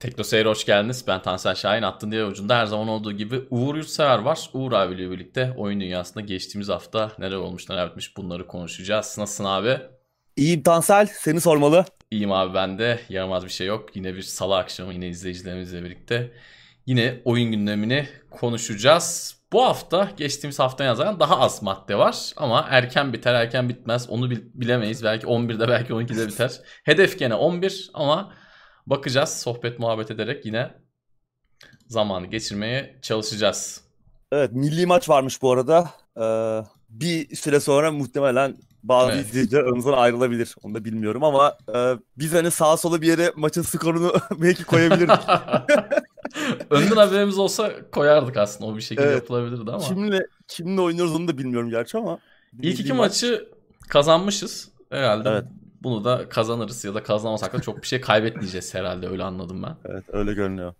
Tekno Seyir hoş geldiniz. Ben Tansel Şahin. Attın diye ucunda her zaman olduğu gibi Uğur Yurtsever var. Uğur abiyle birlikte oyun dünyasında geçtiğimiz hafta neler olmuş neler bitmiş bunları konuşacağız. Nasılsın abi? İyiyim Tansel. Seni sormalı. İyiyim abi ben de. Yaramaz bir şey yok. Yine bir salı akşamı yine izleyicilerimizle birlikte. Yine oyun gündemini konuşacağız. Bu hafta geçtiğimiz hafta nazaran daha az madde var ama erken biter erken bitmez onu bilemeyiz. Belki 11'de belki 12'de biter. Hedef gene 11 ama bakacağız sohbet muhabbet ederek yine zamanı geçirmeye çalışacağız. Evet milli maç varmış bu arada. Ee, bir süre sonra muhtemelen bazı evet. izleyiciler aramızdan ayrılabilir. Onu da bilmiyorum ama e, biz hani sağa sola bir yere maçın skorunu belki koyabilirdik. Önden haberimiz olsa koyardık aslında. O bir şekilde evet. yapılabilirdi ama. Kimle, kimle oynuyoruz onu da bilmiyorum gerçi ama. İlk iki maç... maçı kazanmışız herhalde. Evet. Bunu da kazanırız ya da kazanamasak da çok bir şey kaybetmeyeceğiz herhalde öyle anladım ben. Evet öyle görünüyor.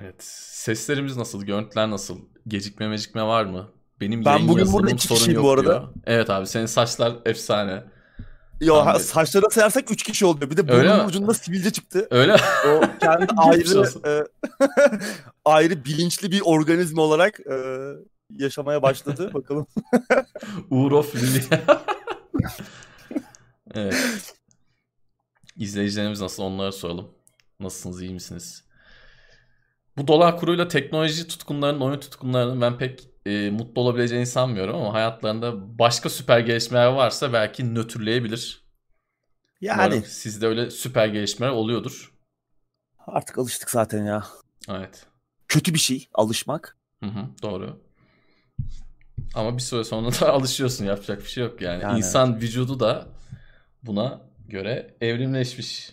Evet. Seslerimiz nasıl? Görüntüler nasıl? Gecikme mecikme var mı? Benim ben bugün burada iki yok bu arada. Diyor. Evet abi senin saçlar efsane. Yo ha, saçlara sayarsak 3 kişi oluyor. Bir de burnun ucunda sivilce çıktı. Öyle O kendi ayrı e, ayrı bilinçli bir organizma olarak e, yaşamaya başladı. Bakalım. Uğrofili. Evet. İzleyicilerimiz nasıl onlara soralım. Nasılsınız iyi misiniz? Bu dolar kuruyla teknoloji tutkunlarının, oyun tutkunlarının ben pek e, mutlu olabileceğini sanmıyorum ama hayatlarında başka süper gelişmeler varsa belki nötrleyebilir. Yani Umarım sizde öyle süper gelişmeler oluyordur. Artık alıştık zaten ya. Evet. Kötü bir şey alışmak. Hı hı, doğru. Ama bir süre sonra da alışıyorsun yapacak bir şey yok yani. yani İnsan evet. vücudu da buna göre evrimleşmiş.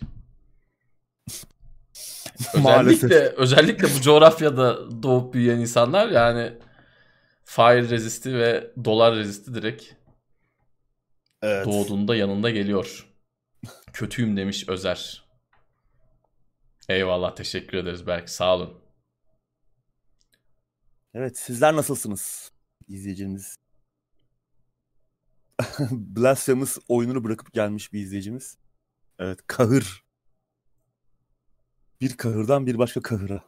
özellikle özellikle bu coğrafyada doğup büyüyen insanlar yani fire resisti ve dolar resisti direkt evet. doğduğunda yanında geliyor. Kötüyüm demiş Özer. Eyvallah teşekkür ederiz belki sağ olun. Evet sizler nasılsınız izleyicimiz? Blasphemous oyununu bırakıp gelmiş bir izleyicimiz. Evet kahır. Bir kahırdan bir başka kahıra.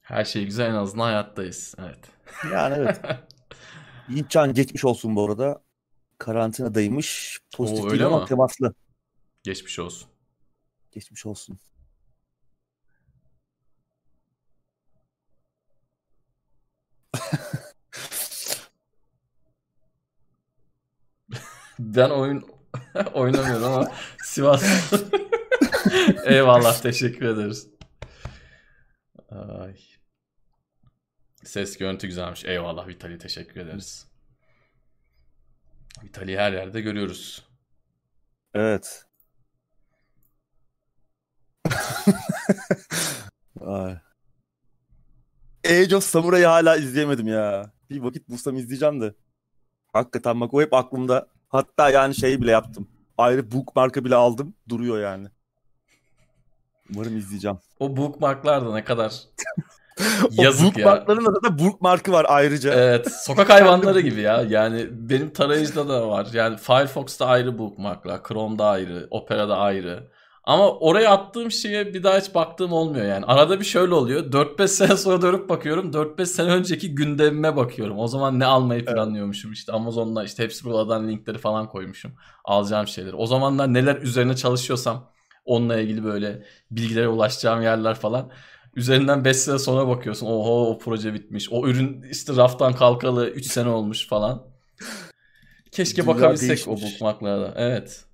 Her şey güzel en azından hayattayız. Evet. Yani evet. Yiğitcan geçmiş olsun bu arada. Karantinadaymış. Pozitif Oo, değil ama temaslı. Geçmiş olsun. Geçmiş olsun. ben oyun oynamıyorum ama Sivas. Eyvallah teşekkür ederiz. Ay. Ses görüntü güzelmiş. Eyvallah Vitali teşekkür ederiz. Vitali'yi her yerde görüyoruz. Evet. Ay. Age of Samurai'yi hala izleyemedim ya. Bir vakit bulsam izleyeceğim de. Hakikaten bak o hep aklımda. Hatta yani şey bile yaptım. Ayrı bookmark'ı bile aldım. Duruyor yani. Umarım izleyeceğim. O bookmarklar da ne kadar Yazık ya. Bookmarkların da da bookmarkı var ayrıca. Evet. Sokak hayvanları gibi ya. Yani benim tarayıcıda da var. Yani Firefox'ta ayrı bookmarklar. Chrome'da ayrı. Opera'da ayrı. Ama oraya attığım şeye bir daha hiç baktığım olmuyor yani. Arada bir şöyle oluyor. 4-5 sene sonra dönüp bakıyorum. 4-5 sene önceki gündemime bakıyorum. O zaman ne almayı planlıyormuşum işte. Amazon'da işte hepsi buradan linkleri falan koymuşum. Alacağım şeyleri. O zamanlar neler üzerine çalışıyorsam onunla ilgili böyle bilgilere ulaşacağım yerler falan. Üzerinden 5 sene sonra bakıyorsun. Oho o proje bitmiş. O ürün işte raftan kalkalı 3 sene olmuş falan. Keşke Dünya bakabilsek değişmiş. o bookmarklara. Evet.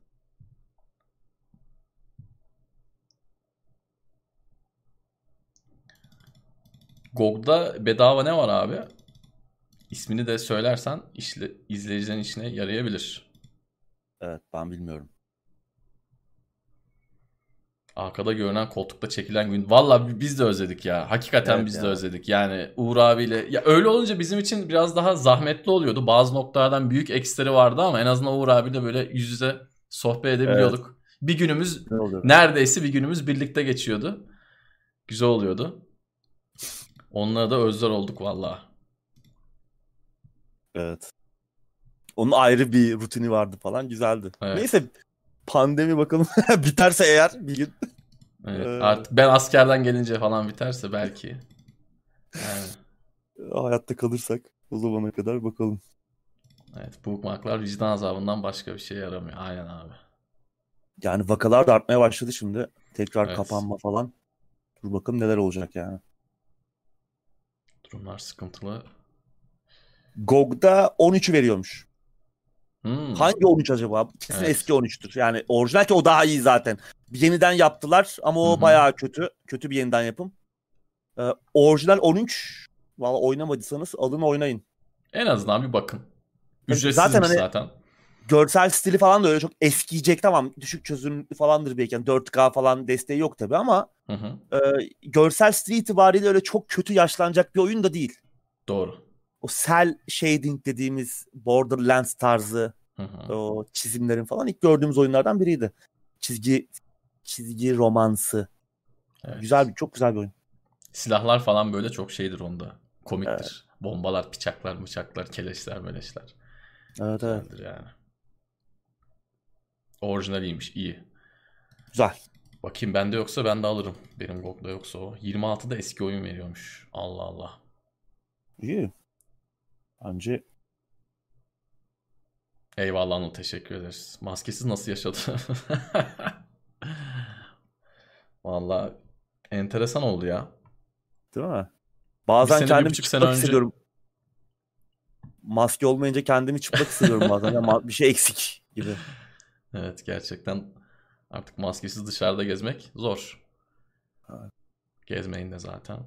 GOG'da bedava ne var abi? İsmini de söylersen işle, izleyicilerin işine yarayabilir. Evet ben bilmiyorum. Arkada görünen koltukta çekilen gün. Valla biz de özledik ya. Hakikaten evet biz ya. de özledik. Yani Uğur abiyle. Ya öyle olunca bizim için biraz daha zahmetli oluyordu. Bazı noktalardan büyük eksileri vardı ama en azından Uğur abiyle böyle yüz yüze sohbet edebiliyorduk. Evet. Bir günümüz neredeyse bir günümüz birlikte geçiyordu. Güzel oluyordu. Onlara da özler olduk valla. Evet. Onun ayrı bir rutini vardı falan. Güzeldi. Evet. Neyse Pandemi bakalım biterse eğer bir gün. Evet, Ee, artık ben askerden gelince falan biterse belki. Yani, Hayatta kalırsak o zamana kadar bakalım. evet bookmarklar vicdan azabından başka bir şey yaramıyor. Aynen abi. Yani vakalar da artmaya başladı şimdi. Tekrar Evet. kapanma falan. Dur bakalım neler olacak yani. Durumlar sıkıntılı. GOG'da 13'ü veriyormuş. Hmm. Hangi 13 acaba? Kesin Evet. eski 13'tür. Yani orijinal ki o daha iyi zaten. Bir yeniden yaptılar ama o Hı hı. bayağı kötü. Kötü bir yeniden yapım. Ee, orijinal 13 Valla oynamadıysanız alın oynayın. En azından bir bakın. Ücretsizmiş zaten zaten. Görsel stili falan da öyle çok eskiyecek tamam. Düşük çözünürlü falandır belki. Yani 4K falan desteği yok tabii ama Hı hı. e, görsel stili itibariyle öyle çok kötü yaşlanacak bir oyun da değil. Doğru. O cel shading dediğimiz Borderlands tarzı Hı hı. o çizimlerin falan ilk gördüğümüz oyunlardan biriydi. Çizgi çizgi romansı. Evet. Güzel bir çok güzel bir oyun. Silahlar falan böyle çok şeydir onda. Komiktir. Bombalar, bıçaklar, bıçaklar, keleşler, meleşler. Evet evet. Güzeldir yani. Orijinaliymiş. iyi. Güzel. Bakayım bende yoksa ben de alırım. Benim GOG'da yoksa o. 26'da eski oyun veriyormuş. Allah Allah. İyi. Bence Eyvallah Anıl teşekkür ederiz. Maskesiz nasıl yaşadı? Vallahi enteresan oldu ya. değil mi? Bazen sene, kendimi çıplak önce- hissediyorum. Maske olmayınca kendimi çıplak hissediyorum bazen. ama bir şey eksik gibi. Evet gerçekten artık maskesiz dışarıda gezmek zor. Evet. Gezmeyin de zaten.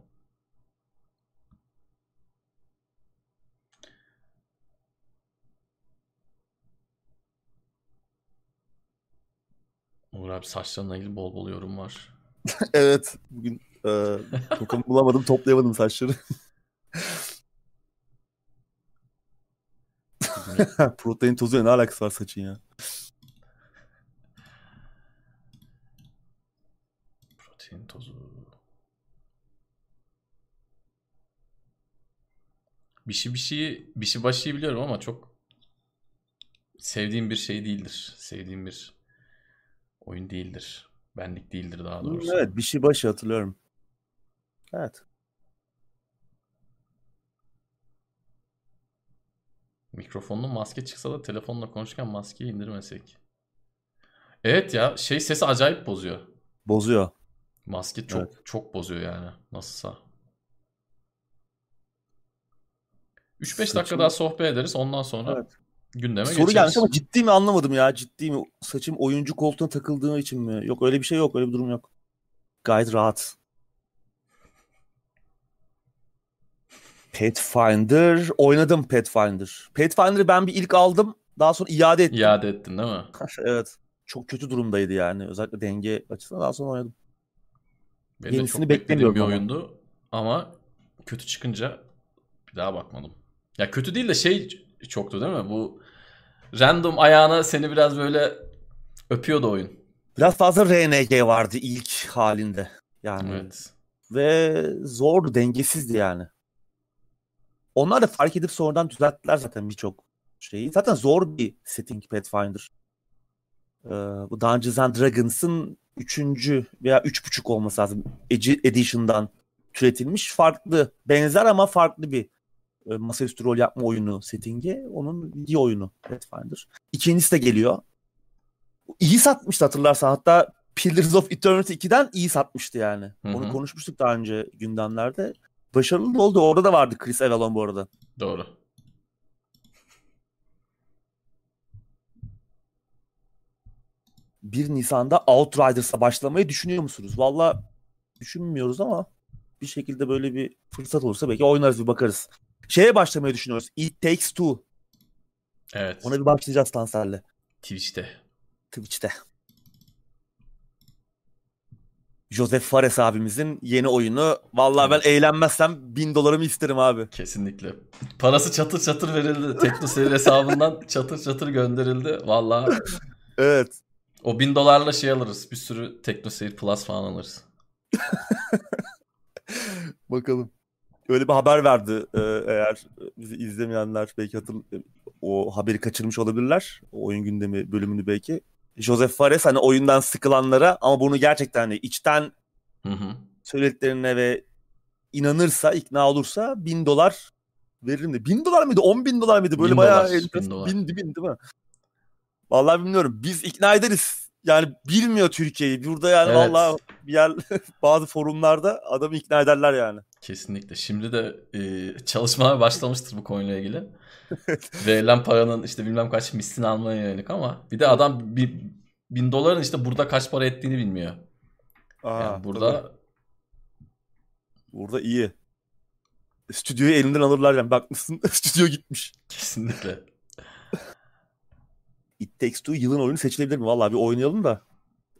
Uğur abi saçlarına ilgili bol bol yorum var. evet. Bugün e, tokamı bulamadım toplayamadım saçları. Protein tozu ne alakası var saçın ya? Protein tozu. Bir şey bir şeyi bir şey başıyı biliyorum ama çok sevdiğim bir şey değildir. Sevdiğim bir oyun değildir. Benlik değildir daha doğrusu. Evet bir şey başı hatırlıyorum. Evet. Mikrofonun maske çıksa da telefonla konuşurken maskeyi indirmesek. Evet ya şey sesi acayip bozuyor. Bozuyor. Maske çok Evet. çok bozuyor yani nasılsa. 3-5 Saçım- dakika daha sohbet ederiz ondan sonra Evet. gündeme Soru geçeriz. gelmiş ama ciddi mi anlamadım ya. Ciddi mi? Saçım oyuncu koltuğuna takıldığı için mi? Yok öyle bir şey yok. Öyle bir durum yok. Gayet rahat. Pathfinder. Oynadım Pathfinder. Pathfinder'ı ben bir ilk aldım. Daha sonra iade ettim. İade ettin değil mi? evet. Çok kötü durumdaydı yani. Özellikle denge açısından daha sonra oynadım. Benim de Yenisini çok beklediğim bir oyundu ama kötü çıkınca bir daha bakmadım. Ya kötü değil de şey çoktu değil mi? Bu random ayağına seni biraz böyle öpüyordu oyun. Biraz fazla RNG vardı ilk halinde. Yani Evet. ve zordu, dengesizdi yani. Onlar da fark edip sonradan düzelttiler zaten birçok şeyi. Zaten zor bir setting Pathfinder. Ee, bu Dungeons and Dragons'ın 3. veya 3.5 olması lazım. Edi- Edition'dan türetilmiş farklı, benzer ama farklı bir e, masaüstü rol yapma oyunu settingi. Onun bir oyunu Pathfinder. İkincisi de geliyor. İyi satmıştı hatırlarsan. Hatta Pillars of Eternity 2'den iyi satmıştı yani. Hı hı. Onu konuşmuştuk daha önce gündemlerde. Başarılı oldu. Orada da vardı Chris Avalon bu arada. Doğru. Bir Nisan'da Outriders'a başlamayı düşünüyor musunuz? Valla düşünmüyoruz ama bir şekilde böyle bir fırsat olursa belki oynarız bir bakarız. Şeye başlamayı düşünüyoruz. It Takes Two. Evet. Ona bir başlayacağız Tansel'le. Twitch'te. Twitch'te. Joseph Fares abimizin yeni oyunu. Vallahi ben eğlenmezsem bin dolarımı isterim abi. Kesinlikle. Parası çatır çatır verildi. TeknoSeyir hesabından çatır çatır gönderildi. Valla Evet. o bin dolarla şey alırız. Bir sürü TeknoSeyir Plus falan alırız. Bakalım. Öyle bir haber verdi e, eğer bizi izlemeyenler belki hatır o haberi kaçırmış olabilirler. O oyun gündemi bölümünü belki. Joseph Fares hani oyundan sıkılanlara ama bunu gerçekten hani içten Hı hı. söylediklerine ve inanırsa, ikna olursa bin dolar veririm de. Bin dolar mıydı? On bin dolar mıydı? Böyle Bin bayağı dolar, enteresan. bin dolar. bin, bin değil mi? Vallahi bilmiyorum. Biz ikna ederiz. Yani bilmiyor Türkiye'yi. Burada yani Evet. vallahi bir yer bazı forumlarda adamı ikna ederler yani. Kesinlikle. Şimdi de e, çalışmalar başlamıştır bu konuyla ilgili. Verilen paranın işte bilmem kaç mislini almaya yönelik ama bir de adam bir, bin doların işte burada kaç para ettiğini bilmiyor. Aa, Yani burada tabii. burada iyi. Stüdyoyu elinden alırlar yani. Bakmışsın stüdyo gitmiş. kesinlikle. It Takes Two yılın oyunu seçilebilir mi? Vallahi bir oynayalım da.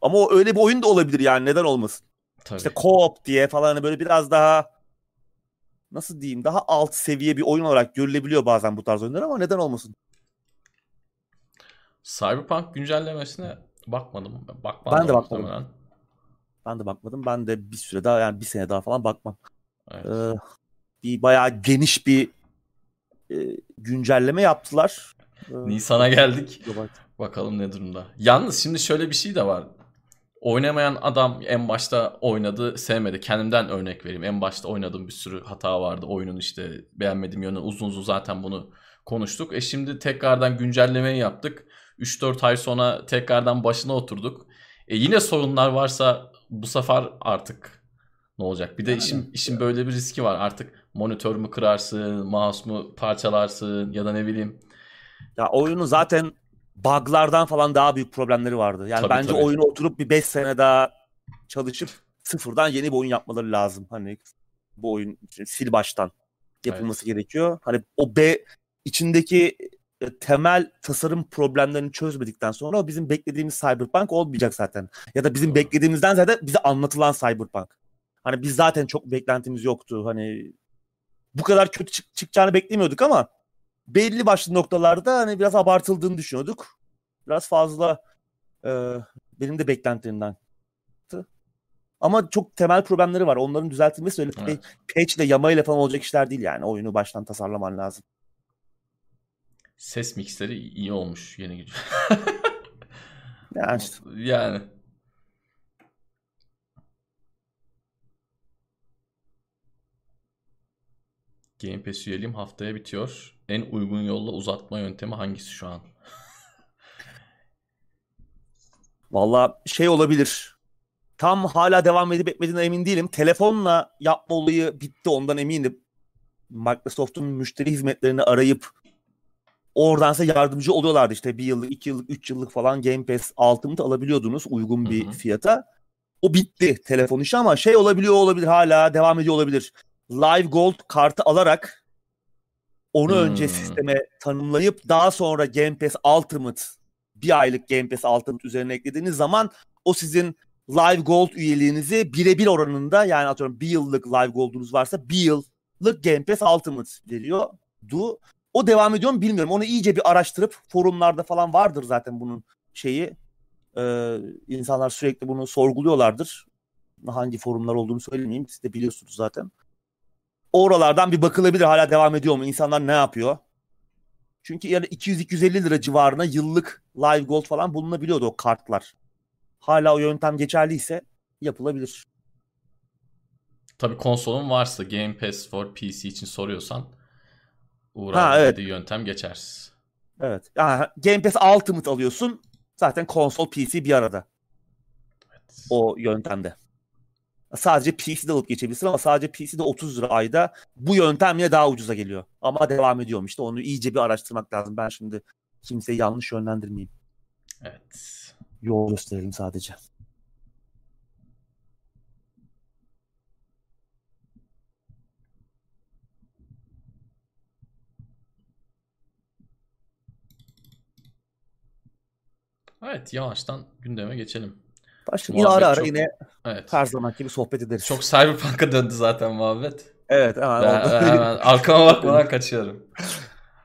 Ama o öyle bir oyun da olabilir yani. Neden olmasın? Tabii. İşte co-op diye falan hani böyle biraz daha nasıl diyeyim daha alt seviye bir oyun olarak görülebiliyor bazen bu tarz oyunlar ama neden olmasın? Cyberpunk güncellemesine bakmadım. Bakmadım Ben de bakmadım. muhtemelen. Ben de bakmadım. Ben de bir süre daha yani bir sene daha falan bakmam. Evet. Ee, bir bayağı geniş bir e, güncelleme yaptılar. Ee, Nisan'a geldik. Bakalım ne durumda. Yalnız şimdi şöyle bir şey de var. Oynamayan adam en başta oynadı, sevmedi. Kendimden örnek vereyim. En başta oynadığım bir sürü hata vardı. Oyunun işte beğenmediğim yönü uzun uzun zaten bunu konuştuk. E şimdi tekrardan güncellemeyi yaptık. 3-4 ay sonra tekrardan başına oturduk. E yine sorunlar varsa bu sefer artık ne olacak? Bir de Yani. işin işin böyle bir riski var. Artık monitör mü kırarsın, mouse mu parçalarsın ya da ne bileyim. Ya oyunun zaten bug'lardan falan daha büyük problemleri vardı. Yani Tabii, bence tabii. oyunu oturup bir 5 sene daha çalışıp sıfırdan yeni bir oyun yapmaları lazım. Hani bu oyun için sil baştan yapılması gerekiyor. Hani o B içindeki e, temel tasarım problemlerini çözmedikten sonra o bizim beklediğimiz Cyberpunk olmayacak zaten. Ya da bizim Doğru. beklediğimizden zaten bize anlatılan Cyberpunk. Hani biz zaten çok beklentimiz yoktu. Hani bu kadar kötü çık- çıkacağını beklemiyorduk ama belli başlı noktalarda hani biraz abartıldığını düşünüyorduk. Biraz fazla e, benim de beklentilerimden. Ama çok temel problemleri var. Onların düzeltilmesi öyle Evet. patch ile yamayla falan olacak işler değil yani. Oyunu baştan tasarlaman lazım. Ses mikseri iyi olmuş yeni gücü. Yani işte. Yani. Game Pass üyeliğim haftaya bitiyor. En uygun yolla uzatma yöntemi hangisi şu an? Valla şey olabilir. Tam hala devam edip etmediğine emin değilim. Telefonla yapma olayı bitti ondan eminim. Microsoft'un müşteri hizmetlerini arayıp oradan size yardımcı oluyorlardı işte bir yıllık, iki yıllık, üç yıllık falan Game Pass Ultimate alabiliyordunuz uygun bir Hı hı. fiyata. O bitti telefon işi ama şey olabiliyor olabilir hala devam ediyor olabilir. Live Gold kartı alarak onu Hmm. önce sisteme tanımlayıp daha sonra Game Pass Ultimate bir aylık Game Pass Ultimate üzerine eklediğiniz zaman o sizin Live Gold üyeliğinizi birebir oranında yani atıyorum bir yıllık Live Gold'unuz varsa bir yıllık Game Pass Ultimate veriyor. Du. O devam ediyor mu bilmiyorum. Onu iyice bir araştırıp forumlarda falan vardır zaten bunun şeyi. Ee, insanlar sürekli bunu sorguluyorlardır. Hangi forumlar olduğunu söylemeyeyim. Siz de biliyorsunuz zaten. Oralardan bir bakılabilir hala devam ediyor mu? İnsanlar ne yapıyor? Çünkü yani 200-250 lira civarına yıllık Live Gold falan bulunabiliyordu o kartlar. Hala o yöntem geçerliyse yapılabilir. Tabii konsolun varsa Game Pass for PC için soruyorsan Uğur Ha, evet. yöntem geçersiz. Evet. Yani Game Pass Ultimate alıyorsun. Zaten konsol PC bir arada Evet. o yöntemde. Sadece PC'de alıp geçebilirsin ama sadece PC'de 30 lira ayda bu yöntemle daha ucuza geliyor. Ama devam ediyorum işte onu iyice bir araştırmak lazım. Ben şimdi kimseyi yanlış yönlendirmeyeyim. Evet. Yol gösterelim sadece. Evet yavaştan gündeme geçelim. Başka yine ara ara çok- yine Evet. her zaman gibi sohbet ederiz. Çok Cyberpunk'a döndü zaten muhabbet. evet hemen Ben, ben hemen arkama bakmadan kaçıyorum.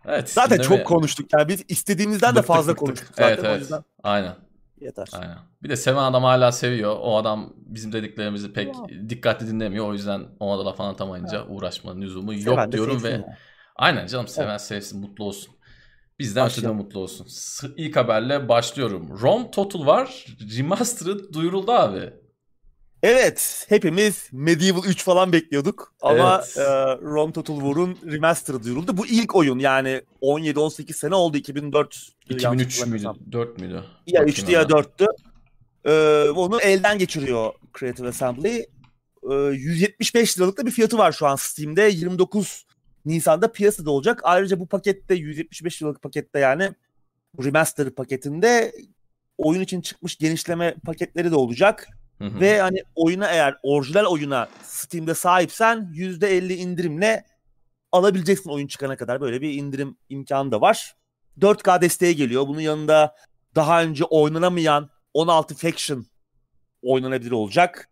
Evet. Zaten çok konuştuk. Yani biz istediğimizden de Bıktık, fazla bıktık. konuştuk zaten. Evet O evet. yüzden Aynen. yeter. Aynen. Bir de seven adam hala seviyor. O adam bizim dediklerimizi pek dikkatli dinlemiyor. O yüzden ona da laf anlatamayınca uğraşmanın lüzumu yok Seven de diyorum ve yani. aynen canım seven sevsin mutlu olsun. Bizden ötede mutlu olsun. İlk haberle başlıyorum. Rome Total var. Remastered duyuruldu abi. Evet, hepimiz Medieval 3 falan bekliyorduk ama evet. e, Rome Total War'un remaster'ı duyuruldu. Bu ilk oyun yani 17-18 sene oldu 2004. 2003 müydü? 4 müydü? Ya 3'tü ya 4'tü. Ee, onu elden geçiriyor Creative Assembly. Ee, 175 liralık da bir fiyatı var şu an Steam'de. 29 Nisan'da piyasada olacak. Ayrıca bu pakette 175 liralık pakette yani remaster paketinde oyun için çıkmış genişleme paketleri de olacak. Hı hı. Ve hani oyuna eğer orijinal oyuna Steam'de sahipsen %50 indirimle alabileceksin oyun çıkana kadar. Böyle bir indirim imkanı da var. 4K desteği geliyor. Bunun yanında daha önce oynanamayan 16 Faction oynanabilir olacak.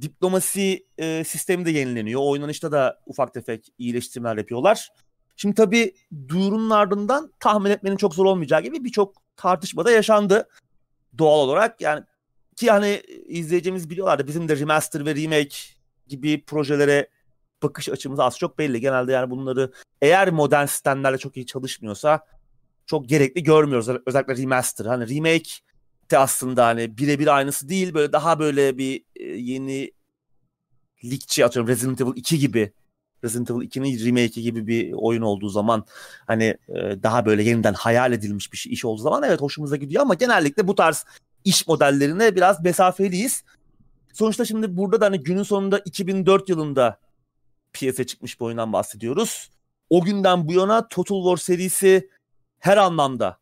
Diplomasi e, sistemi de yenileniyor. Oynanışta da ufak tefek iyileştirmeler yapıyorlar. Şimdi tabii duyurunun ardından tahmin etmenin çok zor olmayacağı gibi birçok tartışma da yaşandı. Doğal olarak yani ki hani izleyeceğimiz biliyorlar bizim de remaster ve remake gibi projelere bakış açımız az çok belli. Genelde yani bunları eğer modern sistemlerle çok iyi çalışmıyorsa çok gerekli görmüyoruz. Özellikle remaster. Hani remake de aslında hani birebir aynısı değil. Böyle daha böyle bir e, yeni ligçi atıyorum Resident Evil 2 gibi Resident Evil 2'nin remake'i gibi bir oyun olduğu zaman hani e, daha böyle yeniden hayal edilmiş bir şey, iş olduğu zaman evet hoşumuza gidiyor ama genellikle bu tarz iş modellerine biraz mesafeliyiz. Sonuçta şimdi burada da hani günün sonunda 2004 yılında piyasaya çıkmış bir oyundan bahsediyoruz. O günden bu yana Total War serisi her anlamda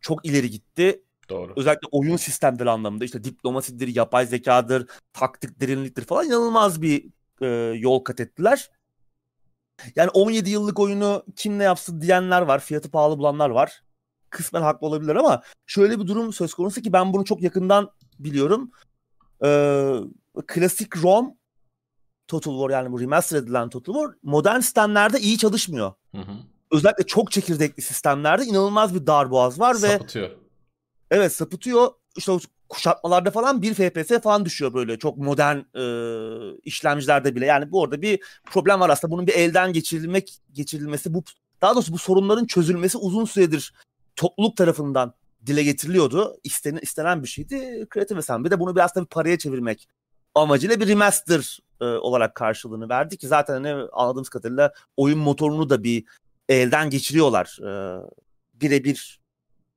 çok ileri gitti. Doğru. Özellikle oyun sistemleri anlamında işte diplomasidir, yapay zekadır, taktik derinliktir falan inanılmaz bir e, yol kat ettiler. Yani 17 yıllık oyunu kim ne yapsın diyenler var, fiyatı pahalı bulanlar var. Kısmen haklı olabilir ama şöyle bir durum söz konusu ki ben bunu çok yakından biliyorum. Ee, klasik ROM Total War yani bu remaster edilen Total War modern sistemlerde iyi çalışmıyor. Hı hı. Özellikle çok çekirdekli sistemlerde inanılmaz bir darboğaz var Sapıtıyor. ve Evet sapıtıyor. İşte kuşatmalarda falan bir FPS falan düşüyor böyle çok modern e, işlemcilerde bile. Yani bu orada bir problem var aslında. Bunun bir elden geçirilmek geçirilmesi bu daha doğrusu bu sorunların çözülmesi uzun süredir topluluk tarafından dile getiriliyordu. İstenen, istenen bir şeydi. Creative Assembly de bunu biraz da bir paraya çevirmek amacıyla bir remaster e, olarak karşılığını verdi ki zaten hani anladığımız kadarıyla oyun motorunu da bir elden geçiriyorlar. E, birebir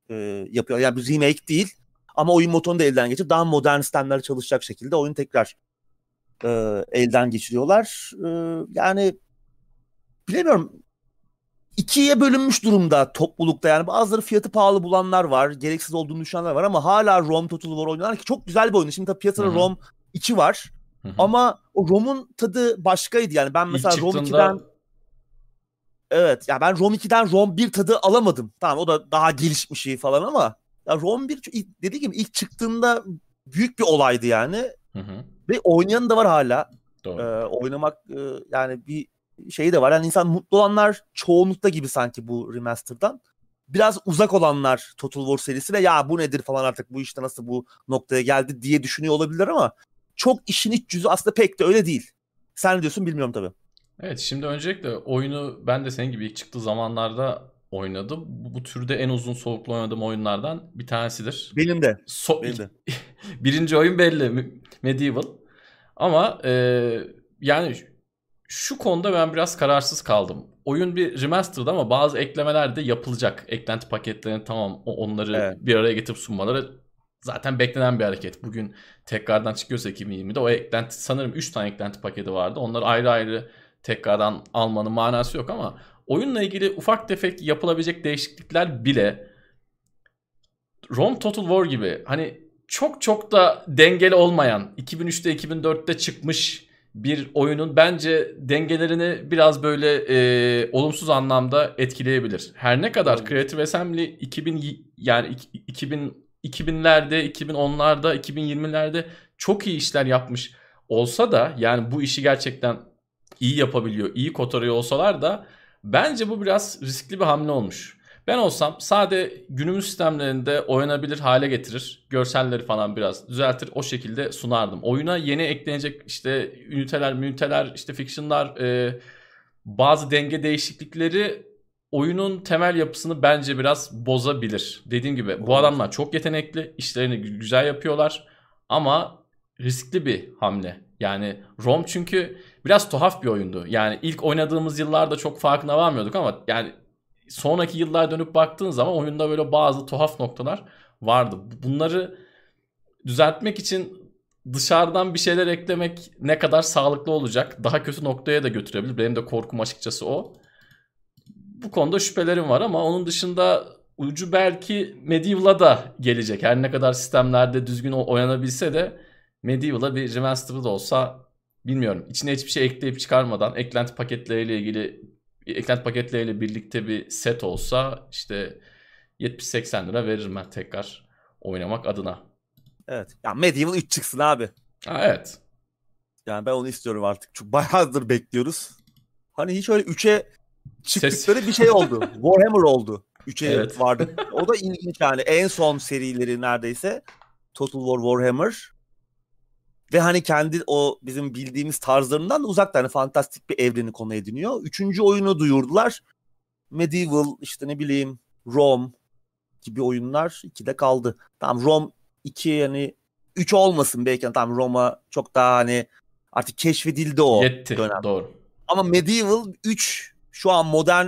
e, yapıyor. Yani bir remake değil ama oyun motorunu da elden geçirip daha modern sistemlerle çalışacak şekilde oyunu tekrar e, elden geçiriyorlar. E, yani bilemiyorum ikiye bölünmüş durumda toplulukta yani bazıları fiyatı pahalı bulanlar var gereksiz olduğunu düşünenler var ama hala ROM Total War oynuyorlar ki çok güzel bir oyun. Şimdi tabii piyasada Hı-hı. ROM 2 var Hı-hı. ama o ROM'un tadı başkaydı yani ben mesela ROM 2'den Evet ya ben ROM 2'den ROM 1 tadı alamadım. Tamam o da daha gelişmiş şey falan ama ya ROM 1 dediğim gibi ilk çıktığında büyük bir olaydı yani. Hı hı. Ve oynayan da var hala. Doğru. Ee, oynamak e, yani bir şey de var. Yani insan mutlu olanlar çoğunlukta gibi sanki bu remaster'dan. Biraz uzak olanlar Total War serisi ve ya bu nedir falan artık bu işte nasıl bu noktaya geldi diye düşünüyor olabilirler ama çok işin iç yüzü aslında pek de öyle değil. Sen ne diyorsun bilmiyorum tabii. Evet şimdi öncelikle oyunu ben de senin gibi ilk çıktığı zamanlarda oynadım. Bu, bu türde en uzun soluklu oynadığım oyunlardan bir tanesidir. Benim de. So- Benim de. birinci oyun belli Medieval. Ama e, yani şu konuda ben biraz kararsız kaldım. Oyun bir remastered ama bazı eklemeler de yapılacak. Eklenti paketlerini tamam onları evet. bir araya getirip sunmaları zaten beklenen bir hareket. Bugün tekrardan çıkıyorsa 2020'de o eklenti sanırım 3 tane eklenti paketi vardı. Onlar ayrı ayrı tekrardan almanın manası yok ama oyunla ilgili ufak tefek yapılabilecek değişiklikler bile Rome Total War gibi hani çok çok da dengeli olmayan 2003'te 2004'te çıkmış bir oyunun bence dengelerini biraz böyle e, olumsuz anlamda etkileyebilir. Her ne kadar Creative Assembly 2000 yani 2000 2000'lerde, 2010'larda, 2020'lerde çok iyi işler yapmış olsa da yani bu işi gerçekten iyi yapabiliyor, iyi kotarıyor olsalar da bence bu biraz riskli bir hamle olmuş. Ben olsam sade günümüz sistemlerinde oynanabilir hale getirir. Görselleri falan biraz düzeltir. O şekilde sunardım. Oyuna yeni eklenecek işte üniteler, müniteler, işte fictionlar, e, bazı denge değişiklikleri oyunun temel yapısını bence biraz bozabilir. Dediğim gibi bu adamlar çok yetenekli, işlerini güzel yapıyorlar ama riskli bir hamle. Yani Rom çünkü biraz tuhaf bir oyundu. Yani ilk oynadığımız yıllarda çok farkına varmıyorduk ama yani sonraki yıllar dönüp baktığın zaman oyunda böyle bazı tuhaf noktalar vardı. Bunları düzeltmek için dışarıdan bir şeyler eklemek ne kadar sağlıklı olacak? Daha kötü noktaya da götürebilir. Benim de korkum açıkçası o. Bu konuda şüphelerim var ama onun dışında ucu belki Medieval'a da gelecek. Her ne kadar sistemlerde düzgün oynanabilse de Medieval'a bir remastered olsa bilmiyorum. İçine hiçbir şey ekleyip çıkarmadan eklenti paketleriyle ilgili eklenti paketleriyle birlikte bir set olsa işte 70-80 lira veririm ben tekrar oynamak adına. Evet. Ya Medieval 3 çıksın abi. Ha, evet. Yani ben onu istiyorum artık. Çünkü bayağıdır bekliyoruz. Hani hiç öyle 3'e çıktıkları Ses... bir şey oldu. Warhammer oldu. 3'e evet. vardı. O da ilginç yani. En son serileri neredeyse. Total War Warhammer. Ve hani kendi o bizim bildiğimiz tarzlarından da uzakta. Hani fantastik bir evreni konu ediniyor. Üçüncü oyunu duyurdular. Medieval işte ne bileyim Rome gibi oyunlar ikide kaldı. Tamam Rome 2 yani 3 olmasın belki. Tamam Roma çok daha hani artık keşfedildi o Yetti, dönem. Doğru. Ama Medieval 3 şu an modern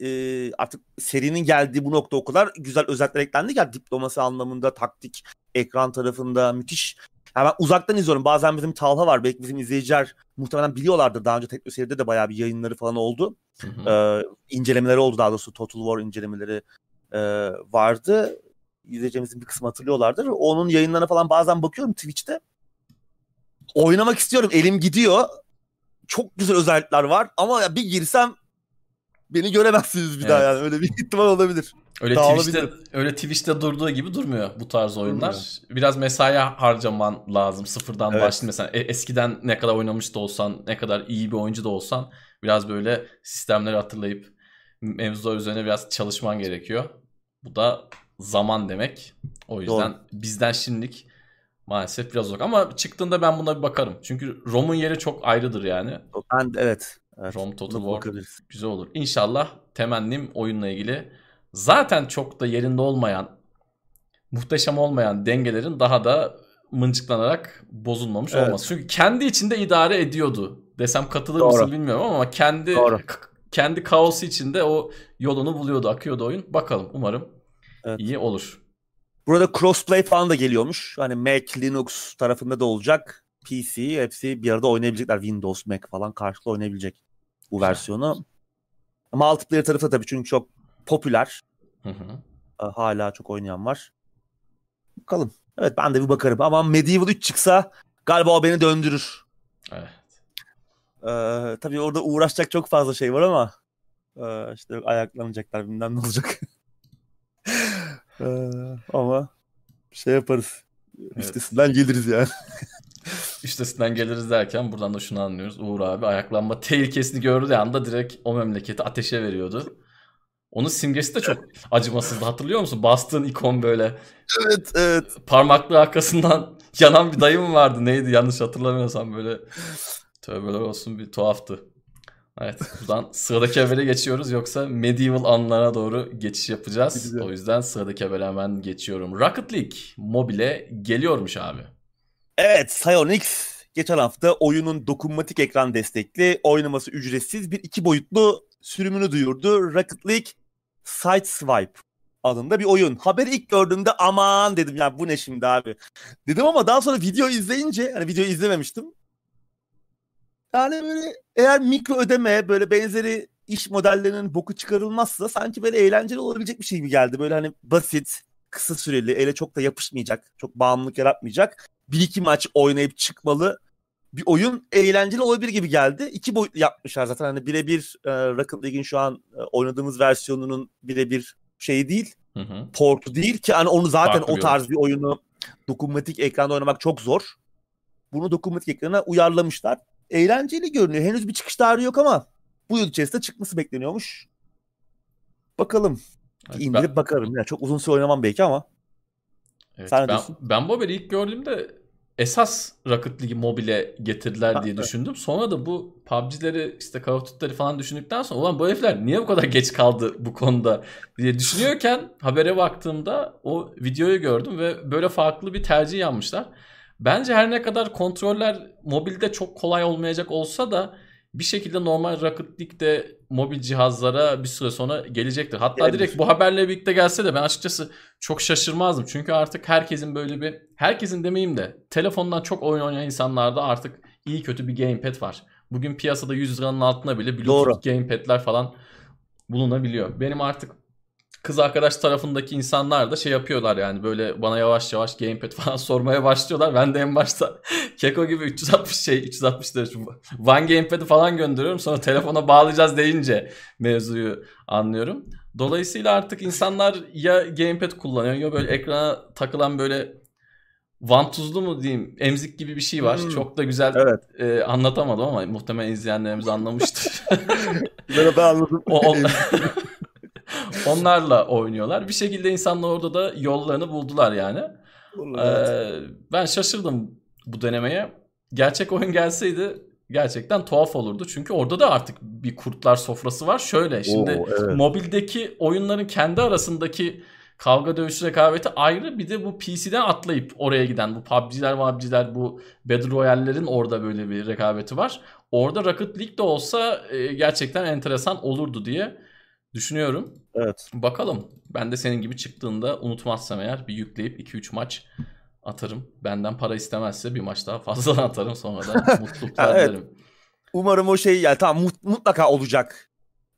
e, artık serinin geldiği bu nokta o kadar güzel özellikler eklendi ki diplomasi anlamında, taktik, ekran tarafında müthiş. Yani ben uzaktan izliyorum. Bazen bizim Talha var. Belki bizim izleyiciler muhtemelen biliyorlardır. Daha önce Teknoseyir'de de bayağı bir yayınları falan oldu. Hı hı. Ee, incelemeleri oldu daha doğrusu. Total War incelemeleri e, vardı izleyeceğimizin bir kısmı hatırlıyorlardır. Onun yayınlarına falan bazen bakıyorum Twitch'te. Oynamak istiyorum. Elim gidiyor. Çok güzel özellikler var ama bir girsem beni göremezsiniz bir evet. daha yani. Öyle bir ihtimal olabilir. Öyle Twitch'te, öyle Twitch'te durduğu gibi durmuyor bu tarz oyunlar. Durmuyor. Biraz mesai harcaman lazım. Sıfırdan evet. başlayın. Mesela e, eskiden ne kadar oynamış da olsan, ne kadar iyi bir oyuncu da olsan biraz böyle sistemleri hatırlayıp mevzular üzerine biraz çalışman gerekiyor. Bu da zaman demek. O yüzden Doğru. bizden şimdilik maalesef biraz uzak. Ama çıktığında ben buna bir bakarım. Çünkü Rom'un yeri çok ayrıdır yani. Ben evet. evet Rom Total War güzel olur. İnşallah temennim oyunla ilgili zaten çok da yerinde olmayan muhteşem olmayan dengelerin daha da mıncıklanarak bozulmamış evet. olması. Çünkü kendi içinde idare ediyordu. Desem katılır Doğru. mısın bilmiyorum ama kendi Doğru. kendi kaosu içinde o yolunu buluyordu, akıyordu oyun. Bakalım umarım Evet. İyi olur. Burada crossplay falan da geliyormuş. Hani Mac, Linux tarafında da olacak. PC hepsi bir arada oynayabilecekler. Windows, Mac falan karşılıklı oynayabilecek bu versiyonu. Multiplayer tarafı tabii çünkü çok popüler. Hı hı. Ee, hala çok oynayan var. Bakalım. Evet ben de bir bakarım. Ama Medieval 3 çıksa galiba o beni döndürür. Evet. Ee, tabii orada uğraşacak çok fazla şey var ama e, işte ayaklanacaklar bilmem ne olacak. Ee, ama şey yaparız. Evet. Üstesinden geliriz yani. Üstesinden geliriz derken buradan da şunu anlıyoruz. Uğur abi ayaklanma tehlikesini gördüğü anda direkt o memleketi ateşe veriyordu. Onun simgesi de çok acımasızdı. Hatırlıyor musun? Bastığın ikon böyle. Evet, evet. Parmaklığı arkasından yanan bir dayı mı vardı? Neydi? Yanlış hatırlamıyorsam böyle. Tövbeler olsun bir tuhaftı. Evet buradan sıradaki habere geçiyoruz yoksa medieval anlara doğru geçiş yapacağız. Güzel. O yüzden sıradaki habere hemen geçiyorum. Rocket League mobile geliyormuş abi. Evet Psyonix geçen hafta oyunun dokunmatik ekran destekli oynaması ücretsiz bir iki boyutlu sürümünü duyurdu. Rocket League Sideswipe adında bir oyun. Haberi ilk gördüğümde aman dedim ya bu ne şimdi abi. Dedim ama daha sonra video izleyince hani videoyu izlememiştim. Yani böyle eğer mikro ödeme böyle benzeri iş modellerinin boku çıkarılmazsa sanki böyle eğlenceli olabilecek bir şey mi geldi. Böyle hani basit, kısa süreli, ele çok da yapışmayacak, çok bağımlılık yaratmayacak. Bir iki maç oynayıp çıkmalı bir oyun eğlenceli olabilir gibi geldi. İki boyut yapmışlar zaten hani birebir e, Rocket League'in şu an e, oynadığımız versiyonunun birebir şeyi değil. Hı hı. Portu değil ki hani onu zaten Farklı o tarz bir oyunu dokunmatik ekranda oynamak çok zor. Bunu dokunmatik ekrana uyarlamışlar eğlenceli görünüyor. Henüz bir çıkış tarihi yok ama bu yıl içerisinde çıkması bekleniyormuş. Bakalım. Evet, İndirip ben... bakarım. Yani çok uzun süre oynamam belki ama. Evet, Sen ben, ben bu haberi ilk gördüğümde esas Rocket League'i mobile getirdiler diye düşündüm. Sonra da bu PUBG'leri işte Call of Duty'leri falan düşündükten sonra ulan bu herifler niye bu kadar geç kaldı bu konuda diye düşünüyorken habere baktığımda o videoyu gördüm ve böyle farklı bir tercih yapmışlar. Bence her ne kadar kontroller mobilde çok kolay olmayacak olsa da bir şekilde normal Rocket League'de mobil cihazlara bir süre sonra gelecektir. Hatta Gelir. direkt bu haberle birlikte gelse de ben açıkçası çok şaşırmazdım. Çünkü artık herkesin böyle bir herkesin demeyeyim de telefondan çok oyun oynayan insanlarda artık iyi kötü bir gamepad var. Bugün piyasada 100 liranın altına bile Bluetooth Doğru. gamepad'ler falan bulunabiliyor. Benim artık kız arkadaş tarafındaki insanlar da şey yapıyorlar yani böyle bana yavaş yavaş gamepad falan sormaya başlıyorlar. Ben de en başta Keko gibi 360 şey 360 derece One Gamepad'i falan gönderiyorum. Sonra telefona bağlayacağız deyince mevzuyu anlıyorum. Dolayısıyla artık insanlar ya gamepad kullanıyor ya böyle ekrana takılan böyle vantuzlu mu diyeyim emzik gibi bir şey var. Hmm. Çok da güzel Evet. e, anlatamadım ama muhtemelen izleyenlerimiz anlamıştır. Ben, ben anladım. O- o- Onlarla oynuyorlar. Bir şekilde insanlar orada da yollarını buldular yani. Evet. Ee, ben şaşırdım bu denemeye. Gerçek oyun gelseydi gerçekten tuhaf olurdu. Çünkü orada da artık bir kurtlar sofrası var. Şöyle şimdi Oo, evet. mobildeki oyunların kendi arasındaki kavga dövüş rekabeti ayrı. Bir de bu PC'den atlayıp oraya giden bu PUBG'ler, PUBG'ler bu Battle Royale'lerin orada böyle bir rekabeti var. Orada Rocket League de olsa e, gerçekten enteresan olurdu diye düşünüyorum. Evet. Bakalım. Ben de senin gibi çıktığında unutmazsam eğer bir yükleyip 2-3 maç atarım. Benden para istemezse bir maç daha fazla atarım. Sonra da mutluluklar evet. dilerim. Umarım o şey yani tamam mut- mutlaka olacak.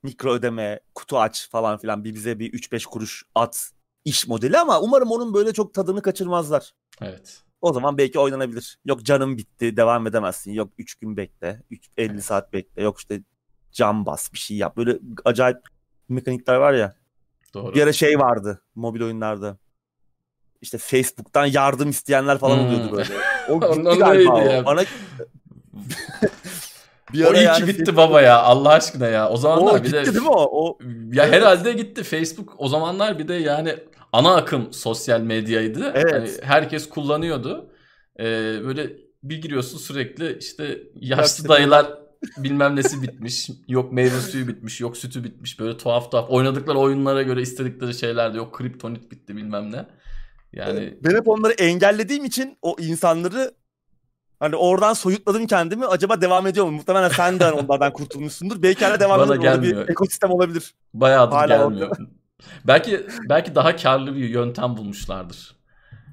Mikro ödeme, kutu aç falan filan bir bize bir 3-5 kuruş at iş modeli ama umarım onun böyle çok tadını kaçırmazlar. Evet. O zaman belki oynanabilir. Yok canım bitti devam edemezsin. Yok 3 gün bekle. 3, 50 saat bekle. Yok işte cam bas bir şey yap. Böyle acayip mekanikler var ya. Doğru. Bir ara şey vardı mobil oyunlarda. İşte Facebook'tan yardım isteyenler falan Hmm. oluyordu böyle. O gitti galiba o. ya? Bana bir o iyi yani ki bitti Facebook- baba ya. Allah aşkına ya. O O zamanlar bir gitti de değil mi o? o ya Evet. herhalde gitti. Facebook o zamanlar bir de yani ana akım sosyal medyaydı. Evet. Hani herkes kullanıyordu. Ee, böyle bir giriyorsun sürekli işte Yaşlı dayılar bilmem nesi bitmiş. Yok meyve suyu bitmiş. Yok sütü bitmiş. Böyle tuhaf tuhaf. Oynadıkları oyunlara göre istedikleri şeyler de yok. Kriptonit bitti bilmem ne. Yani ben hep onları engellediğim için o insanları hani oradan soyutladım kendimi. Acaba devam ediyor mu? Muhtemelen sen de hani onlardan kurtulmuşsundur. Belki hala devam ediyor. Orada bir gelmiyor. ekosistem olabilir. bayağıdır Hala gelmiyor. belki belki daha karlı bir yöntem bulmuşlardır.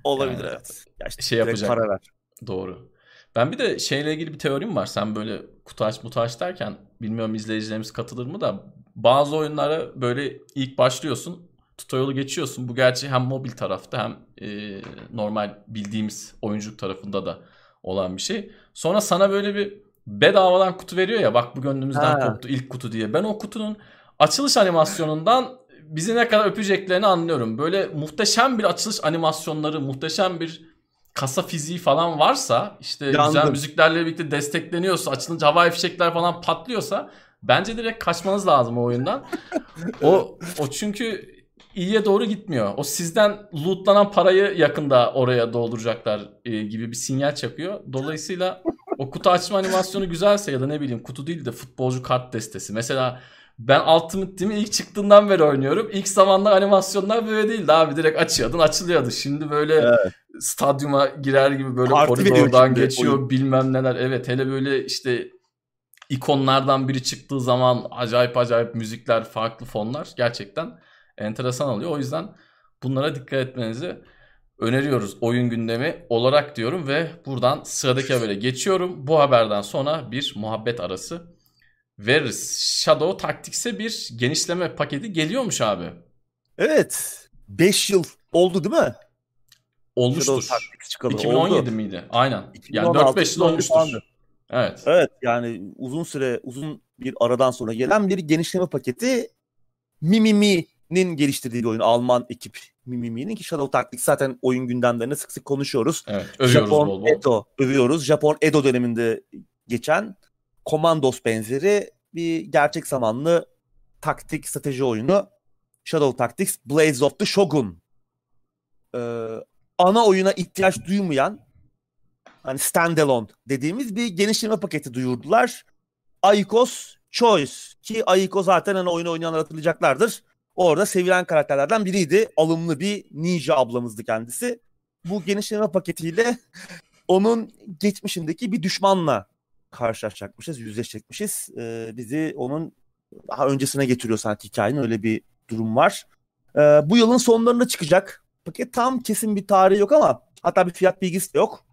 Olabilir Yani evet. Ya işte şey yapacak. Para ver. Doğru. Ben bir de şeyle ilgili bir teorim var. Sen böyle kutu aç mutu aç derken bilmiyorum izleyicilerimiz katılır mı da bazı oyunlara böyle ilk başlıyorsun tutorial'ı geçiyorsun. Bu gerçi hem mobil tarafta hem e, normal bildiğimiz oyunculuk tarafında da olan bir şey. Sonra sana böyle bir bedavadan kutu veriyor ya bak bu gönlümüzden Ha. koptu ilk kutu diye. Ben o kutunun açılış animasyonundan bizi ne kadar öpeceklerini anlıyorum. Böyle muhteşem bir açılış animasyonları, muhteşem bir kasa fiziği falan varsa işte güzel Yandım. müziklerle birlikte destekleniyorsa açılınca havai fişekler falan patlıyorsa bence direkt kaçmanız lazım o oyundan. o o çünkü iyiye doğru gitmiyor. O sizden lootlanan parayı yakında oraya dolduracaklar e, gibi bir sinyal çakıyor. Dolayısıyla o kutu açma animasyonu güzelse ya da ne bileyim kutu değil de futbolcu kart destesi. Mesela ben Ultimate Team'i ilk çıktığından beri oynuyorum. İlk zamanlar animasyonlar böyle değildi abi. Direkt açıyordun açılıyordu. Şimdi böyle Evet. stadyuma girer gibi böyle Parti koridordan geçiyor oyun. bilmem neler. Evet hele böyle işte ikonlardan biri çıktığı zaman acayip acayip müzikler, farklı fonlar gerçekten enteresan oluyor. O yüzden bunlara dikkat etmenizi öneriyoruz oyun gündemi olarak diyorum ve buradan sıradaki habere geçiyorum. Bu haberden sonra bir muhabbet arası veririz. Shadow Tactics'e bir genişleme paketi geliyormuş abi. Evet. 5 yıl oldu değil mi? Olmuştur. Shadow Tactics çıkalı. 2017 oldu. miydi? Aynen. Yani 2016, 4-5 yıl olmuştur. falandı. Evet. Evet yani uzun süre uzun bir aradan sonra gelen bir genişleme paketi Mimimi'nin geliştirdiği bir oyun. Alman ekip Mimimi'nin ki Shadow Tactics zaten oyun gündemlerinde sık sık konuşuyoruz. Evet. Övüyoruz Japon bol bol. Edo övüyoruz. Japon Edo döneminde geçen Commandos benzeri bir gerçek zamanlı taktik strateji oyunu. Shadow Tactics Blaze of the Shogun. Ee, ana oyuna ihtiyaç duymayan hani standalone dediğimiz bir genişleme paketi duyurdular. Aikos Choice ki Aiko zaten hani oyunu oynayanlar hatırlayacaklardır. Orada sevilen karakterlerden biriydi. Alımlı bir ninja ablamızdı kendisi. Bu genişleme paketiyle onun geçmişindeki bir düşmanla karşılaşacakmışız, yüzleşecekmişiz. Ee, bizi onun daha öncesine getiriyor sanki hikayenin öyle bir durum var. Ee, bu yılın sonlarında çıkacak. Paket tam kesin bir tarihi yok ama hatta bir fiyat bilgisi de yok.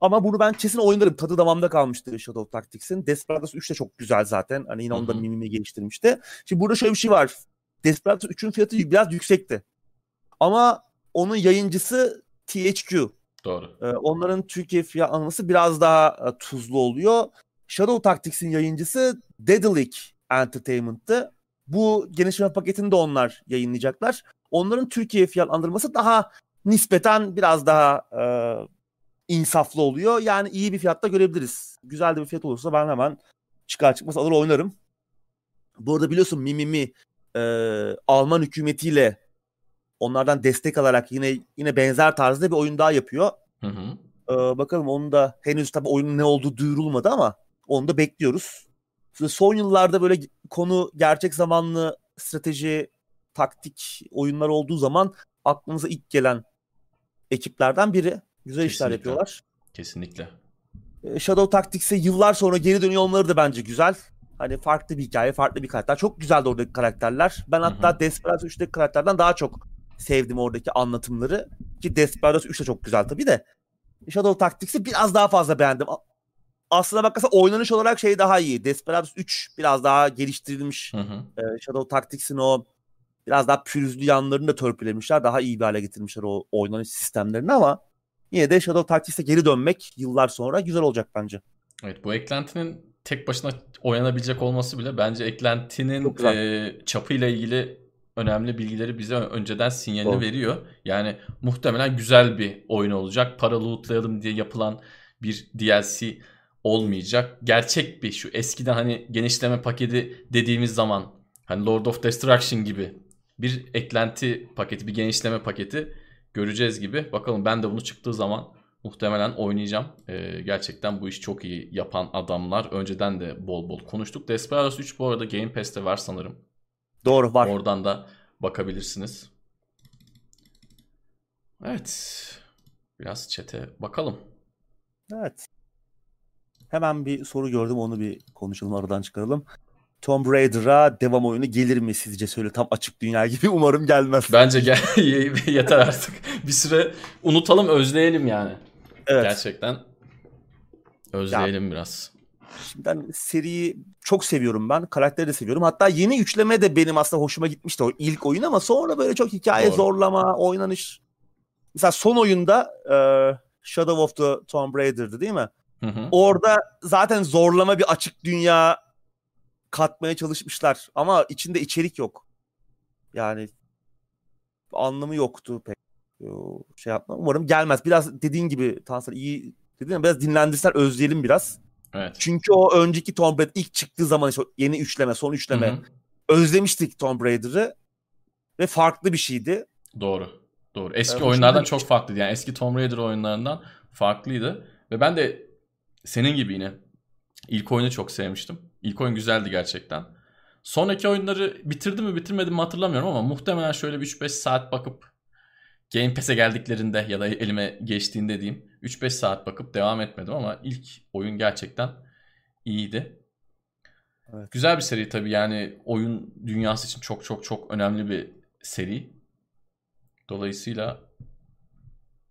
Ama bunu ben kesin oynarım. Tadı damamda kalmıştı Shadow Tactics'in. Desperados 3 de çok güzel zaten. Hani yine onda mimimi geliştirmişti. Şimdi burada şöyle bir şey var. Desperados 3'ün fiyatı biraz yüksekti. Ama onun yayıncısı THQ. Doğru. Ee, onların Türkiye fiyatlaması biraz daha e, tuzlu oluyor. Shadow Tactics'in yayıncısı Dedalic Entertainment'tı. Bu genişleme paketini de onlar yayınlayacaklar. Onların Türkiye fiyatlandırması daha nispeten biraz daha e, insaflı oluyor. Yani iyi bir fiyatta görebiliriz. Güzel de bir fiyat olursa ben hemen çıkar çıkmaz alır oynarım. Bu arada biliyorsun Mimimi e, Alman hükümetiyle onlardan destek alarak yine yine benzer tarzda bir oyun daha yapıyor. Hı hı. Ee, bakalım onu da henüz tabii oyunun ne olduğu duyurulmadı ama onu da bekliyoruz. Şimdi son yıllarda böyle konu gerçek zamanlı strateji, taktik oyunlar olduğu zaman aklımıza ilk gelen ekiplerden biri. Güzel işler Kesinlikle. yapıyorlar. Kesinlikle. Ee, Shadow Tactics'e yıllar sonra geri dönüyor olmaları da bence güzel. Hani farklı bir hikaye, farklı bir karakter. Çok güzeldi oradaki karakterler. Ben hatta hı. Desperados 3'teki karakterlerden daha çok sevdim oradaki anlatımları. Ki Desperados 3 de çok güzel tabii de. Shadow Tactics'i biraz daha fazla beğendim. Aslına bakarsan oynanış olarak şey daha iyi. Desperados 3 biraz daha geliştirilmiş. Hı hı. Ee, Shadow Tactics'in o biraz daha pürüzlü yanlarını da törpülemişler. Daha iyi bir hale getirmişler o oynanış sistemlerini ama yine de Shadow Tactics'e geri dönmek yıllar sonra güzel olacak bence. Evet bu eklentinin tek başına oynanabilecek olması bile bence eklentinin e, çapıyla ilgili önemli bilgileri bize önceden sinyalini Doğru. veriyor. Yani muhtemelen güzel bir oyun olacak. Para lootlayalım diye yapılan bir DLC olmayacak. Gerçek bir şu eskiden hani genişleme paketi dediğimiz zaman hani Lord of Destruction gibi bir eklenti paketi, bir genişleme paketi göreceğiz gibi. Bakalım ben de bunu çıktığı zaman muhtemelen oynayacağım. Ee, gerçekten bu işi çok iyi yapan adamlar. Önceden de bol bol konuştuk. Desperados 3 bu arada Game Pass'te var sanırım. Doğru var. Oradan da bakabilirsiniz. Evet. Biraz çete bakalım. Evet. Hemen bir soru gördüm onu bir konuşalım aradan çıkaralım. Tomb Raider'a devam oyunu gelir mi sizce? Söyle tam açık dünya gibi umarım gelmez. Bence gel yeter artık. Bir süre unutalım, özleyelim yani. evet. Gerçekten özleyelim biraz. Ben seriyi çok seviyorum ben. Karakteri de seviyorum. Hatta yeni üçleme de benim aslında hoşuma gitmişti o ilk oyun ama sonra böyle çok hikaye Doğru. zorlama, oynanış. Mesela son oyunda e, Shadow of the Tomb Raider'dı değil mi? Hı hı. Orada zaten zorlama bir açık dünya katmaya çalışmışlar ama içinde içerik yok. Yani anlamı yoktu pek. Şey yapma. Umarım gelmez. Biraz dediğin gibi Tansel iyi dedin biraz dinlendirsen özleyelim biraz. Evet. Çünkü o önceki Tomb Raider ilk çıktığı zaman işte yeni üçleme, son üçleme Hı hı. özlemiştik Tomb Raider'ı ve farklı bir şeydi. Doğru. Doğru. Eski hoşuma oyunlardan çok farklıydı. Yani eski Tomb Raider oyunlarından farklıydı. Ve ben de senin gibi yine ilk oyunu çok sevmiştim. İlk oyun güzeldi gerçekten. Sonraki oyunları bitirdim mi bitirmedim mi hatırlamıyorum ama muhtemelen şöyle bir 3-5 saat bakıp Game Pass'e geldiklerinde ya da elime geçtiğinde diyeyim 3-5 saat bakıp devam etmedim ama ilk oyun gerçekten iyiydi. Evet. Güzel bir seri tabii yani oyun dünyası için çok çok çok önemli bir seri. Dolayısıyla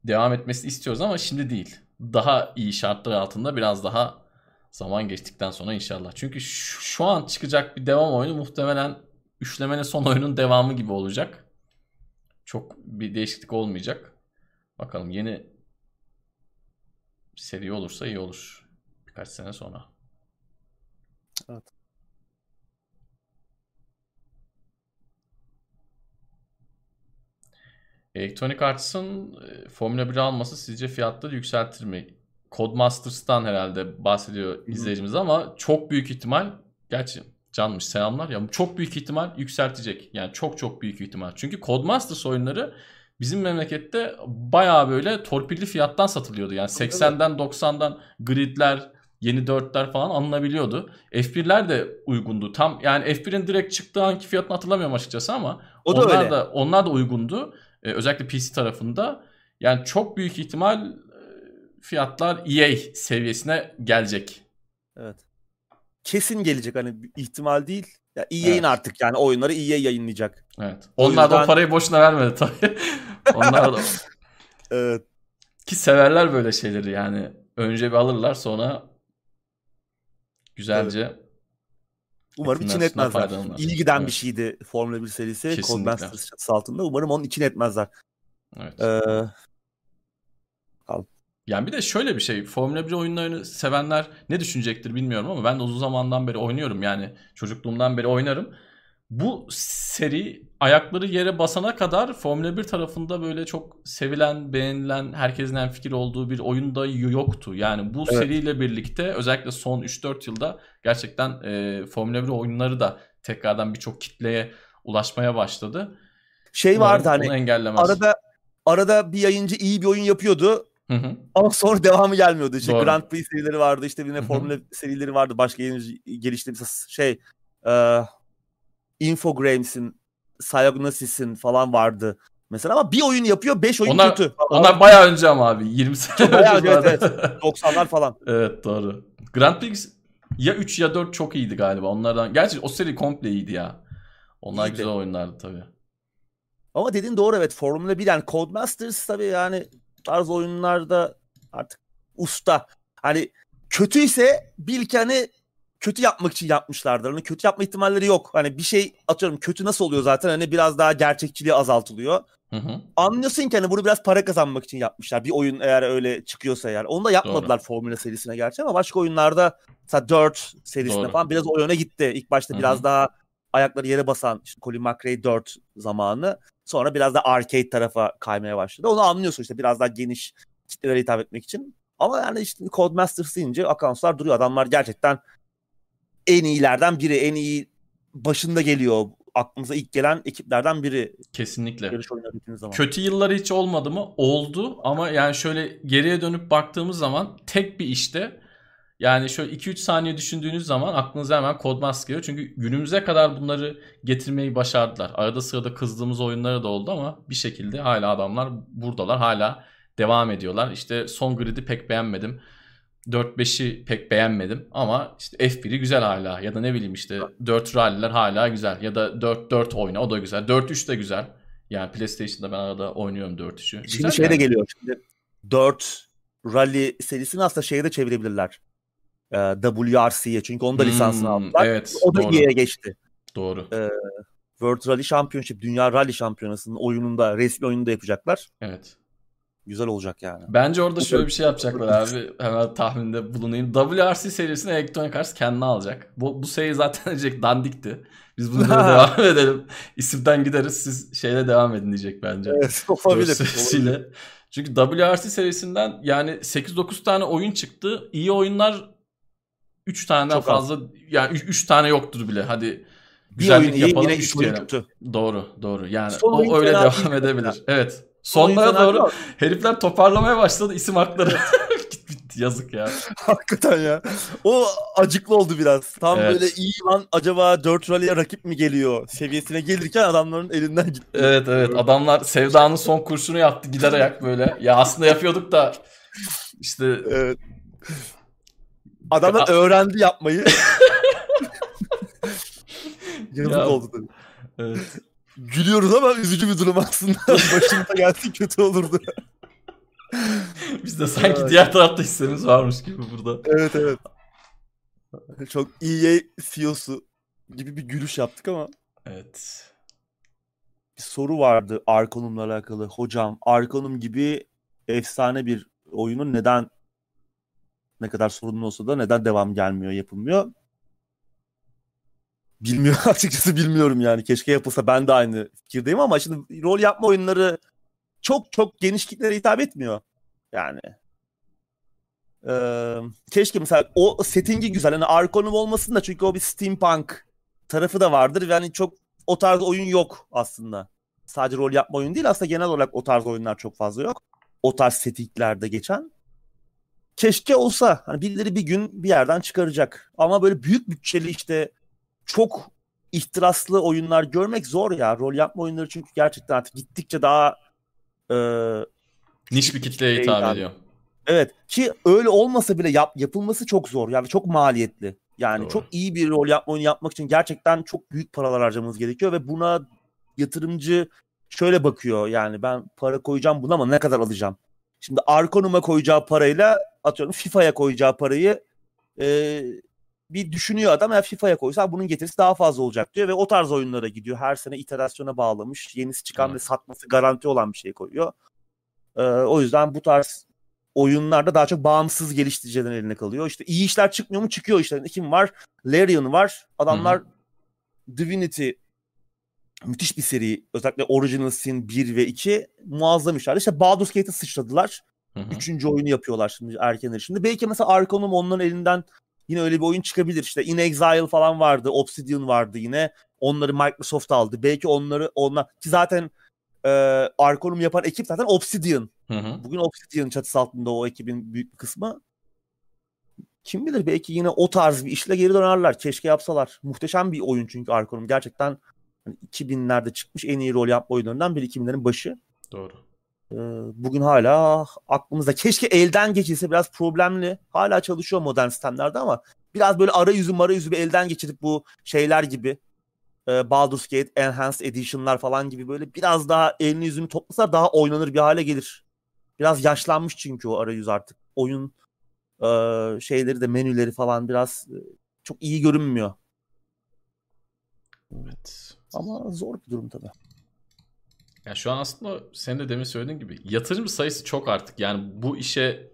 devam etmesini istiyoruz ama şimdi değil. Daha iyi şartlar altında biraz daha zaman geçtikten sonra inşallah. Çünkü şu, an çıkacak bir devam oyunu muhtemelen üçlemenin son oyunun devamı gibi olacak. Çok bir değişiklik olmayacak. Bakalım yeni seri olursa iyi olur. Birkaç sene sonra. Evet. Electronic Arts'ın e, Formula 1 alması sizce fiyatları yükseltir mi? Codemasters'tan herhalde bahsediyor izleyicimiz ama çok büyük ihtimal gerçi canmış selamlar ya çok büyük ihtimal yükseltecek. Yani çok çok büyük ihtimal. Çünkü Codemasters oyunları bizim memlekette bayağı böyle torpilli fiyattan satılıyordu. Yani 80'den 90'dan gridler, yeni 4'ler falan alınabiliyordu. F1'ler de uygundu. Tam yani F1'in direkt çıktığı anki fiyatını hatırlamıyorum açıkçası ama O da onlar öyle. da onlar da uygundu. Ee, özellikle PC tarafında. Yani çok büyük ihtimal e, fiyatlar EA seviyesine gelecek. Evet. Kesin gelecek hani ihtimal değil. Ya EA'in Evet. artık yani oyunları EA yayınlayacak. Evet. Onlar da o yüzden- parayı boşuna vermedi tabii. Onlar da Evet. ki severler böyle şeyleri yani. Önce bir alırlar sonra güzelce Umarım Etinden içine sütünden etmezler. İyi giden Evet. bir şeydi Formula 1 serisi. Kesinlikle. Codemasters altında. Umarım onun içine etmezler. evet. Ee, Yani bir de şöyle bir şey. Formula 1 oyunlarını sevenler ne düşünecektir bilmiyorum ama ben de uzun zamandan beri oynuyorum. Yani çocukluğumdan beri oynarım. Bu seri ayakları yere basana kadar Formula 1 tarafında böyle çok sevilen, beğenilen, herkesin en fikir olduğu bir oyunda yoktu. Yani bu Evet. seriyle birlikte özellikle son 3-4 yılda gerçekten e, Formula 1 oyunları da tekrardan birçok kitleye ulaşmaya başladı. şey Umarım vardı hani arada arada bir yayıncı iyi bir oyun yapıyordu Hı hı. ama sonra devamı gelmiyordu. İşte Doğru. Grand Prix serileri vardı, işte yine. Formula serileri vardı. Başka yayıncı geliştirdiği şey e, Infogrames'in, Psygnosis'in falan vardı. Mesela ama bir oyun yapıyor, 5 oyun Onlar- kötü. Onlar bayağı önce ama abi. 20 sene Bayağı önce. önce, zaten. 90'lar falan. Evet doğru. Grand Prix ya 3 ya 4 çok iyiydi galiba. Onlardan gerçi o seri komple iyiydi ya. Onlar İyiydi. güzel oyunlardı tabii. Ama dediğin doğru evet. Formula 1 yani Codemasters tabii yani tarz oyunlarda artık usta. Hani kötüyse bil ki hani kötü yapmak için yapmışlardır. Hani kötü yapma ihtimalleri yok. Hani bir şey atıyorum kötü nasıl oluyor zaten hani biraz daha gerçekçiliği azaltılıyor. Hı hı. Anlıyorsun ki hani bunu biraz para kazanmak için yapmışlar. Bir oyun eğer öyle çıkıyorsa yani. Onu da yapmadılar Formula serisine gerçi ama başka oyunlarda mesela Dirt serisinde Doğru. falan biraz o yöne gitti. İlk başta Hı biraz hı. daha ayakları yere basan işte Colin McRae Dirt zamanı. Sonra biraz da arcade tarafa kaymaya başladı. Onu anlıyorsun işte biraz daha geniş kitlelere hitap etmek için. Ama yani işte Codemasters deyince akanslar duruyor. Adamlar gerçekten en iyilerden biri. En iyi başında geliyor. Aklımıza ilk gelen ekiplerden biri. Kesinlikle. Zaman. Kötü yılları hiç olmadı mı? Oldu ama yani şöyle geriye dönüp baktığımız zaman tek bir işte yani şöyle 2-3 saniye düşündüğünüz zaman aklınıza hemen Codemaster geliyor. Çünkü günümüze kadar bunları getirmeyi başardılar. Arada sırada kızdığımız oyunları da oldu ama bir şekilde hala adamlar buradalar. Hala devam ediyorlar. İşte son grid'i pek beğenmedim. 4-5'i pek beğenmedim ama işte F1'i güzel hala ya da ne bileyim işte 4 rally'ler hala güzel ya da 4-4 oyna o da güzel. 4-3 de güzel. Yani PlayStation'da ben arada oynuyorum 4-3'ü. Güzel Şimdi şey de yani. geliyor. Şimdi 4 Rally serisini aslında şeye de çevirebilirler. Ee, WRC'ye çünkü onun da lisansını Hmm, aldılar. Evet o da. EA'ye geçti. Doğru. World Rally Championship, Dünya Rally Şampiyonası'nın oyununda, resmi oyununda yapacaklar. Evet. Güzel olacak yani. Bence orada şöyle bir şey yapacaklar abi. Hemen tahminde bulunayım. WRC serisini Electronic Arts kendine alacak. Bu, bu seri zaten diyecek dandikti. Biz bunlara devam edelim. İsimden gideriz siz şeyle devam edin diyecek bence. Evet, olabilir. Serisiyle. Çünkü WRC serisinden yani 8-9 tane oyun çıktı. İyi oyunlar 3 taneden Çok az. fazla yani 3 tane yoktur bile. Hadi güzellik iyi, yapalım yine üç üç oyun diyelim. kötü. Doğru doğru. Yani Son o öyle devam edebilir. Evet. Son oyun Sonlara doğru değil herifler toparlamaya başladı isim hakları. Git bitti yazık ya. Hakikaten ya. O acıklı oldu biraz. Tam Evet. böyle iyi lan acaba 4 Rally'e rakip mi geliyor seviyesine gelirken adamların elinden gitti. Evet evet adamlar sevdanın son kurşunu yaptı gider ayak böyle. Ya aslında yapıyorduk da işte Evet. Adamlar öğrendi yapmayı. Yazık Ya. oldu tabii. evet. Gülüyoruz ama üzücü bir durum aslında. Başımıza gelse kötü olurdu. Biz de sanki Evet. diğer tarafta hissemiz varmış gibi burada. evet evet. Çok EA CEO'su gibi bir gülüş yaptık ama Evet. bir soru vardı Arkonum'la alakalı. Hocam Arkonum gibi efsane bir oyunun neden ne kadar sorunlu olsa da neden devam gelmiyor, yapılmıyor? Bilmiyorum açıkçası bilmiyorum yani. Keşke yapılsa ben de aynı fikirdeyim ama şimdi rol yapma oyunları çok çok geniş kitlere hitap etmiyor. Yani. Ee, keşke mesela o settingi güzel. Hani Arkonum olmasın da çünkü o bir steampunk tarafı da vardır. Yani çok o tarz oyun yok aslında. sadece rol yapma oyunu değil aslında genel olarak o tarz oyunlar çok fazla yok. O tarz settinglerde geçen. Keşke olsa hani birileri bir gün bir yerden çıkaracak. Ama böyle büyük bütçeli işte çok ihtiraslı oyunlar görmek zor ya. Rol yapma oyunları çünkü gerçekten artık gittikçe daha e, niş bir kitleye hitap ediyor. Evet ki öyle olmasa bile yap, yapılması çok zor yani çok maliyetli. Yani Doğru. çok iyi bir rol yapma oyunu yapmak için gerçekten çok büyük paralar harcamamız gerekiyor ve buna yatırımcı şöyle bakıyor yani ben para koyacağım buna ama ne kadar alacağım? Şimdi Arkonum'a koyacağı parayla atıyorum FIFA'ya koyacağı parayı e, bir düşünüyor adam ya FIFA'ya koysa bunun getirisi daha fazla olacak diyor ve o tarz oyunlara gidiyor. Her sene iterasyona bağlamış. Yenisi çıkan evet. ve satması garanti olan bir şey koyuyor. Ee, o yüzden bu tarz oyunlarda daha çok bağımsız geliştiricilerin eline kalıyor. İşte iyi işler çıkmıyor mu? Çıkıyor işlerinde. Kim var? Larian var. Adamlar Hı-hı. Divinity müthiş bir seri. Özellikle Original Sin 1 ve 2 muazzam işler. İşte Baldur's Gate'e sıçradılar. Hı-hı. Üçüncü oyunu yapıyorlar şimdi erken erişimde. Belki mesela Arcanum onların elinden yine öyle bir oyun çıkabilir. İşte In Exile falan vardı. Obsidian vardı yine. Onları Microsoft aldı. Belki onları onlar ki zaten e, Arcanum yapan ekip zaten Obsidian. Hı hı. Bugün Obsidian çatısı altında o ekibin büyük bir kısmı. Kim bilir belki yine o tarz bir işle geri dönerler. Keşke yapsalar. Muhteşem bir oyun çünkü Arcanum. Gerçekten hani 2000'lerde çıkmış en iyi rol yapma oyunlarından biri 2000'lerin başı. Doğru. Ee, bugün hala aklımızda. Keşke elden geçilse biraz problemli. Hala çalışıyor modern sistemlerde ama biraz böyle arayüzü marayüzü bir elden geçirip bu şeyler gibi e, Baldur's Gate Enhanced Edition'lar falan gibi böyle biraz daha elini yüzünü toplasalar daha oynanır bir hale gelir. Biraz yaşlanmış çünkü o arayüz artık. Oyun e, şeyleri de menüleri falan biraz e, çok iyi görünmüyor. Evet. Ama zor bir durum tabii. Ya şu an aslında sen de demin söylediğin gibi yatırımcı sayısı çok artık. Yani bu işe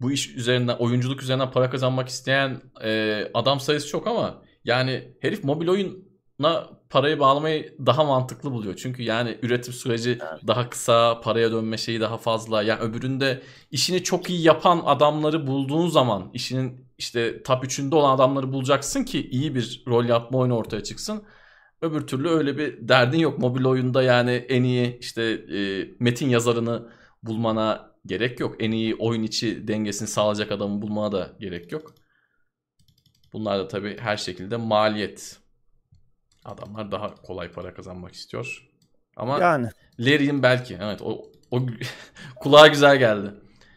bu iş üzerinden oyunculuk üzerinden para kazanmak isteyen e, adam sayısı çok ama yani herif mobil oyuna parayı bağlamayı daha mantıklı buluyor. Çünkü yani üretim süreci evet. daha kısa, paraya dönme şeyi daha fazla. Yani öbüründe işini çok iyi yapan adamları bulduğun zaman işinin işte top 3'ünde olan adamları bulacaksın ki iyi bir rol yapma oyunu ortaya çıksın. Öbür türlü öyle bir derdin yok. Mobil oyunda yani en iyi işte e, metin yazarını bulmana gerek yok. En iyi oyun içi dengesini sağlayacak adamı bulmana da gerek yok. Bunlar da tabii her şekilde maliyet. Adamlar daha kolay para kazanmak istiyor. Ama yani. Larry'in belki evet o, o kulağa güzel geldi.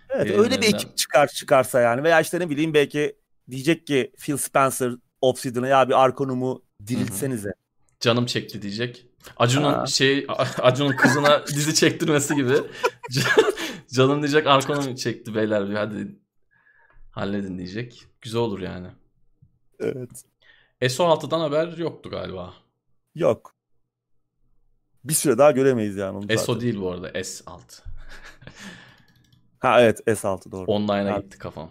Evet Larry'in öyle bir ekip çıkar çıkarsa yani veya işte ne bileyim belki diyecek ki Phil Spencer Obsidian'a ya bir Arkonum'u diriltsenize. Hı-hı canım çekti diyecek. Acun'un şey Acun'un kızına dizi çektirmesi gibi. canım diyecek Arkon'un çekti beyler bir hadi halledin diyecek. Güzel olur yani. Evet. SO6'dan haber yoktu galiba. Yok. Bir süre daha göremeyiz yani onu SO değil bu arada S6. ha evet S6 doğru. Online'a yani. gitti kafam.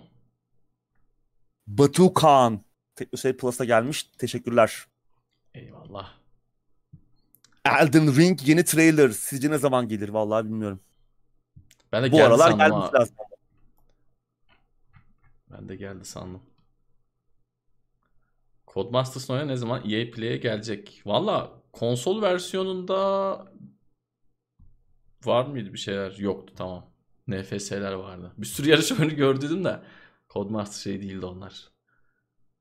Batu Kaan. Teknoseyir Plus'a gelmiş. Teşekkürler. Eyvallah. Elden Ring yeni trailer. Sizce ne zaman gelir? Vallahi bilmiyorum. Ben de Bu geldi aralar sandım gelmiş lazım. Ben de geldi sandım. Codemasters oyuna ne zaman EA Play'e gelecek? Valla konsol versiyonunda var mıydı bir şeyler? Yoktu tamam. NFS'ler vardı. Bir sürü yarış oyunu gördüm de Codemasters şey değildi onlar.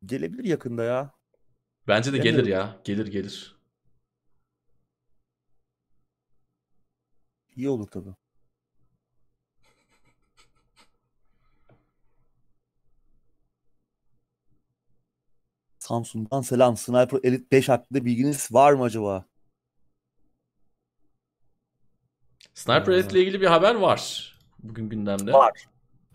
Gelebilir yakında ya. Bence de gelir ya. Gelir gelir. İyi olur tabii. Samsun'dan selam. Sniper Elite 5 hakkında bilginiz var mı acaba? Sniper Elite ile ilgili bir haber var. Bugün gündemde. Var.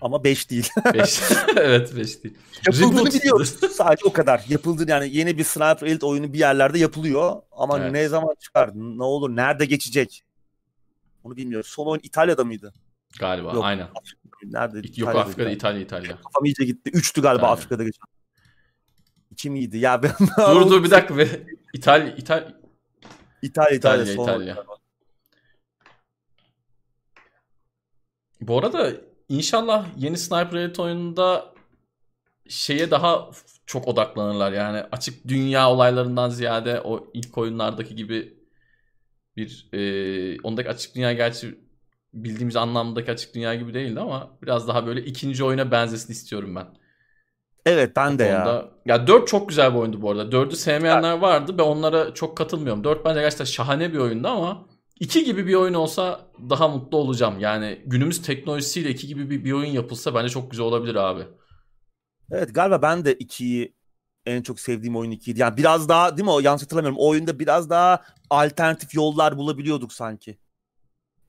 Ama 5 değil. 5. evet 5 değil. Yapıldığını Reboot. biliyoruz. Sadece o kadar. Yapıldı yani yeni bir Sniper Elite oyunu bir yerlerde yapılıyor. Ama evet. ne zaman çıkar? Ne olur? Nerede geçecek? Onu bilmiyoruz. Son oyun İtalya'da mıydı? Galiba Yok, aynen. Nerede? Yok Afrika'da İtalya İtalya. Kafam iyice gitti. Üçtü galiba İtalya. Afrika'da geçen. İki miydi? Ya ben Dur dur bir dakika be. İtalya İtalya İtalya İtalya, İtalya. İtalya. Bu arada inşallah yeni Sniper Elite oyununda şeye daha çok odaklanırlar. Yani açık dünya olaylarından ziyade o ilk oyunlardaki gibi Bir e, ondaki açık dünya gerçi bildiğimiz anlamdaki açık dünya gibi değildi ama biraz daha böyle ikinci oyuna benzesin istiyorum ben. Evet ben de ya. Ya 4 çok güzel bir oyundu bu arada. 4'ü sevmeyenler vardı. Ben onlara çok katılmıyorum. 4 bence gerçekten şahane bir oyundu ama 2 gibi bir oyun olsa daha mutlu olacağım. Yani günümüz teknolojisiyle 2 gibi bir, bir oyun yapılsa bence çok güzel olabilir abi. Evet galiba ben de 2'yi en çok sevdiğim oyun 2'ydi. Yani biraz daha değil mi o yanlış hatırlamıyorum. O oyunda biraz daha alternatif yollar bulabiliyorduk sanki.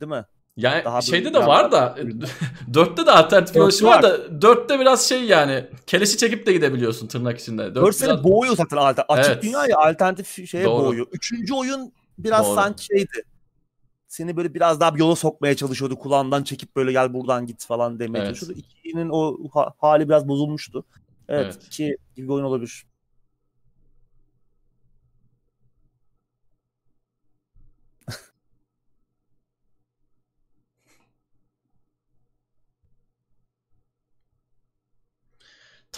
Değil mi? Yani Daha şeyde de var da dörtte de alternatif yol var da dörtte biraz şey yani keleşi çekip de gidebiliyorsun tırnak içinde. Dört seni biraz... boğuyor zaten alter açık evet. dünya ya alternatif şeye Doğru. boğuyor. Üçüncü oyun biraz Doğru. sanki şeydi. Seni böyle biraz daha bir yola sokmaya çalışıyordu. Kulağından çekip böyle gel buradan git falan demeye evet. çalışıyordu. İkinin o hali biraz bozulmuştu. Evet, evet. iki gibi bir oyun olabilir.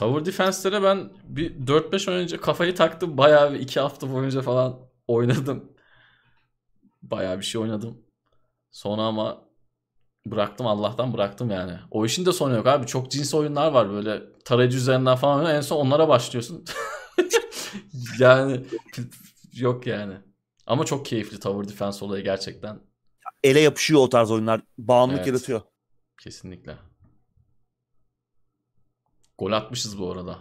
Tower Defense'lere ben bir 4-5 önce kafayı taktım. Bayağı bir 2 hafta boyunca falan oynadım. Bayağı bir şey oynadım. Sonra ama bıraktım Allah'tan bıraktım yani. O işin de sonu yok abi. Çok cins oyunlar var böyle tarayıcı üzerinden falan. En son onlara başlıyorsun. yani yok yani. Ama çok keyifli Tower Defense olayı gerçekten. Ele yapışıyor o tarz oyunlar. Bağımlılık evet. yaratıyor. Kesinlikle. Gol atmışız bu arada.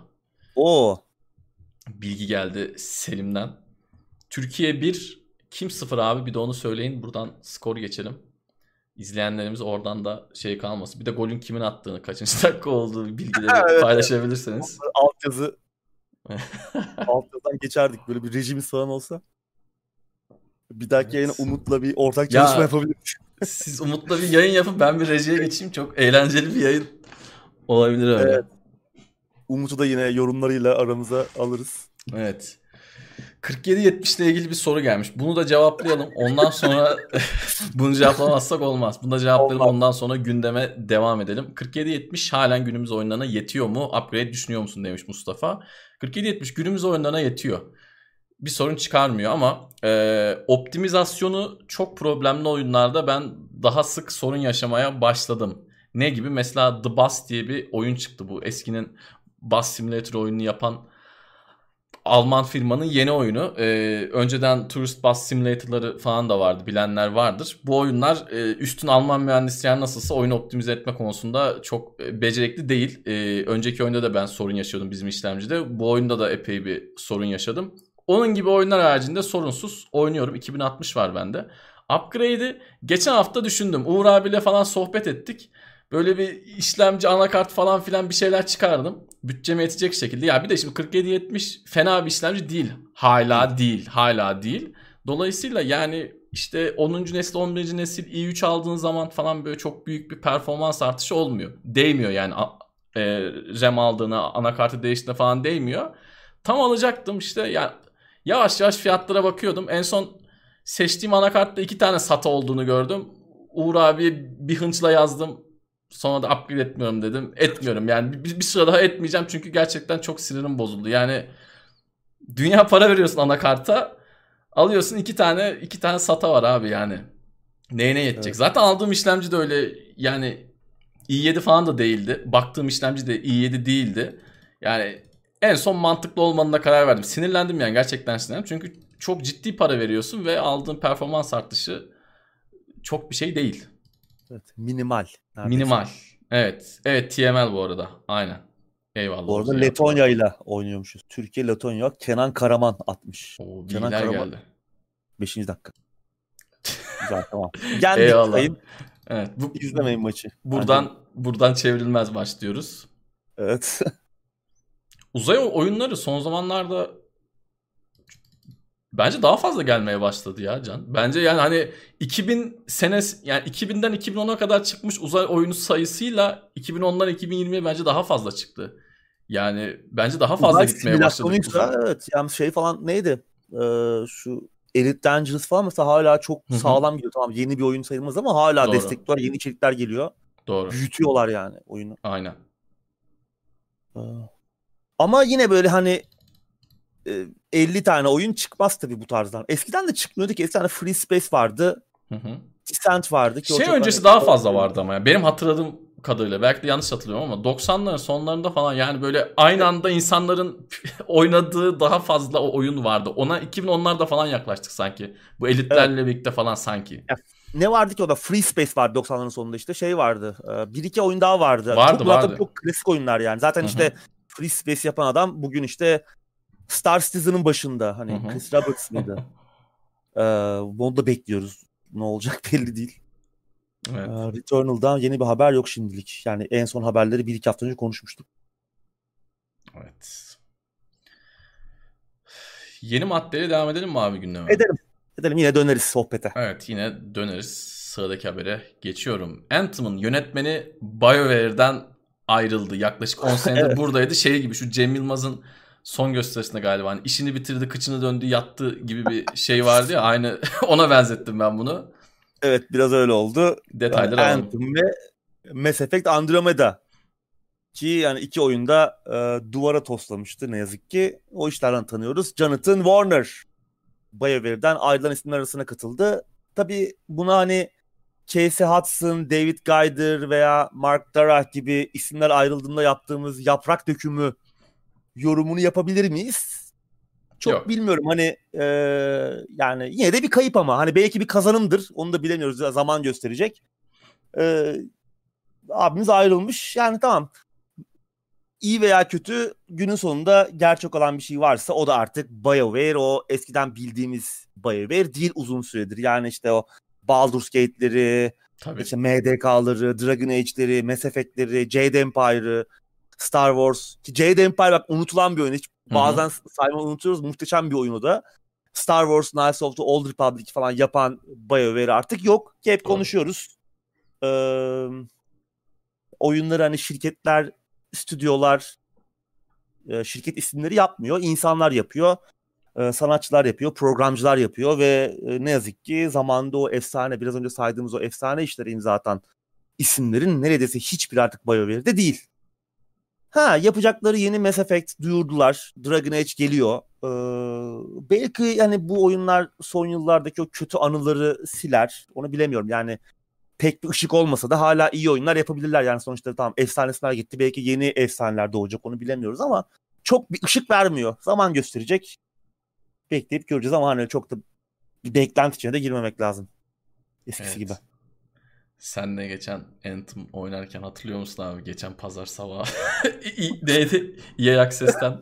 O. Bilgi geldi Selim'den. Türkiye 1, kim 0 abi bir de onu söyleyin. Buradan skor geçelim. İzleyenlerimiz oradan da şey kalmasın. Bir de golün kimin attığını, kaçıncı dakika olduğu bilgileri evet, paylaşabilirseniz. Alt yazı alt yazıdan geçerdik. Böyle bir rejimiz falan olsa. Bir dahaki evet. yayına Umut'la bir ortak çalışma ya, yapabiliriz. siz Umut'la bir yayın yapın. Ben bir rejiye geçeyim. Çok eğlenceli bir yayın olabilir öyle. Evet. Umut'u da yine yorumlarıyla aramıza alırız. Evet. 47-70 ile ilgili bir soru gelmiş. Bunu da cevaplayalım. Ondan sonra bunu cevaplamazsak olmaz. Bunu da cevaplayalım. Olmaz. Ondan sonra gündeme devam edelim. 47-70 halen günümüz oyunlarına yetiyor mu? Upgrade düşünüyor musun demiş Mustafa. 47-70 günümüz oyunlarına yetiyor. Bir sorun çıkarmıyor ama e, optimizasyonu çok problemli oyunlarda ben daha sık sorun yaşamaya başladım. Ne gibi? Mesela The Bus diye bir oyun çıktı bu. Eskinin Bus Simulator oyununu yapan Alman firmanın yeni oyunu. Ee, önceden Tourist Bus Simulator'ları falan da vardı. Bilenler vardır. Bu oyunlar e, üstün Alman mühendisler nasılsa oyunu optimize etme konusunda çok e, becerikli değil. E, önceki oyunda da ben sorun yaşıyordum bizim işlemcide. Bu oyunda da epey bir sorun yaşadım. Onun gibi oyunlar haricinde sorunsuz oynuyorum. 2060 var bende. Upgrade'i geçen hafta düşündüm. Uğur abiyle falan sohbet ettik. Böyle bir işlemci, anakart falan filan bir şeyler çıkardım. Bütçeme yetecek şekilde. Ya bir de şimdi 4770 fena bir işlemci değil. Hala değil. Hala değil. Dolayısıyla yani işte 10. nesil 11. nesil i3 aldığın zaman falan böyle çok büyük bir performans artışı olmuyor. Değmiyor yani e, RAM aldığına anakartı değiştiğine falan değmiyor. Tam alacaktım işte yani yavaş yavaş fiyatlara bakıyordum. En son seçtiğim anakartta iki tane SATA olduğunu gördüm. Uğur abi bir hınçla yazdım. Sonra da upgrade etmiyorum dedim. Etmiyorum yani bir, bir süre daha etmeyeceğim çünkü gerçekten çok sinirim bozuldu. Yani dünya para veriyorsun anakarta. Alıyorsun iki tane iki tane SATA var abi yani. Neyine yetecek? Evet. Zaten aldığım işlemci de öyle yani i7 falan da değildi. Baktığım işlemci de i7 değildi. Yani en son mantıklı olmanına karar verdim. Sinirlendim yani gerçekten sinirlendim. Çünkü çok ciddi para veriyorsun ve aldığın performans artışı çok bir şey değil. Evet, minimal. Neredeyse. Minimal. Evet. Evet TML bu arada. Aynen. Eyvallah. Bu arada Letonya ile oynuyormuşuz. Türkiye Letonya. Kenan Karaman atmış. Oo, Kenan Karaman. geldi. 5. dakika. Güzel tamam. Geldik Eyvallah. Sayın. Evet. Bu, İzlemeyin maçı. Buradan Hadi. buradan çevrilmez maç diyoruz. Evet. Uzay oyunları son zamanlarda Bence daha fazla gelmeye başladı ya Can. Bence yani hani 2000 senes yani 2000'den 2010'a kadar çıkmış uzay oyunu sayısıyla 2010'dan 2020'ye bence daha fazla çıktı. Yani bence daha fazla uzay gitmeye başladı. Evet yani şey falan neydi? Ee, şu Elite Dangerous falan mesela hala çok Hı-hı. sağlam gidiyor. Tamam yeni bir oyun sayılmaz ama hala Doğru. destekliyorlar. Yeni içerikler geliyor. Doğru. Büyütüyorlar yani oyunu. Aynen. Ee, ama yine böyle hani 50 tane oyun çıkmaz tabii bu tarzdan. Eskiden de çıkmıyordu ki. Eskiden Free Space vardı. Hı hı. Descent vardı. Ki o Şey öncesi hani- daha fazla vardı ama ya. Benim hatırladığım kadarıyla belki de yanlış hatırlıyorum ama 90'ların sonlarında falan yani böyle aynı anda insanların oynadığı daha fazla oyun vardı. Ona 2010'larda falan yaklaştık sanki. Bu elitlerle birlikte falan sanki. Ne vardı ki o da Free Space vardı 90'ların sonunda işte şey vardı. e, Bir iki oyun daha vardı. Vardı, çok, vardı. Çok klasik oyunlar yani. Zaten işte Free Space yapan adam bugün işte Star Citizen'ın başında. Hani Hı hı. Chris Roberts mıydı? Ee, onu da bekliyoruz. Ne olacak belli değil. Evet. Ee, Returnal'dan yeni bir haber yok şimdilik. Yani en son haberleri bir iki hafta önce konuşmuştuk. Evet. Yeni maddeye devam edelim mi abi gündeme? Edelim. Edelim yine döneriz sohbete. Evet yine döneriz. Sıradaki habere geçiyorum. Anthem'ın yönetmeni BioWare'den ayrıldı. Yaklaşık 10 senedir Evet. buradaydı. Şey gibi şu Cem Yılmaz'ın son gösterisinde galiba hani işini bitirdi, kıçını döndü, yattı gibi bir şey vardı ya. Aynı ona benzettim ben bunu. Evet biraz öyle oldu. Detayları Yani. Anthem ve Mass Effect Andromeda. Ki yani iki oyunda e, duvara toslamıştı ne yazık ki. O işlerden tanıyoruz. Jonathan Warner. BioWare'den ayrılan isimler arasına katıldı. Tabii buna hani Casey Hudson, David Gaider veya Mark Darrah gibi isimler ayrıldığında yaptığımız yaprak dökümü yorumunu yapabilir miyiz? Çok Yok. bilmiyorum hani e, yani yine de bir kayıp ama hani belki bir kazanımdır onu da bilemiyoruz zaman gösterecek. E, abimiz ayrılmış yani tamam iyi veya kötü günün sonunda gerçek olan bir şey varsa o da artık BioWare o eskiden bildiğimiz BioWare değil uzun süredir yani işte o Baldur's Gate'leri Tabii. işte MDK'ları, Dragon Age'leri, Mass Effect'leri, Jade Empire'ı, Star Wars. Ki Jade Empire bak unutulan bir oyun. Hiç bazen saymayı unutuyoruz. Muhteşem bir oyun o da. Star Wars, Knights of the Old Republic falan yapan BioWare artık yok. Ki hep konuşuyoruz. Ee, oyunları hani şirketler, stüdyolar, e, şirket isimleri yapmıyor. İnsanlar yapıyor. e, sanatçılar yapıyor, programcılar yapıyor ve e, ne yazık ki zamanında o efsane, biraz önce saydığımız o efsane işlere imza atan isimlerin neredeyse hiçbir artık BioWare'de değil. Ha yapacakları yeni Mass Effect duyurdular. Dragon Age geliyor. Ee, belki yani bu oyunlar son yıllardaki o kötü anıları siler. Onu bilemiyorum. Yani pek bir ışık olmasa da hala iyi oyunlar yapabilirler. Yani sonuçta tamam efsaneler gitti. Belki yeni efsaneler doğacak onu bilemiyoruz ama çok bir ışık vermiyor. Zaman gösterecek. Bekleyip göreceğiz ama hani çok da bir beklenti içine de girmemek lazım. Eskisi Evet. gibi. Senle geçen Anthem oynarken hatırlıyor musun abi? Geçen pazar sabahı. Neydi? EA Access'ten,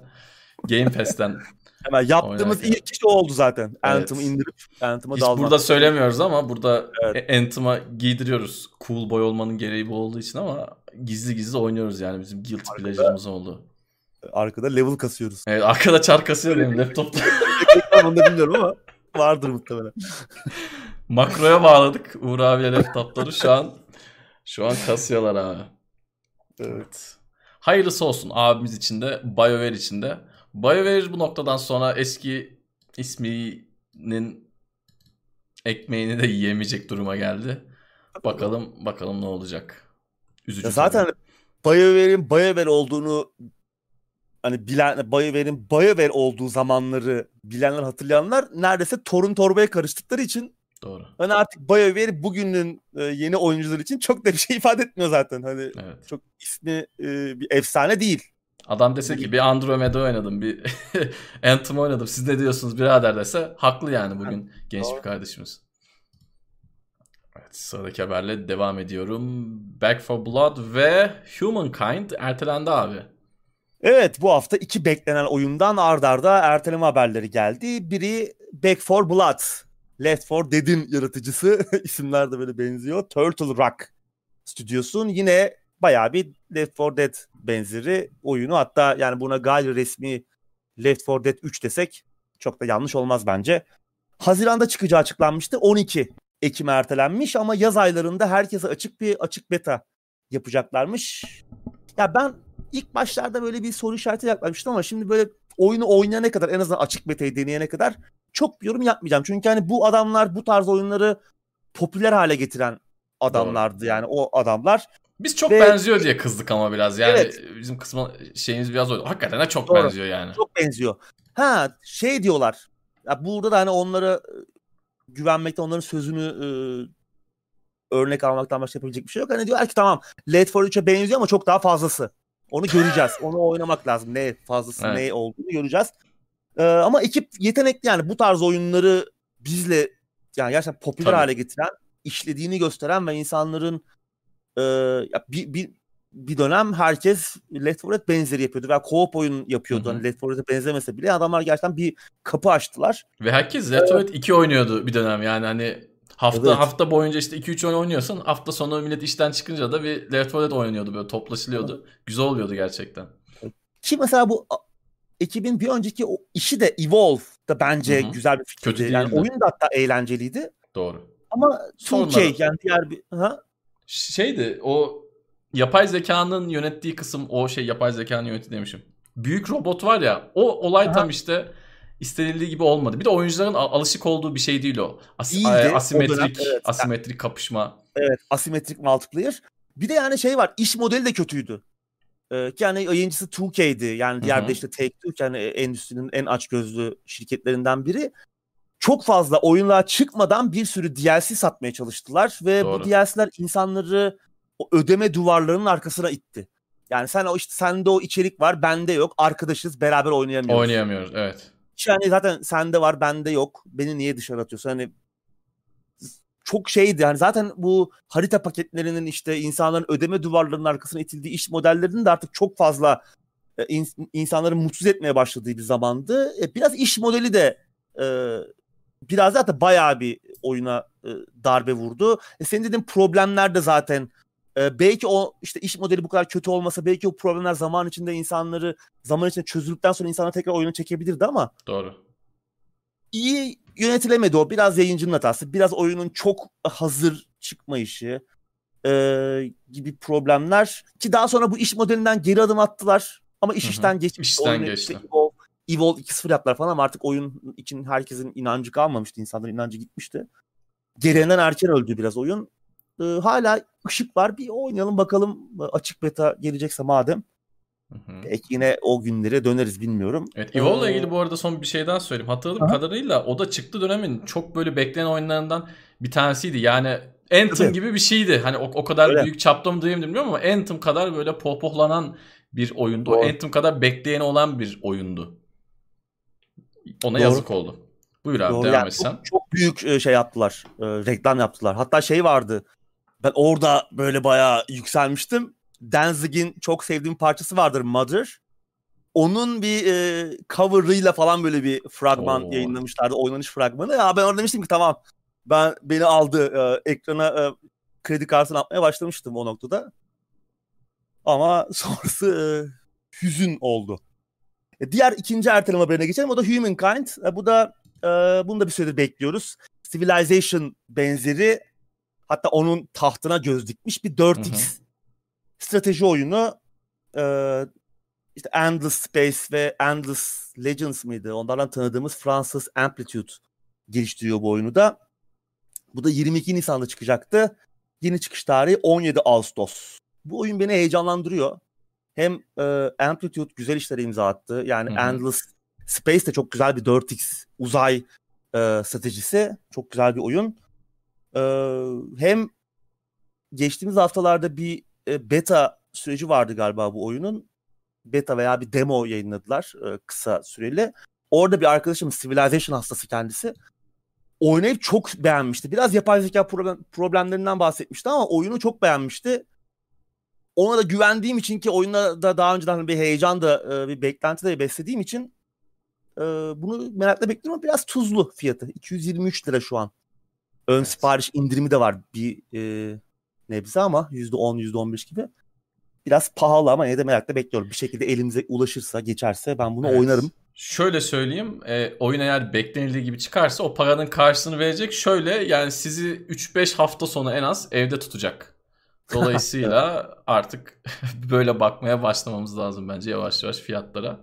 Game Pass'ten. Hemen yaptığımız Oynarken. ilk iş o oldu zaten. Evet. Anthem'ı indirip Anthem'a Hiç dalmak. burada söylemiyoruz ama burada Evet. e- Anthem'a giydiriyoruz. Cool boy olmanın gereği bu olduğu için ama gizli gizli oynuyoruz yani bizim guilty pleasure'ımız oldu. Arkada level kasıyoruz. Evet arkada çar kasıyor benim laptopta. Onu da bilmiyorum ama vardır muhtemelen. Makroya bağladık Uğur abiyle laptopları şu an şu an kasıyorlar abi. Evet. Hayırlısı olsun abimiz için de BioWare için de. BioWare bu noktadan sonra eski isminin ekmeğini de yiyemeyecek duruma geldi. Bakalım bakalım ne olacak. Üzücü. Ya zaten tabii. BioWare'in BioWare olduğunu hani bilen BioWare'in BioWare olduğu zamanları bilenler hatırlayanlar neredeyse torun torbaya karıştıkları için doğru. hani artık BioWare bugünün e, yeni oyuncular için çok da bir şey ifade etmiyor zaten. Hani Evet. çok ismi e, bir efsane değil. Adam dese ki bir Andromeda oynadım, bir Anthem oynadım. Siz ne diyorsunuz birader dese haklı yani bugün genç bir Doğru. kardeşimiz. Evet sıradaki haberle devam ediyorum. Back for Blood ve Humankind ertelendi abi. Evet bu hafta iki beklenen oyundan ard arda erteleme haberleri geldi. Biri Back 4 Blood. Left 4 Dead'in yaratıcısı. İsimler de böyle benziyor. Turtle Rock stüdyosun. Yine bayağı bir Left 4 Dead benzeri oyunu. Hatta yani buna gayri resmi Left 4 Dead 3 desek çok da yanlış olmaz bence. Haziranda çıkacağı açıklanmıştı. 12 Ekim'e ertelenmiş ama yaz aylarında herkese açık bir açık beta yapacaklarmış. Ya ben ilk başlarda böyle bir soru işareti yaklaşmıştım ama şimdi böyle oyunu oynayana kadar en azından açık beta'yı deneyene kadar çok bir yorum yapmayacağım. Çünkü hani bu adamlar bu tarz oyunları popüler hale getiren adamlardı yani o adamlar. Biz çok Ve- benziyor diye kızdık ama biraz. Yani Evet. bizim kısmı şeyimiz biraz oydu. Hakikaten de çok Doğru. benziyor yani. Çok benziyor. Ha şey diyorlar. Ya burada da hani onlara e, güvenmekte onların sözünü e, örnek almaktan başka yapabilecek bir şey yok. Hani diyorlar ki tamam Left 4 3'e benziyor ama çok daha fazlası. Onu göreceğiz. Onu oynamak lazım. Ne fazlası Evet. ne olduğunu göreceğiz. Ee, ama ekip yetenekli yani bu tarz oyunları bizle yani gerçekten popüler Tabii. hale getiren, işlediğini gösteren ve insanların e, ya bir, bir bir dönem herkes Left 4 Dead benzeri yapıyordu veya co-op oyun yapıyordu. Hı hı. Hani Left 4 Dead'e benzemese bile adamlar gerçekten bir kapı açtılar. Ve herkes Left 4 Dead 2 oynuyordu bir dönem yani hani hafta Evet. hafta boyunca işte 2-3 oyun oynuyorsun. Hafta sonu millet işten çıkınca da bir Left 4 Dead oynuyordu böyle toplaşılıyordu. Güzel oluyordu gerçekten. Ki mesela bu ekibin bir önceki o işi de Evolve da bence Hı hı. güzel bir fikirdi. Kötü yani oyun da hatta eğlenceliydi. Doğru. Ama 2K yani diğer bir ha? Şeydi o yapay zekanın yönettiği kısım o şey yapay zekanın yönettiği demişim. Büyük robot var ya o olay Aha. tam işte istenildiği gibi olmadı. Bir de oyuncuların alışık olduğu bir şey değil o. As- Değildi. a- O asimetrik dönem, evet. asimetrik kapışma. Evet asimetrik multiplayer. Bir de yani şey var iş modeli de kötüydü. Ki yani yayıncısı 2K'di. Yani diğer de işte Take-Two ki yani endüstrinin en açgözlü şirketlerinden biri. Çok fazla oyunlar çıkmadan bir sürü DLC satmaya çalıştılar ve Doğru. bu DLC'ler insanları o ödeme duvarlarının arkasına itti. Yani sen o işte sende o içerik var, bende yok. Arkadaşız, beraber oynayamıyoruz. Oynayamıyoruz evet. Yani zaten sende var, bende yok. Beni niye dışarı atıyorsun? Hani çok şeydi yani zaten bu harita paketlerinin işte insanların ödeme duvarlarının arkasına itildiği iş modellerinin de artık çok fazla e, in- insanları mutsuz etmeye başladığı bir zamandı. E, biraz iş modeli de e, biraz zaten bayağı bir oyuna e, darbe vurdu. E, senin dediğin problemler de zaten e, belki o işte iş modeli bu kadar kötü olmasa belki o problemler zaman içinde insanları zaman içinde çözüldükten sonra insanlar tekrar oyuna çekebilirdi ama Doğru. iyi yönetilemedi o. Biraz yayıncının hatası, biraz oyunun çok hazır çıkmayışı e, gibi problemler ki daha sonra bu iş modelinden geri adım attılar ama iş Hı hı. işten geçmiş. İşten geçti. Evolve, Evolve 2.0 yaptılar falan ama artık oyun için herkesin inancı kalmamıştı. İnsanların inancı gitmişti. Gereğinden erken öldü biraz oyun. E, hala ışık var. Bir oynayalım bakalım açık beta gelecekse madem. Hı hı. Belki yine o günlere döneriz bilmiyorum. Evet Evolve'la Ee, ilgili bu arada son bir şey daha söyleyeyim. Hatırladığım Aha. kadarıyla o da çıktı dönemin çok böyle beklenen oyunlarından bir tanesiydi. Yani Anthem Tabii. gibi bir şeydi. Hani o, o kadar Öyle. büyük çapta mı diyeyim bilmiyorum ama Anthem kadar böyle pohpohlanan bir oyundu. O Doğru. Anthem kadar bekleyeni olan bir oyundu. Ona Doğru. yazık oldu. Buyur abi Doğru, devam yani et sen. Çok, çok büyük e, şey yaptılar. e, reklam yaptılar. Hatta şey vardı. Ben orada böyle bayağı yükselmiştim. Danzig'in çok sevdiğim parçası vardır Mother. Onun bir e, cover'ıyla falan böyle bir fragman Oo. yayınlamışlardı. Oynanış fragmanı. Ya ben orada demiştim ki tamam. Ben beni aldı. E, ekrana e, kredi kartını atmaya başlamıştım o noktada. Ama sonrası e, hüzün oldu. E, diğer ikinci erteleme haberine geçelim. O da Humankind. E, bu da e, bunu da bir süredir bekliyoruz. Civilization benzeri hatta onun tahtına göz dikmiş bir 4X Hı hı. Strateji oyunu. E, işte Endless Space ve Endless Legends mıydı? Onlardan tanıdığımız Fransız Amplitude geliştiriyor bu oyunu da. Bu da 22 Nisan'da çıkacaktı. Yeni çıkış tarihi 17 Ağustos. Bu oyun beni heyecanlandırıyor. Hem e, Amplitude güzel işlere imza attı. Yani Hı hı. Endless Space de çok güzel bir 4X uzay e, stratejisi. Çok güzel bir oyun. E, hem geçtiğimiz haftalarda bir e, beta süreci vardı galiba bu oyunun. Beta veya bir demo yayınladılar e, kısa süreli. Orada bir arkadaşım Civilization hastası kendisi. Oynayıp çok beğenmişti. Biraz yapay zeka problem, problemlerinden bahsetmişti ama oyunu çok beğenmişti. Ona da güvendiğim için ki oyunda da daha önceden bir heyecan da e, bir beklenti de beslediğim için e, bunu merakla bekliyorum biraz tuzlu fiyatı. 223 lira şu an. Ön Evet. sipariş indirimi de var bir e, nebze ama %10 %15 gibi. Biraz pahalı ama yine de merakla bekliyorum. Bir şekilde elimize ulaşırsa, geçerse ben bunu Evet. oynarım. Şöyle söyleyeyim. E, oyun eğer beklenildiği gibi çıkarsa o paranın karşılığını verecek. Şöyle yani sizi 3-5 hafta sonra en az evde tutacak. Dolayısıyla artık böyle bakmaya başlamamız lazım bence yavaş yavaş fiyatlara.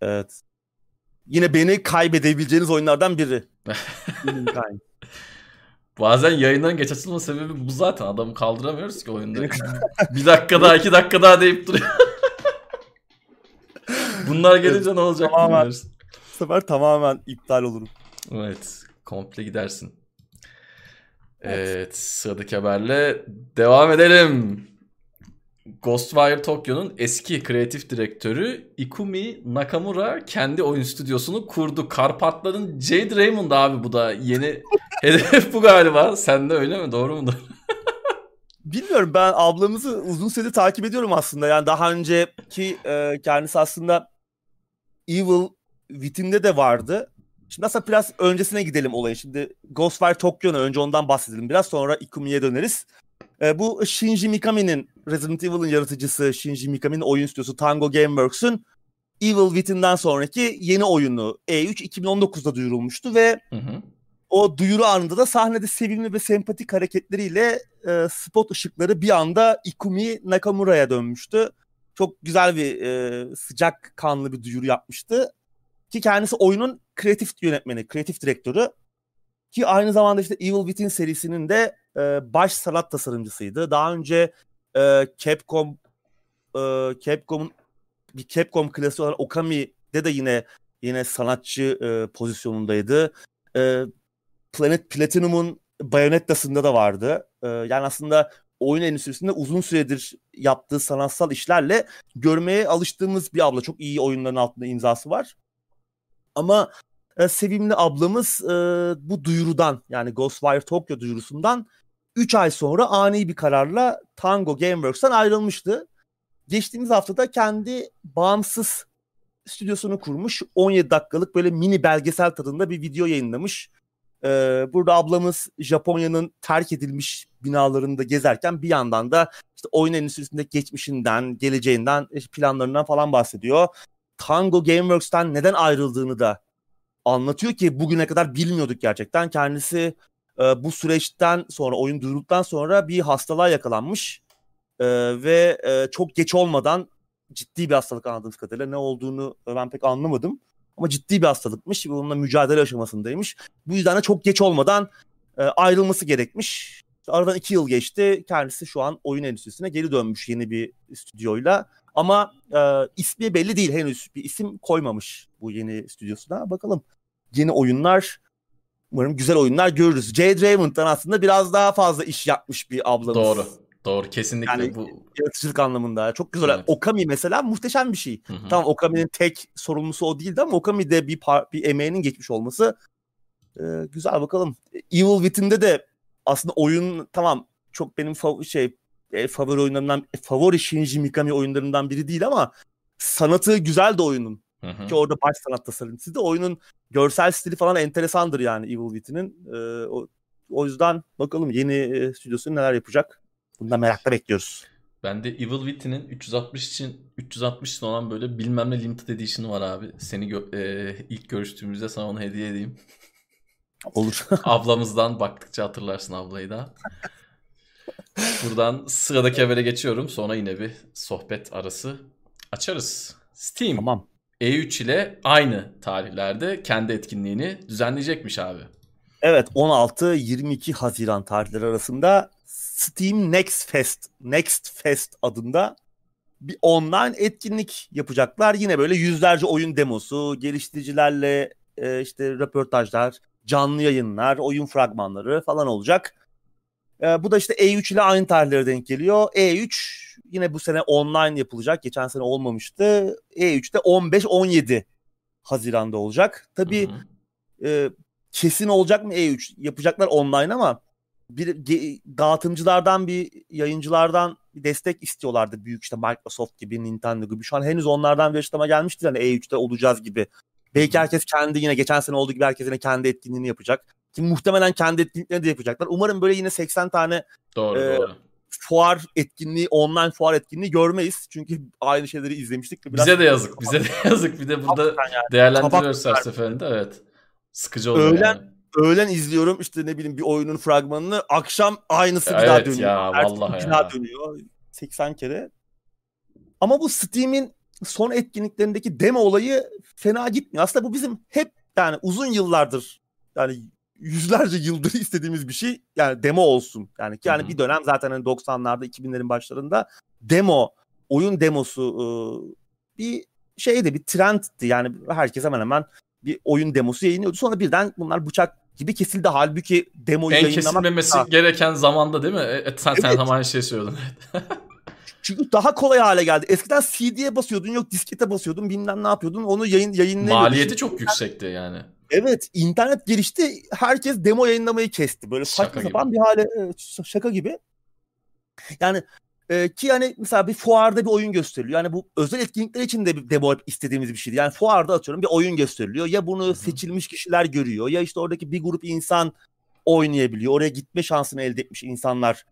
Evet. Yine beni kaybedebileceğiniz oyunlardan biri. Bazen yayından geç açılma sebebi bu zaten. Adamı kaldıramıyoruz ki oyunda. bir dakika daha iki dakika daha deyip duruyor. Bunlar gelince ne olacak Tamamen. bilmiyoruz. Bu sefer tamamen iptal olurum. Evet. Komple gidersin. Evet. Sıradaki haberle devam edelim. Ghostwire Tokyo'nun eski kreatif direktörü Ikumi Nakamura kendi oyun stüdyosunu kurdu. Karpatların Jade Raymond abi bu da yeni hedef bu galiba. Sen de öyle mi? Doğru mudur? Bilmiyorum ben ablamızı uzun süredir takip ediyorum aslında. Yani daha önceki e, kendisi aslında Evil Within'de de vardı. Şimdi aslında biraz öncesine gidelim olayın. Şimdi Ghostwire Tokyo'na önce ondan bahsedelim. Biraz sonra Ikumi'ye döneriz. E, bu Shinji Mikami'nin Resident Evil'ın yaratıcısı Shinji Mikami'nin oyun stüdyosu Tango Gameworks'ün Evil Within'den sonraki yeni oyunu E3 2019'da duyurulmuştu ve Hı hı. o duyuru anında da sahnede sevimli ve sempatik hareketleriyle e, spot ışıkları bir anda Ikumi Nakamura'ya dönmüştü. Çok güzel bir e, sıcak kanlı bir duyuru yapmıştı. Ki kendisi oyunun kreatif yönetmeni, kreatif direktörü. Ki aynı zamanda işte Evil Within serisinin de e, baş sanat tasarımcısıydı. Daha önce e, Capcom e, Capcom'un bir Capcom klasiği olan Okami'de de yine yine sanatçı e, pozisyonundaydı. E, Planet Platinum'un Bayonetta'sında da vardı. Ee, yani aslında oyun endüstrisinde uzun süredir yaptığı sanatsal işlerle görmeye alıştığımız bir abla. Çok iyi oyunların altında imzası var. Ama e, sevimli ablamız e, bu duyurudan yani Ghostwire Tokyo duyurusundan 3 ay sonra ani bir kararla Tango Gameworks'tan ayrılmıştı. Geçtiğimiz haftada kendi bağımsız stüdyosunu kurmuş. 17 dakikalık böyle mini belgesel tadında bir video yayınlamış. Ee, burada ablamız Japonya'nın terk edilmiş binalarında gezerken bir yandan da işte oyun endüstrisindeki geçmişinden, geleceğinden, e, planlarından falan bahsediyor. Tango Gameworks'ten neden ayrıldığını da anlatıyor ki bugüne kadar bilmiyorduk gerçekten. Kendisi e, bu süreçten sonra, oyun duyurulduktan sonra bir hastalığa yakalanmış E, ve e, çok geç olmadan ciddi bir hastalık anladığımız kadarıyla ne olduğunu ben pek anlamadım. Ama ciddi bir hastalıkmış ve onunla mücadele aşamasındaymış. Bu yüzden de çok geç olmadan e, ayrılması gerekmiş. Aradan iki yıl geçti. Kendisi şu an oyun endüstrisine geri dönmüş yeni bir stüdyoyla. Ama e, ismi belli değil henüz. Bir isim koymamış bu yeni stüdyosuna. Bakalım yeni oyunlar umarım güzel oyunlar görürüz. Jade Raymond'dan aslında biraz daha fazla iş yapmış bir ablamız. Doğru. Doğru. Kesinlikle Yani- bu. Yaratıcılık anlamında. Çok güzel. Evet. Okami mesela muhteşem bir şey. Hı hı. Tamam Okami'nin tek sorumlusu o değildi ama Okami'de bir par- bir emeğinin geçmiş olması e, güzel bakalım. Evil Within'de de aslında oyun tamam çok benim fav- şey e, favori oyunlarımdan e, favori Shinji Mikami oyunlarından biri değil ama sanatı güzel de oyunun. Hı hı. Ki orada baş sanat tasarımcısı da oyunun görsel stili falan enteresandır yani Evil Within'in. E, o, o yüzden bakalım yeni e, stüdyosu neler yapacak. Bunu da merakla bekliyoruz. Bende Evil Within'in 360 için 360 için olan böyle bilmem ne limited edition'ı var abi. Seni gö- e, ilk görüştüğümüzde sana onu hediye edeyim. Olur. Ablamızdan baktıkça hatırlarsın ablayı da. Buradan sıradaki habere geçiyorum. Sonra yine bir sohbet arası açarız. Steam tamam. E3 ile aynı tarihlerde kendi etkinliğini düzenleyecekmiş abi. Evet 16-22 Haziran tarihleri arasında Steam Next Fest, Next Fest adında bir online etkinlik yapacaklar. Yine böyle yüzlerce oyun demosu, geliştiricilerle e, işte röportajlar, canlı yayınlar, oyun fragmanları falan olacak. E, bu da işte E3 ile aynı tarihlere denk geliyor. E3 yine bu sene online yapılacak. Geçen sene olmamıştı. E3'te 15-17 Haziran'da olacak. Tabii Hı hı. e, kesin olacak mı E3? Yapacaklar online ama bir ge- dağıtımcılardan bir yayıncılardan bir destek istiyorlardı. Büyük işte Microsoft gibi, Nintendo gibi. Şu an henüz onlardan bir açıklama gelmiştir. Hani E3'te olacağız gibi. Belki herkes kendi yine geçen sene olduğu gibi herkes yine kendi etkinliğini yapacak. Ki muhtemelen kendi etkinliklerini de yapacaklar. Umarım böyle yine 80 tane Doğru Ee, doğru. Fuar etkinliği, online fuar etkinliği görmeyiz. Çünkü aynı şeyleri izlemiştik. biraz- Bize de yazık. Bize de yazık. Bir de burada yani. değerlendiriyoruz her seferinde. Evet. Sıkıcı oluyor Öğlen- yani. öğlen izliyorum işte ne bileyim bir oyunun fragmanını akşam aynısı bir daha Evet dönüyor. ya, Ertesi vallahi bir ya. daha dönüyor 80 kere. Ama bu Steam'in son etkinliklerindeki demo olayı fena gitmiyor. Aslında bu bizim hep yani uzun yıllardır yani yüzlerce yıldır istediğimiz bir şey yani demo olsun. Yani yani Hı hı. bir dönem zaten hani 90'larda 2000'lerin başlarında demo oyun demosu e, bir şeydi bir trendti. Yani herkes hemen hemen bir oyun demosu yayınlıyordu. Sonra birden bunlar bıçak gibi kesildi. Halbuki demoyu En yayınlamak kesilmemesi Ha. gereken zamanda değil mi? E, e, sen, sen Evet. tam aynı şeyi söylüyordun. çünkü daha kolay hale geldi. Eskiden CD'ye basıyordun yok diskete basıyordun bilmem ne yapıyordun onu yayın yayınlayamıyordun. Maliyeti çok yüksekti yani. Evet internet gelişti herkes demo yayınlamayı kesti. Böyle Şaka saçma gibi. sapan bir hale ş- şaka gibi. Yani e, ki yani mesela bir fuarda bir oyun gösteriliyor. Yani bu özel etkinlikler için de bir demo istediğimiz bir şeydi. Yani fuarda atıyorum bir oyun gösteriliyor. Ya bunu hı. seçilmiş kişiler görüyor ya işte oradaki bir grup insan oynayabiliyor. Oraya gitme şansını elde etmiş insanlar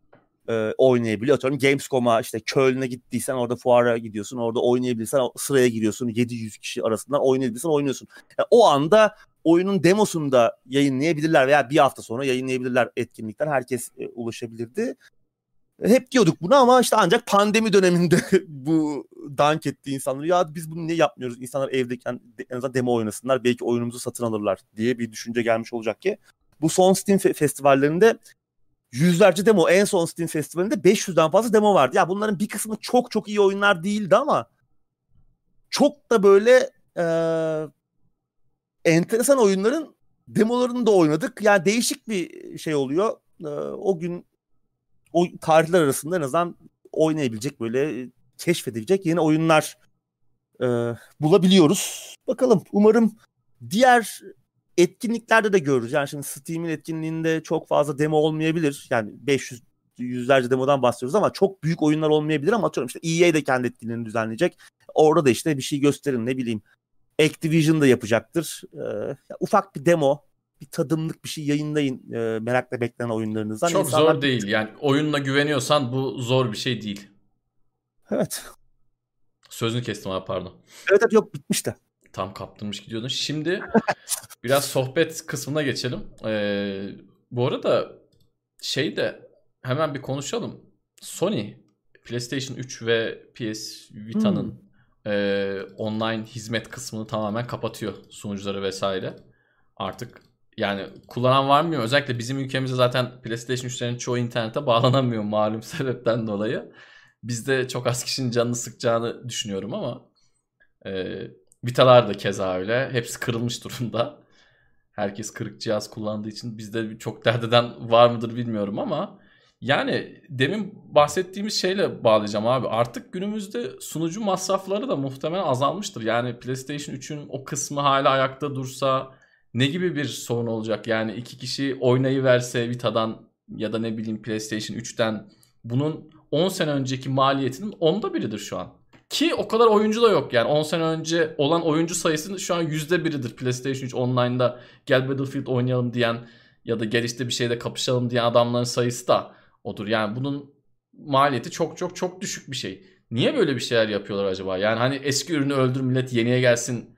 e, oynayabiliyor. Atıyorum Gamescom'a işte Köln'e gittiysen orada fuara gidiyorsun. Orada oynayabilirsen sıraya giriyorsun. 700 kişi arasından oynayabilirsen oynuyorsun. Yani o anda oyunun demosunu da yayınlayabilirler veya bir hafta sonra yayınlayabilirler etkinlikten. Herkes e, ulaşabilirdi. Hep diyorduk bunu ama işte ancak pandemi döneminde bu dank etti insanları. Ya biz bunu niye yapmıyoruz? İnsanlar evdeyken de- en azından demo oynasınlar. Belki oyunumuzu satın alırlar diye bir düşünce gelmiş olacak ki. Bu son Steam fe- festivallerinde yüzlerce demo. En son Steam festivalinde 500'den fazla demo vardı. Ya bunların bir kısmı çok çok iyi oyunlar değildi ama çok da böyle eee, enteresan oyunların demolarını da oynadık. Yani değişik bir şey oluyor. Eee, o gün o tarihler arasında en azından oynayabilecek böyle keşfedilecek yeni oyunlar eee, bulabiliyoruz. Bakalım umarım diğer etkinliklerde de görürüz. Yani şimdi Steam'in etkinliğinde çok fazla demo olmayabilir. Yani 500 yüzlerce demodan bahsediyoruz ama çok büyük oyunlar olmayabilir ama atıyorum işte EA de kendi etkinliğini düzenleyecek. Orada da işte bir şey gösterin ne bileyim. Activision da yapacaktır. Ee, ufak bir demo, bir tadımlık bir şey yayınlayın e, merakla beklenen oyunlarınızdan. Çok İnsanlar- zor değil. Yani oyunla güveniyorsan bu zor bir şey değil. Evet. Sözünü kestim abi pardon. Evet evet yok bitmiş de. Tam kaptırmış gidiyordun. Şimdi biraz sohbet kısmına geçelim. Ee, bu arada şey de hemen bir konuşalım. Sony PlayStation 3 ve PS Vita'nın e, online hizmet kısmını tamamen kapatıyor sunucuları vesaire. Artık yani kullanan var mı? Özellikle bizim ülkemizde zaten PlayStation 3'lerin çoğu internete bağlanamıyor malum sebepten dolayı. Bizde çok az kişinin canını sıkacağını düşünüyorum ama e, Vita'lar da keza öyle. Hepsi kırılmış durumda. Herkes kırık cihaz kullandığı için bizde çok dert eden var mıdır bilmiyorum ama yani demin bahsettiğimiz şeyle bağlayacağım abi. Artık günümüzde sunucu masrafları da muhtemelen azalmıştır. Yani PlayStation 3'ün o kısmı hala ayakta dursa ne gibi bir sorun olacak? Yani iki kişi oynayıverse Vita'dan ya da ne bileyim PlayStation 3'ten bunun 10 sene önceki maliyetinin onda biridir şu an. Ki o kadar oyuncu da yok yani 10 sene önce olan oyuncu sayısının şu an yüzde biridir PlayStation 3 online'da gel Battlefield oynayalım diyen ya da gel işte bir şeyde kapışalım diyen adamların sayısı da odur. Yani bunun maliyeti çok çok çok düşük bir şey. Niye böyle bir şeyler yapıyorlar acaba? Yani hani eski ürünü öldür millet yeniye gelsin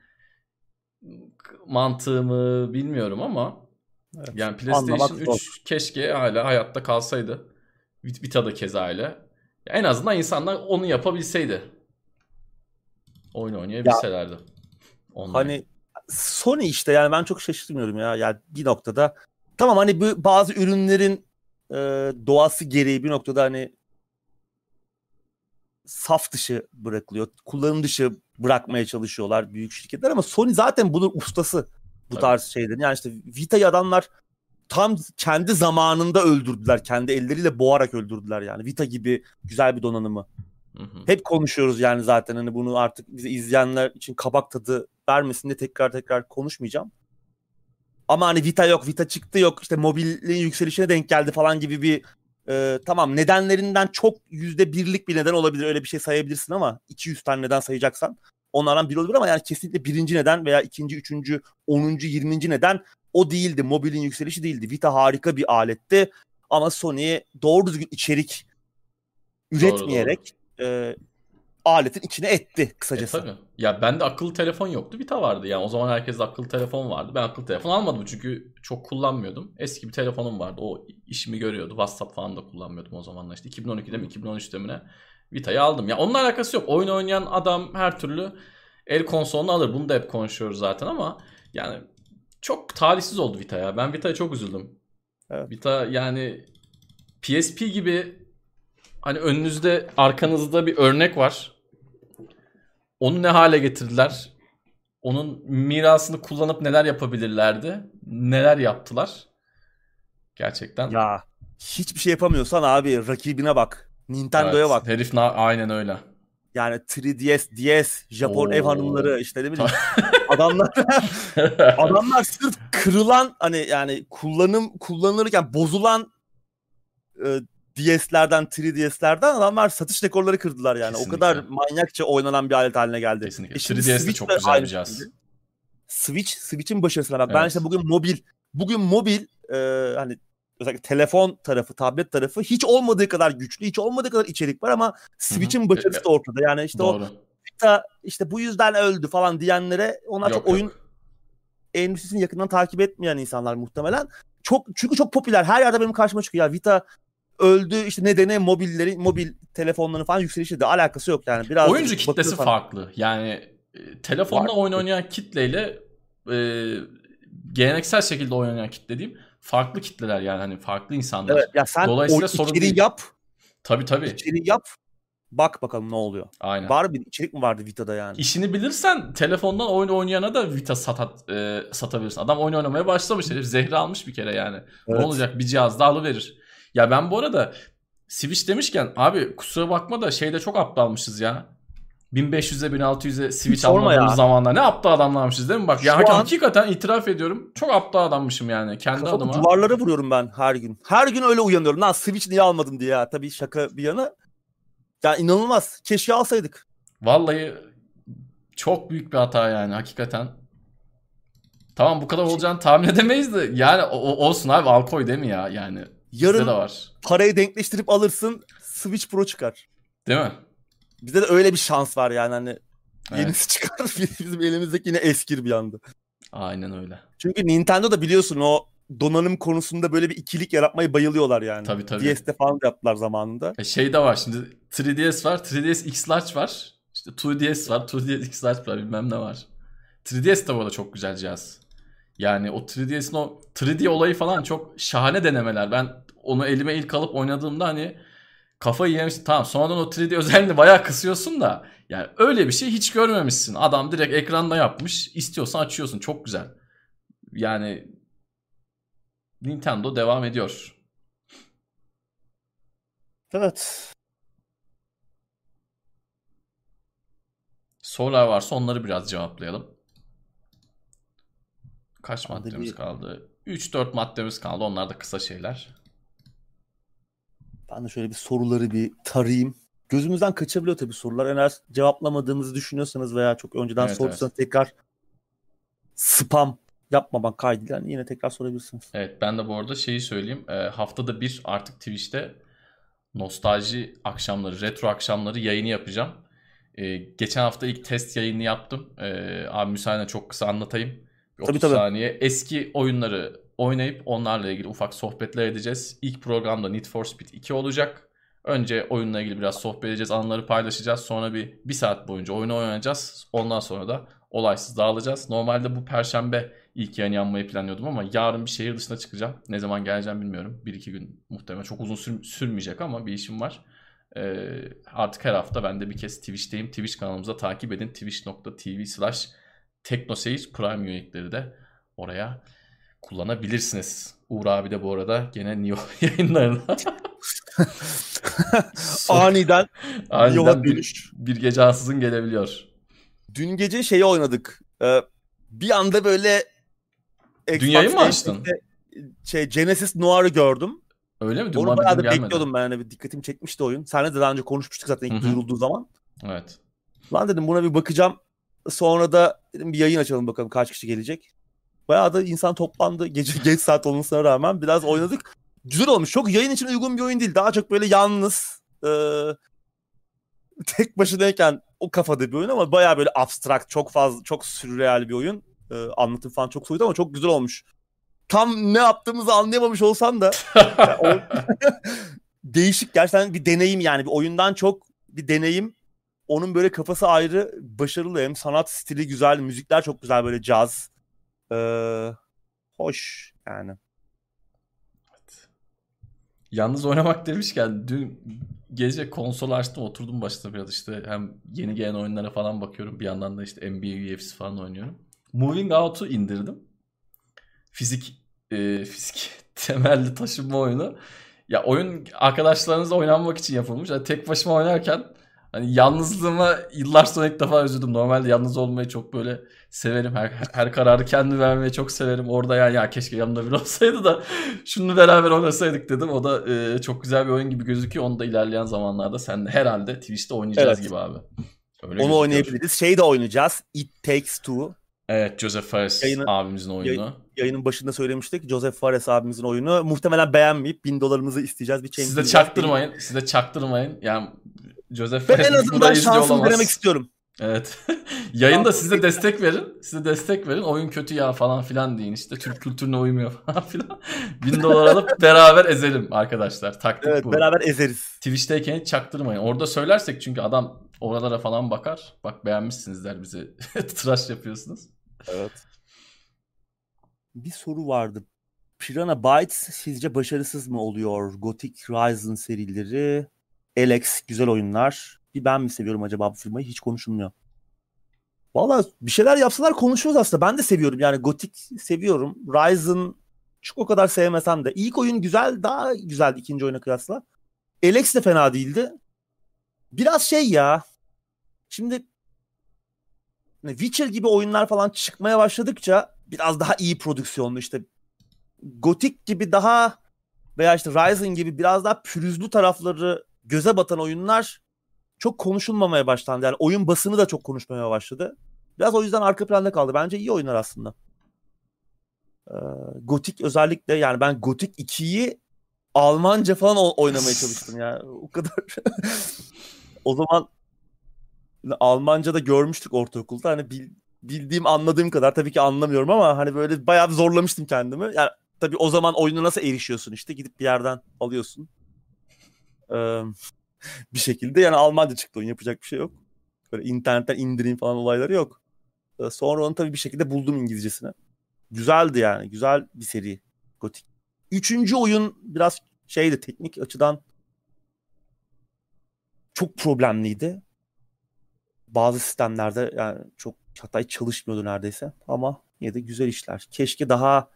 mantığımı bilmiyorum ama Evet. yani PlayStation Anlamak 3 zor. keşke hala hayatta kalsaydı. Vit- Vita'da keza öyle. Ya En azından insanlar onu yapabilseydi. Oyun oynayabilselerdi. Online. Hani Sony işte yani ben çok şaşırmıyorum ya. Yani bir noktada tamam hani bu bazı ürünlerin e, doğası gereği bir noktada hani saf dışı bırakılıyor. Kullanım dışı bırakmaya çalışıyorlar büyük şirketler ama Sony zaten bunun ustası bu tarz şeylerin. Yani işte Vita'yı adamlar tam kendi zamanında öldürdüler. Kendi elleriyle boğarak öldürdüler yani. Vita gibi güzel bir donanımı. Hı hı. Hep konuşuyoruz yani zaten hani bunu artık bizi izleyenler için kabak tadı vermesin de tekrar tekrar konuşmayacağım. Ama hani Vita yok, Vita çıktı yok, işte mobilin yükselişine denk geldi falan gibi bir e, tamam nedenlerinden çok yüzde birlik bir neden olabilir öyle bir şey sayabilirsin ama 200 tane neden sayacaksan onlardan biri olabilir ama yani kesinlikle birinci neden veya ikinci, üçüncü, onuncu, yirminci neden o değildi. Mobilin yükselişi değildi. Vita harika bir aletti ama Sony doğru düzgün içerik üretmeyerek e, aletin içine etti E kısacası. tabii. Ya bende akıllı telefon yoktu. Vita vardı. Yani o zaman herkeste akıllı telefon vardı. Ben akıllı telefon almadım çünkü çok kullanmıyordum. Eski bir telefonum vardı. O işimi görüyordu. WhatsApp falan da kullanmıyordum o zamanlar. İşte 2012'de mi 2013'te mi ne? Vita'yı aldım. Ya onunla alakası yok. Oyun oynayan adam her türlü el konsolunu alır. Bunu da hep konuşuyoruz zaten ama yani çok talihsiz oldu Vita ya. Ben Vita'ya çok üzüldüm. Evet. Vita yani PSP gibi hani önünüzde arkanızda bir örnek var. Onu ne hale getirdiler? Onun mirasını kullanıp neler yapabilirlerdi? Neler yaptılar? Gerçekten. Ya hiçbir şey yapamıyorsan abi rakibine bak. Nintendo'ya Evet, bak. Herif na- aynen öyle. Yani 3DS, DS, Japon Oo. ev hanımları işte ne bileyim. adamlar adamlar sırf kırılan hani yani kullanım kullanılırken bozulan e, DS'lerden, 3DS'lerden adamlar satış rekorları kırdılar yani. Kesinlikle. O kadar manyakça oynanan bir alet haline geldi. Kesinlikle. E şimdi 3DS de çok güzel bir cihaz. Switch, Switch'in başarısına bak. Ben Evet. işte bugün mobil, bugün mobil e, hani özellikle telefon tarafı, tablet tarafı hiç olmadığı kadar güçlü, hiç olmadığı kadar içerik var ama Switch'in başarısı da ortada. Yani işte o Doğru. Vita işte bu yüzden öldü falan diyenlere onlar Yok, çok oyun yok. endüstrisini yakından takip etmeyen insanlar muhtemelen. Çok çünkü çok popüler. Her yerde benim karşıma çıkıyor. Ya Vita öldü işte nedeni mobilleri, mobil telefonların falan yükselişi de alakası yok yani. Biraz Oyuncu kitlesi bakıyorsan- farklı. Yani e, telefonda Var. oyun oynayan kitleyle e, geleneksel şekilde oyun oynayan kitle diyeyim. Farklı kitleler yani hani farklı insanlar. Evet ya sen Dolayısıyla o sorun içeriği değil. yap, Tabii tabii. içeriği yap. Bak bakalım ne oluyor. Aynen. Var bir içerik mi vardı Vita'da yani? İşini bilirsen telefondan oyun oynayana da Vita satat, e, satabilirsin. Adam oyun oynamaya başlamış. Herif zehri almış bir kere yani. Evet. Ne olacak bir cihaz da alıverir. Ya ben bu arada Switch demişken abi kusura bakma da şeyde çok aptalmışız ya. 1500'e 1600'e Switch almadığımız ya. zamanlar ne aptal adamlarmışız değil mi? Bak ya Şu an- hakikaten itiraf ediyorum. Çok aptal adammışım yani kendi Kafamı adıma. duvarlara vuruyorum ben her gün. Her gün öyle uyanıyorum. Lan Switch niye almadım diye ya. Tabii şaka bir yana. Ya inanılmaz. Keşke alsaydık. Vallahi çok büyük bir hata yani hakikaten. Tamam bu kadar olacağını tahmin edemeyiz de yani o- olsun abi al koy değil mi ya yani. Bizde Yarın de var. parayı denkleştirip alırsın Switch Pro çıkar. Değil mi? Bizde de öyle bir şans var yani hani Evet. yenisi çıkar bizim elimizdeki yine eskir bir anda. Aynen öyle. Çünkü Nintendo da biliyorsun o donanım konusunda böyle bir ikilik yaratmayı bayılıyorlar yani. Tabii, tabii. DS'de falan da yaptılar zamanında. E şey de var şimdi 3DS var. 3DS X Large var. İşte 2DS var. 2DS X Large var. Bilmem ne var. 3DS de bu arada çok güzel cihaz. Yani o 3DS'in o 3D olayı falan çok şahane denemeler. Ben onu elime ilk alıp oynadığımda hani kafayı yemiştim. Tamam sonradan o 3D özelliğini bayağı kısıyorsun da yani öyle bir şey hiç görmemişsin. Adam direkt ekranda yapmış. İstiyorsan açıyorsun. Çok güzel. Yani Nintendo devam ediyor. Evet. Sorular varsa onları biraz cevaplayalım. Kaç Hadi maddemiz bir- kaldı? 3-4 maddemiz kaldı. Onlar da kısa şeyler. Ben de şöyle bir soruları bir tarayayım. Gözümüzden kaçabiliyor tabii sorular. Eğer cevaplamadığımızı düşünüyorsanız veya çok önceden Evet, sorduysanız tekrar spam yapmamak kaydıyla yani yine tekrar sorabilirsiniz. Evet ben de bu arada şeyi söyleyeyim. Ee, haftada bir artık Twitch'te nostalji akşamları, retro akşamları yayını yapacağım. Ee, geçen hafta ilk test yayını yaptım. Ee, abi müsaadenle çok kısa anlatayım. Bir 30 Tabii, tabii. saniye. Eski oyunları oynayıp onlarla ilgili ufak sohbetler edeceğiz. İlk programda Need for Speed 2 olacak. Önce oyunla ilgili biraz sohbet edeceğiz, anıları paylaşacağız. Sonra bir, bir saat boyunca oyunu oynayacağız. Ondan sonra da olaysız dağılacağız. Normalde bu perşembe ilk yayın yapmayı planlıyordum ama yarın bir şehir dışına çıkacağım. Ne zaman geleceğim bilmiyorum. Bir iki gün muhtemelen çok uzun sür- sürmeyecek ama bir işim var. Ee, artık her hafta ben de bir kez Twitch'teyim. Twitch kanalımıza takip edin. Twitch.tv slash teknoseyir prime üyelikleri de oraya kullanabilirsiniz. Uğur abi de bu arada gene Neo yayınlarına Aniden aniden bir, bir gece ansızın gelebiliyor. Dün gece şeyi oynadık. Ee, bir anda böyle Xbox Dünyayı mı açtın? Pass'te Şey Genesis Noir'ı gördüm. Öyle mi? Dün Onu bana bayağı da bildirim gelmedi. bekliyordum ben. Yani bir dikkatimi çekmişti oyun. Seninle de daha önce konuşmuştuk zaten Hı ilk duyurulduğu zaman. Evet. Lan dedim buna bir bakacağım. Sonra da dedim bir yayın açalım bakalım kaç kişi gelecek. Bayağı da insan toplandı. Gece geç saat olmasına rağmen biraz oynadık. Güzel olmuş. Çok yayın için uygun bir oyun değil. Daha çok böyle yalnız e, tek başınayken o kafada bir oyun ama bayağı böyle abstrakt, çok fazla, çok sürreal bir oyun. E, anlatım falan çok soyut ama çok güzel olmuş. Tam ne yaptığımızı anlayamamış olsam da o- değişik gerçekten bir deneyim yani bir oyundan çok bir deneyim. Onun böyle kafası ayrı başarılı hem sanat stili güzel, müzikler çok güzel böyle caz. Ee, hoş yani. Yalnız oynamak demişken dün gece konsol açtım oturdum başta biraz işte hem yeni gelen oyunlara falan bakıyorum bir yandan da işte NBA UFC falan oynuyorum. Moving Out'u indirdim. Fizik e, fizik temelli taşınma oyunu. Ya oyun arkadaşlarınızla oynanmak için yapılmış. Yani tek başıma oynarken hani yalnızlığıma yıllar sonra ilk defa üzüldüm. Normalde yalnız olmayı çok böyle severim. Her, her kararı kendi vermeyi çok severim. Orada yani ya keşke yanımda biri olsaydı da şunu beraber oynasaydık dedim. O da e, çok güzel bir oyun gibi gözüküyor. Onu da ilerleyen zamanlarda sen de herhalde Twitch'te oynayacağız Evet. gibi abi. Öyle Onu gözüküyor. oynayabiliriz. Şey de oynayacağız. It Takes Two. Evet Joseph Fares Yayını- abimizin oyunu. Yayının başında söylemiştik. Joseph Fares abimizin oyunu. Muhtemelen beğenmeyip bin dolarımızı isteyeceğiz. Bir Siz de çaktırmayın. Siz de çaktırmayın. Yani Joseph Ben Fares en azından şansımı denemek istiyorum. Evet. Yayında size destek verin. Size destek verin. Oyun kötü ya falan filan deyin. İşte Türk kültürüne uymuyor falan filan. Bin dolar alıp beraber ezelim arkadaşlar. Taktik Evet bu. beraber ezeriz. Twitch'teyken hiç çaktırmayın. Orada söylersek çünkü adam oralara falan bakar. Bak beğenmişsiniz der bizi. Tıraş yapıyorsunuz. Evet. Bir soru vardı. Piranha Bytes sizce başarısız mı oluyor? Gothic Horizon serileri, Alex güzel oyunlar. Ben mi seviyorum acaba bu firmayı? Hiç konuşulmuyor. Valla bir şeyler yapsalar konuşuruz aslında. Ben de seviyorum yani Gothic seviyorum. Ryzen çok o kadar sevmesem de. İlk oyun güzel, daha güzeldi ikinci oyuna kıyasla. Alex de fena değildi. Biraz şey ya. Şimdi hani Witcher gibi oyunlar falan çıkmaya başladıkça biraz daha iyi prodüksiyonlu işte Gothic gibi daha veya işte Ryzen gibi biraz daha pürüzlü tarafları göze batan oyunlar çok konuşulmamaya başlandı. Yani oyun basını da çok konuşmaya başladı. Biraz o yüzden arka planda kaldı. Bence iyi oyunlar aslında. Ee, Gothic özellikle yani ben Gothic 2'yi Almanca falan oynamaya çalıştım yani. O kadar. o zaman Almanca da görmüştük ortaokulda. Hani bil- bildiğim anladığım kadar tabii ki anlamıyorum ama hani böyle bayağı zorlamıştım kendimi. Yani tabii o zaman oyuna nasıl erişiyorsun işte gidip bir yerden alıyorsun. Ee, bir şekilde yani Almanca çıktı oyun yapacak bir şey yok. Böyle internetten indireyim falan olayları yok. Ee, sonra onu tabii bir şekilde buldum İngilizcesine. Güzeldi yani. Güzel bir seri. Gothic. Üçüncü oyun biraz şeydi teknik açıdan çok problemliydi. Bazı sistemlerde yani çok hatta hiç çalışmıyordu neredeyse ama yine de güzel işler. Keşke daha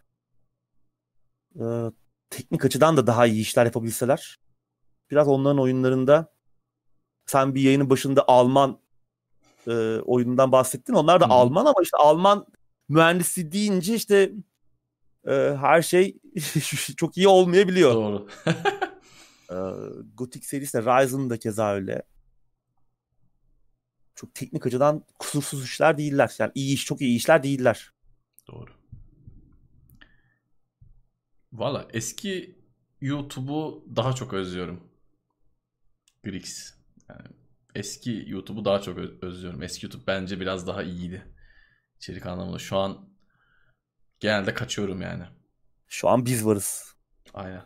e, teknik açıdan da daha iyi işler yapabilseler. Biraz onların oyunlarında sen bir yayının başında Alman e, oyunundan bahsettin. Onlar da Hı. Alman ama işte Alman mühendisi deyince işte e, her şey çok iyi olmayabiliyor. Doğru. Ee, Gothic serisi de Ryzen da keza öyle. Çok teknik açıdan kusursuz işler değiller. Yani iyi iş, çok iyi işler değiller. Doğru. Valla eski YouTube'u daha çok özlüyorum. Grix. Yani eski YouTube'u daha çok özlüyorum. Eski YouTube bence biraz daha iyiydi. İçerik anlamında. Şu an genelde kaçıyorum yani. Şu an biz varız. Aynen.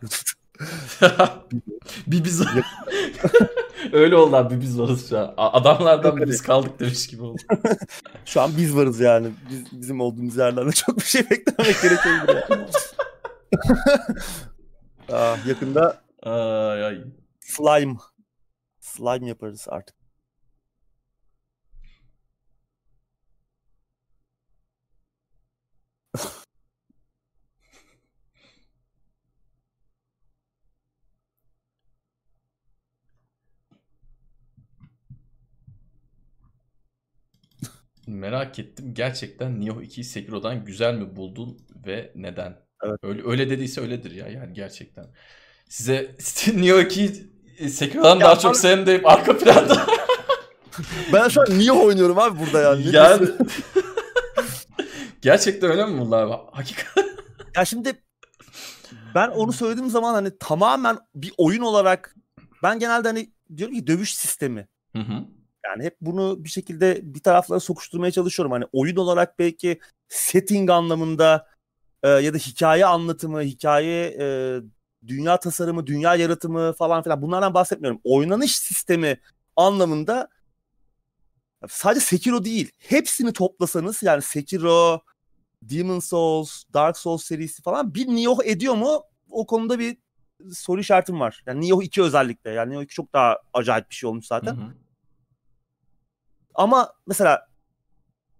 bir biz Öyle oldu abi biz varız şu an. Adamlardan biz kaldık demiş gibi oldu. Şu an biz varız yani. Biz, bizim olduğumuz yerlerde çok bir şey beklememek gerekebilir. Yani. Aa, yakında Ay ay. slime. Slime yaparız artık. Merak ettim. Gerçekten Nioh 2'yi Sekiro'dan güzel mi buldun ve neden? Evet. Öyle, öyle dediyse öyledir ya yani gerçekten. Size Nioh 2'yi Sekiro'dan daha çok sevdim deyip arka planda. Ben şu an niye oynuyorum abi burada yani? Yani gerçekten öyle mi bunlar? Hakikaten. Ya şimdi ben onu söylediğim zaman hani tamamen bir oyun olarak ben genelde hani diyorum ki dövüş sistemi. Hı hı. Yani hep bunu bir şekilde bir taraflara sokuşturmaya çalışıyorum. Hani oyun olarak belki setting anlamında e, ya da hikaye anlatımı, hikaye e, dünya tasarımı, dünya yaratımı falan filan bunlardan bahsetmiyorum. Oynanış sistemi anlamında sadece Sekiro değil. Hepsini toplasanız yani Sekiro, Demon Souls, Dark Souls serisi falan bir Nioh ediyor mu? O konuda bir soru işaretim var. Yani Nioh 2 özellikle. Yani Nioh 2 çok daha acayip bir şey olmuş zaten. Hı hı. Ama mesela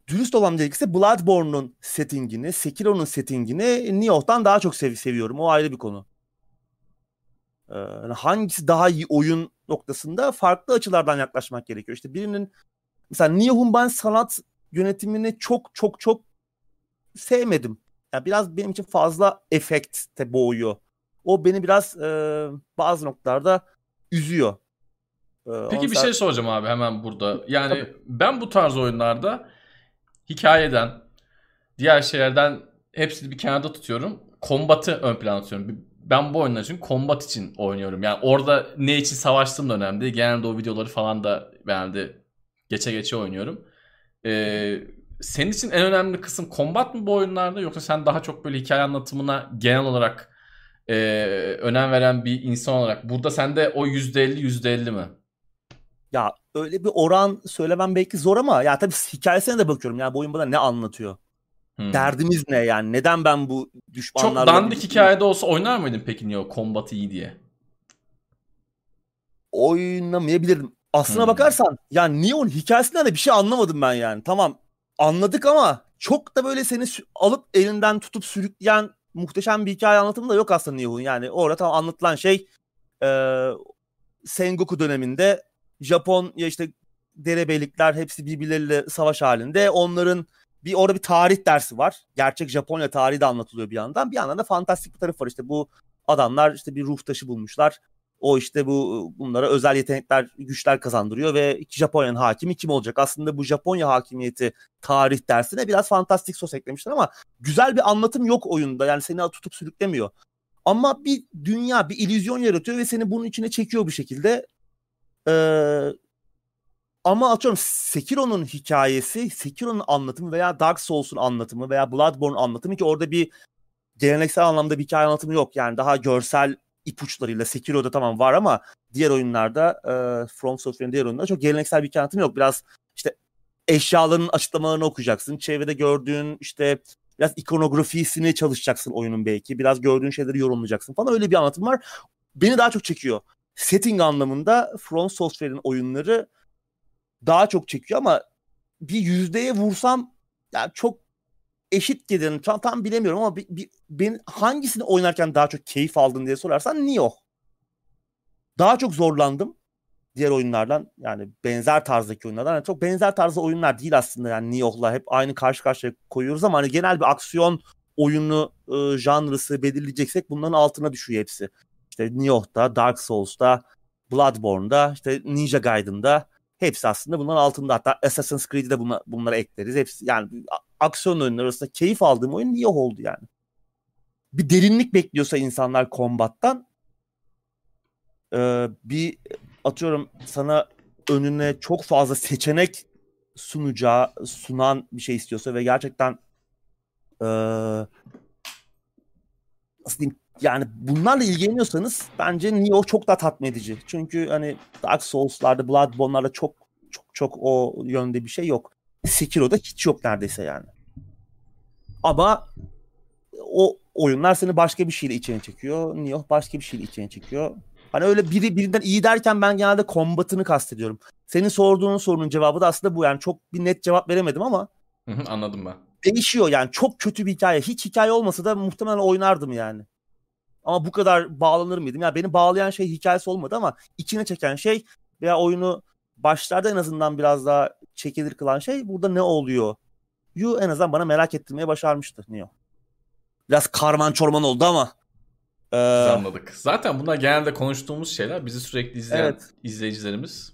dürüst olan gerekirse Bloodborne'un settingini, Sekiro'nun settingini Nioh'tan daha çok sev seviyorum. O ayrı bir konu. Ee, hangisi daha iyi oyun noktasında farklı açılardan yaklaşmak gerekiyor. İşte birinin mesela Nioh'un ben sanat yönetimini çok çok çok sevmedim. Yani biraz benim için fazla efekte boğuyor. O beni biraz e, bazı noktalarda üzüyor. Ee, Peki bir şey soracağım abi hemen burada. Yani Tabii. ben bu tarz oyunlarda hikayeden, diğer şeylerden hepsini bir kenarda tutuyorum. Kombatı ön plana tutuyorum. Ben bu oyunlar için kombat için oynuyorum. Yani orada ne için savaştığım da önemli. Genelde o videoları falan da ben de geçe geçe oynuyorum. Ee, senin için en önemli kısım kombat mı bu oyunlarda yoksa sen daha çok böyle hikaye anlatımına genel olarak e, önem veren bir insan olarak burada sende o %50 %50 mi? Ya öyle bir oran söylemem belki zor ama ya tabii hikayesine de bakıyorum. Yani bu oyun bana ne anlatıyor? Hmm. Derdimiz ne yani? Neden ben bu düşmanlarla... Çok dandik hikayede olsa oynar mıydın peki niye o combat iyi diye? Oynamayabilirdim. Aslına hmm. bakarsan yani Neon hikayesinden de bir şey anlamadım ben yani. Tamam anladık ama çok da böyle seni alıp elinden tutup sürükleyen muhteşem bir hikaye anlatımı da yok aslında Neon. Yani orada tam anlatılan şey e, Sengoku döneminde Japon ya işte derebeylikler hepsi birbirleriyle savaş halinde. Onların bir orada bir tarih dersi var. Gerçek Japonya tarihi de anlatılıyor bir yandan. Bir yandan da fantastik bir taraf var. İşte bu adamlar işte bir ruh taşı bulmuşlar. O işte bu bunlara özel yetenekler, güçler kazandırıyor ve Japonya'nın hakimi kim olacak? Aslında bu Japonya hakimiyeti tarih dersine biraz fantastik sos eklemişler ama güzel bir anlatım yok oyunda. Yani seni tutup sürüklemiyor. Ama bir dünya, bir illüzyon yaratıyor ve seni bunun içine çekiyor bir şekilde. Ee, ama atıyorum Sekiro'nun hikayesi, Sekiro'nun anlatımı veya Dark Souls'un anlatımı veya Bloodborne anlatımı ki orada bir geleneksel anlamda bir hikaye anlatımı yok. Yani daha görsel ipuçlarıyla Sekiro'da tamam var ama diğer oyunlarda e, From Software'in diğer oyunlarda çok geleneksel bir hikaye anlatımı yok. Biraz işte eşyaların açıklamalarını okuyacaksın. Çevrede gördüğün işte biraz ikonografisini çalışacaksın oyunun belki. Biraz gördüğün şeyleri yorumlayacaksın falan. Öyle bir anlatım var. Beni daha çok çekiyor. Setting anlamında From Software'in oyunları daha çok çekiyor ama bir yüzdeye vursam yani çok eşit gelir. Tam, tam bilemiyorum ama bir, bir, ben hangisini oynarken daha çok keyif aldın diye sorarsan Nioh. Daha çok zorlandım diğer oyunlardan yani benzer tarzdaki oyunlardan. Yani çok benzer tarzda oyunlar değil aslında yani Nioh'la hep aynı karşı karşıya koyuyoruz ama hani genel bir aksiyon oyunu e, janrısı belirleyeceksek bunların altına düşüyor hepsi. İşte Nioh'ta, Dark Souls'ta, Bloodborne'da, işte Ninja Gaiden'da hepsi aslında bunların altında. Hatta Assassin's Creed'i de buna, bunlara ekleriz. Hepsi yani aksiyon oyunları arasında keyif aldığım oyun Nioh oldu yani. Bir derinlik bekliyorsa insanlar kombattan e, bir atıyorum sana önüne çok fazla seçenek sunacağı sunan bir şey istiyorsa ve gerçekten e, nasıl diyeyim yani bunlarla ilgileniyorsanız bence Nioh çok daha tatmin edici. Çünkü hani Dark Souls'larda, Bloodborne'larda çok çok çok o yönde bir şey yok. Sekiro'da hiç yok neredeyse yani. Ama o oyunlar seni başka bir şeyle içine çekiyor. Nioh başka bir şeyle içine çekiyor. Hani öyle biri birinden iyi derken ben genelde kombatını kastediyorum. Senin sorduğun sorunun cevabı da aslında bu yani çok bir net cevap veremedim ama. Anladım ben. Değişiyor yani çok kötü bir hikaye. Hiç hikaye olmasa da muhtemelen oynardım yani. Ama bu kadar bağlanır mıydım? Yani beni bağlayan şey hikayesi olmadı ama içine çeken şey veya oyunu başlarda en azından biraz daha çekilir kılan şey burada ne oluyor? Yu en azından bana merak ettirmeye başarmıştı Neo. Biraz karman çorman oldu ama. Ee... anladık. Zaten bunlar genelde konuştuğumuz şeyler. Bizi sürekli izleyen evet. izleyicilerimiz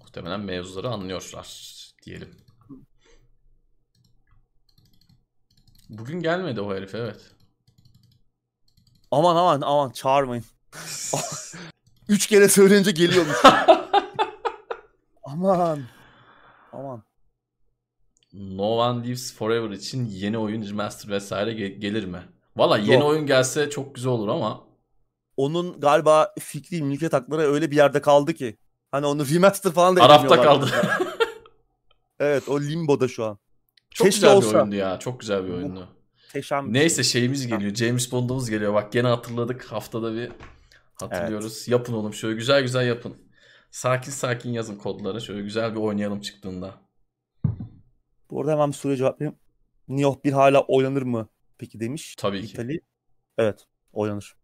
muhtemelen mevzuları anlıyorlar diyelim. Bugün gelmedi o herif evet. Aman aman aman çağırmayın. Üç kere söyleyince geliyormuş. aman. Aman. No One Lives Forever için yeni oyun remaster vesaire ge- gelir mi? Valla yeni Yok. oyun gelse çok güzel olur ama. Onun galiba fikri mülkiyet hakları öyle bir yerde kaldı ki. Hani onu remaster falan da Arafta kaldı. evet o limboda şu an. Çok Keşke güzel olsa. bir oyundu ya. Çok güzel bir oyundu. Muhteşem Neyse şey. şeyimiz geliyor. James Bond'umuz geliyor. Bak gene hatırladık. Haftada bir hatırlıyoruz. Yapın oğlum şöyle güzel güzel yapın. Sakin sakin yazın kodları. Şöyle güzel bir oynayalım çıktığında. Bu arada hemen bir soruya cevap vereyim. Nioh 1 hala oynanır mı peki demiş. Tabii ki. İtali. Evet oynanır.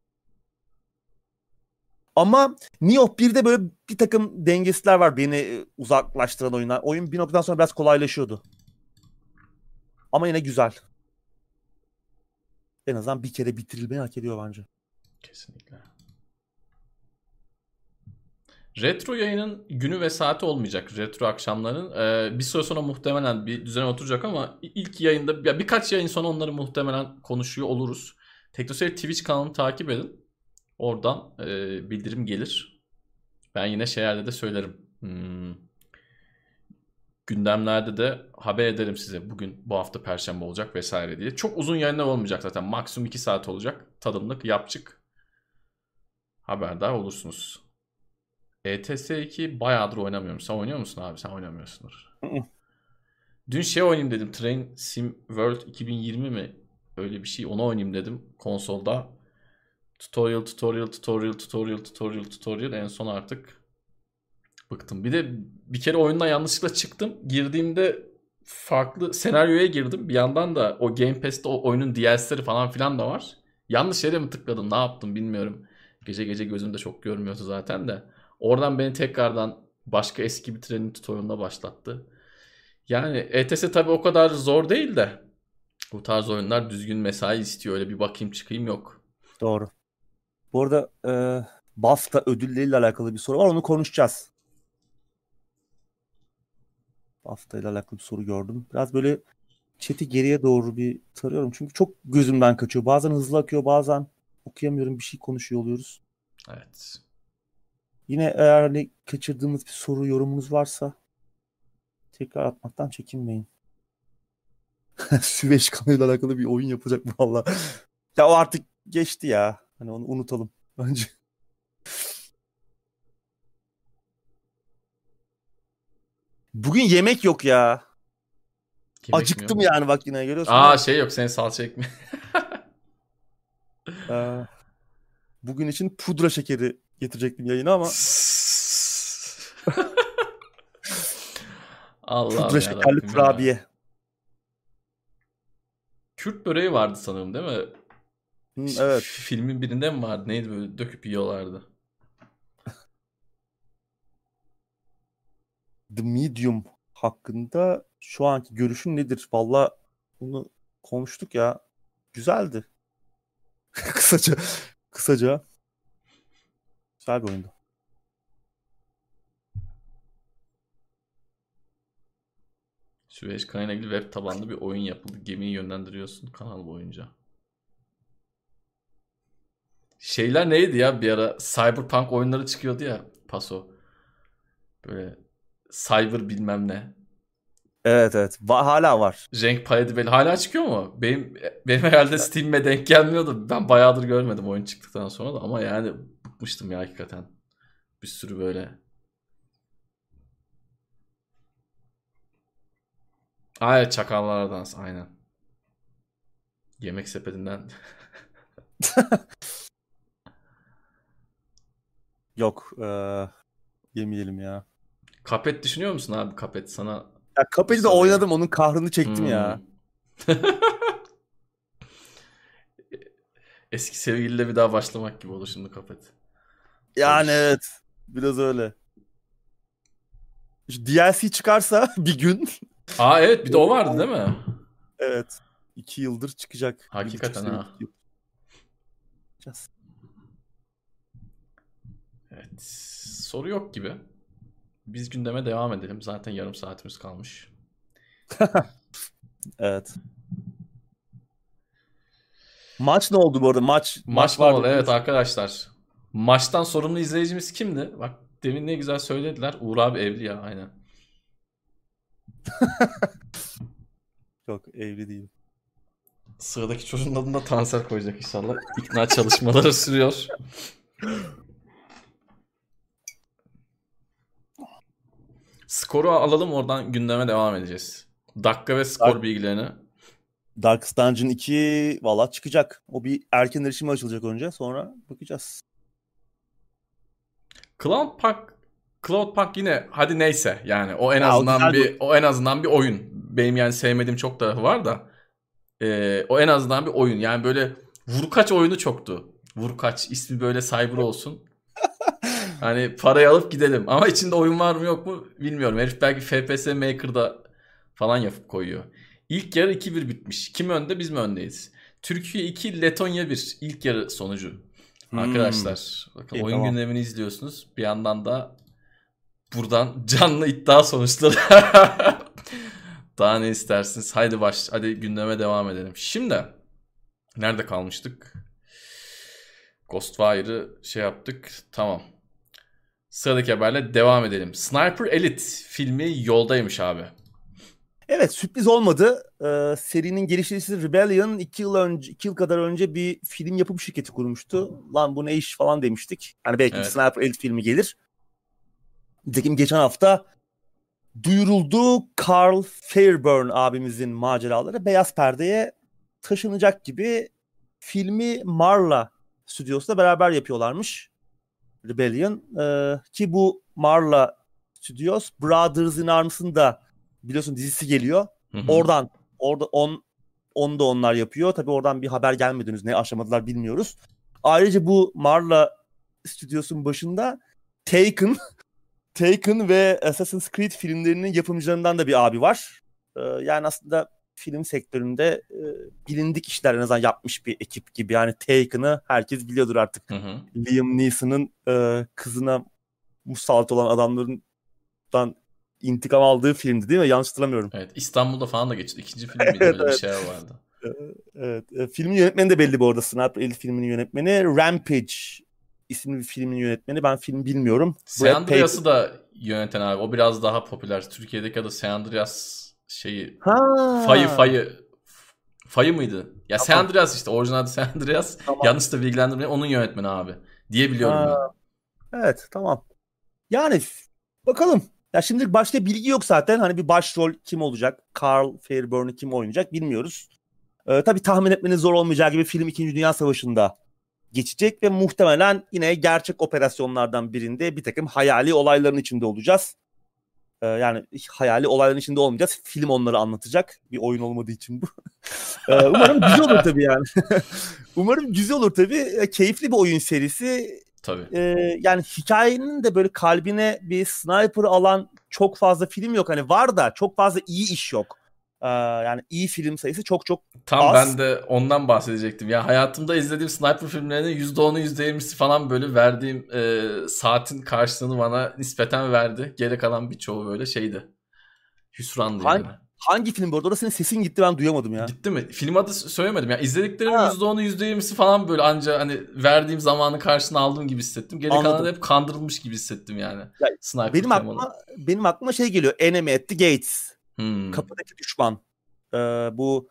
Ama Nioh 1'de böyle bir takım dengesizler var beni e, uzaklaştıran oyunlar. Oyun bir noktadan sonra biraz kolaylaşıyordu. Ama yine güzel. En azından bir kere bitirilmeyi hak ediyor bence. Kesinlikle. Retro yayının günü ve saati olmayacak retro akşamların. Ee, bir süre sonra muhtemelen bir düzene oturacak ama ilk yayında ya birkaç yayın sonra onları muhtemelen konuşuyor oluruz. Teknoseyir Twitch kanalını takip edin. Oradan e, bildirim gelir. Ben yine şeylerde de söylerim. Hmm. Gündemlerde de haber ederim size. Bugün bu hafta perşembe olacak vesaire diye. Çok uzun yayınlar olmayacak zaten. Maksimum 2 saat olacak. Tadımlık yapçık. Haberdar olursunuz. ETS 2 bayağıdır oynamıyorum. Sen oynuyor musun abi? Sen oynamıyorsundur. Dün şey oynayayım dedim. Train Sim World 2020 mi? Öyle bir şey. Onu oynayayım dedim konsolda. Tutorial, tutorial, tutorial, tutorial, tutorial, tutorial. En son artık bıktım. Bir de bir kere oyundan yanlışlıkla çıktım. Girdiğimde farklı senaryoya girdim. Bir yandan da o Game Pass'te o oyunun DLC'leri falan filan da var. Yanlış yere mi tıkladım ne yaptım bilmiyorum. Gece gece gözümde çok görmüyordu zaten de. Oradan beni tekrardan başka eski bir trenin tutorialına başlattı. Yani ETS tabii o kadar zor değil de bu tarz oyunlar düzgün mesai istiyor. Öyle bir bakayım çıkayım yok. Doğru. Bu arada e, BAFTA ödülleriyle alakalı bir soru var. Onu konuşacağız. BAFTA ile alakalı bir soru gördüm. Biraz böyle chat'i geriye doğru bir tarıyorum. Çünkü çok gözümden kaçıyor. Bazen hızlı akıyor, bazen okuyamıyorum. Bir şey konuşuyor oluyoruz. Evet. Yine eğer hani kaçırdığımız bir soru, yorumunuz varsa tekrar atmaktan çekinmeyin. Süveyş kanalıyla alakalı bir oyun yapacak mı valla? Ya o artık geçti ya. Hani onu unutalım bence. Bugün yemek yok ya. Yemek Acıktım yok? yani bak yine görüyorsun. Aa şey yok senin salça ekmeği. Ee, bugün için pudra şekeri getirecektim yayına ama Allah pudra şekerli kurabiye. Kürt böreği vardı sanırım değil mi? Hı, evet. Filmin birinde mi vardı? Neydi böyle döküp yiyorlardı. The Medium hakkında şu anki görüşün nedir? Valla bunu konuştuk ya. Güzeldi. kısaca. Kısaca. Güzel bir oyundu. Süveyş ilgili web tabanlı bir oyun yapıldı. Gemiyi yönlendiriyorsun kanal boyunca. Şeyler neydi ya bir ara Cyberpunk oyunları çıkıyordu ya Paso. Böyle Cyber bilmem ne. Evet evet. Va- hala var. Renk paleti böyle hala çıkıyor mu? Benim benim herhalde Steam'e denk gelmiyordu. Ben bayağıdır görmedim oyun çıktıktan sonra da ama yani bıkmıştım ya hakikaten. Bir sürü böyle. Aa evet Çakallar Dans aynen. Yemek sepetinden. Yok. eee, yemeyelim ya. Kapet düşünüyor musun abi Kapet sana? Ya Cuphead'i de oynadım. Onun kahrını çektim ya. Hmm. Eski sevgiliyle bir daha başlamak gibi olur şimdi Kapet. Yani Hoş. evet. Biraz öyle. Şu DLC çıkarsa bir gün Aa evet bir de o vardı değil mi? evet. iki yıldır çıkacak. Hakikaten ha. Evet. Soru yok gibi. Biz gündeme devam edelim. Zaten yarım saatimiz kalmış. Evet. Maç ne oldu bu arada? Maç Maç vardı. var evet arkadaşlar. Maçtan sorumlu izleyicimiz kimdi? Bak demin ne güzel söylediler. Uğur abi evli ya aynen. Yok evli değil. Sıradaki çocuğun adını da Tansel koyacak inşallah. İkna çalışmaları sürüyor. Skoru alalım oradan gündeme devam edeceğiz. Dakika ve skor Dark- bilgilerini. Darkest Dungeon 2 valla çıkacak. O bir erken erişime açılacak önce sonra bakacağız. Cloud Park Cloud Park yine hadi neyse yani o en Ya, o azından güzel bir o en azından bir oyun. Benim yani sevmediğim çok tarafı var da e, o en azından bir oyun. Yani böyle vurkaç oyunu çoktu. Vurkaç ismi böyle cyber olsun. Hani parayı alıp gidelim. Ama içinde oyun var mı yok mu bilmiyorum. Herif belki FPS Maker'da falan yapıp koyuyor. İlk yarı 2-1 bitmiş. Kim önde biz mi öndeyiz? Türkiye 2 Letonya 1 ilk yarı sonucu. Hmm. Arkadaşlar bakın İyi, oyun tamam. gündemini izliyorsunuz. Bir yandan da buradan canlı iddia sonuçları. Daha ne istersiniz? Haydi baş, hadi gündeme devam edelim. Şimdi nerede kalmıştık? Ghostwire'ı şey yaptık. Tamam. Sıradaki haberle devam edelim. Sniper Elite filmi yoldaymış abi. Evet sürpriz olmadı. Ee, serinin geliştiricisi Rebellion 2 yıl önce iki yıl kadar önce bir film yapım şirketi kurmuştu. Lan bu ne iş falan demiştik. Hani belki Evet. Sniper Elite filmi gelir. Nitekim geçen hafta duyuruldu Carl Fairburn abimizin maceraları beyaz perdeye taşınacak gibi filmi Marla stüdyosuyla beraber yapıyorlarmış. Rebellion. Ee, ki bu Marla Studios Brothers in Arms'ın da biliyorsun dizisi geliyor. Hı hı. Oradan orada on onu da onlar yapıyor. Tabii oradan bir haber gelmedi henüz. Ne aşamadılar bilmiyoruz. Ayrıca bu Marla stüdyosunun başında Taken Taken ve Assassin's Creed filmlerinin yapımcılarından da bir abi var. Ee, yani aslında film sektöründe e, bilindik işler en azından yapmış bir ekip gibi. Yani Taken'ı herkes biliyordur artık. Hı hı. Liam Neeson'ın e, kızına musallat olan adamlardan intikam aldığı filmdi değil mi? Yanlış hatırlamıyorum. Evet İstanbul'da falan da geçti. İkinci film? Evet, bir evet. şey vardı. Evet. e, filmin yönetmeni de belli bu arada. Sniper Elite filminin yönetmeni. Rampage isimli bir filmin yönetmeni. Ben film bilmiyorum. Andreas'ı da yöneten abi. O biraz daha popüler. Türkiye'deki adı San Andreas şeyi Ha. Fayı Fayı Fayı mıydı? Ya San Tamam. Andreas işte orijinal adı San Andreas. Tamam. Yanlış da bilgilendirmeyin. Onun yönetmeni abi. Diye biliyorum Ha. ben. Evet tamam. Yani bakalım. Ya şimdi başka bilgi yok zaten. Hani bir başrol kim olacak? Carl Fairburn'u kim oynayacak bilmiyoruz. Ee, tabii tahmin etmeniz zor olmayacağı gibi film 2. Dünya Savaşı'nda geçecek ve muhtemelen yine gerçek operasyonlardan birinde bir takım hayali olayların içinde olacağız. Ee, yani hayali olayların içinde olmayacağız. Film onları anlatacak. Bir oyun olmadığı için bu. Ee, umarım güzel olur tabii yani. umarım güzel olur tabii. Ee, Keyifli bir oyun serisi Tabii. e, yani hikayenin de böyle kalbine bir sniper alan çok fazla film yok. Hani var da çok fazla iyi iş yok. Ee, yani iyi film sayısı çok çok Tam Az. ben de ondan bahsedecektim. Ya hayatımda izlediğim sniper filmlerinin %10'u %20'si falan böyle verdiğim e, saatin karşılığını bana nispeten verdi. Geri kalan birçoğu böyle şeydi. Hüsrandı Hangi- yani. hangi film bu arada? Orada senin sesin gitti ben duyamadım ya. Gitti mi? Film adı söylemedim ya. İzlediklerimin Ha. %10'u %20'si falan böyle anca hani verdiğim zamanın karşılığını aldığım gibi hissettim. Geri Anladım. kalanı hep kandırılmış gibi hissettim yani. Ya, Sniper Benim temalı. aklıma benim aklıma şey geliyor. Enemy at the Gates. Hmm. Kapıdaki düşman. Ee, bu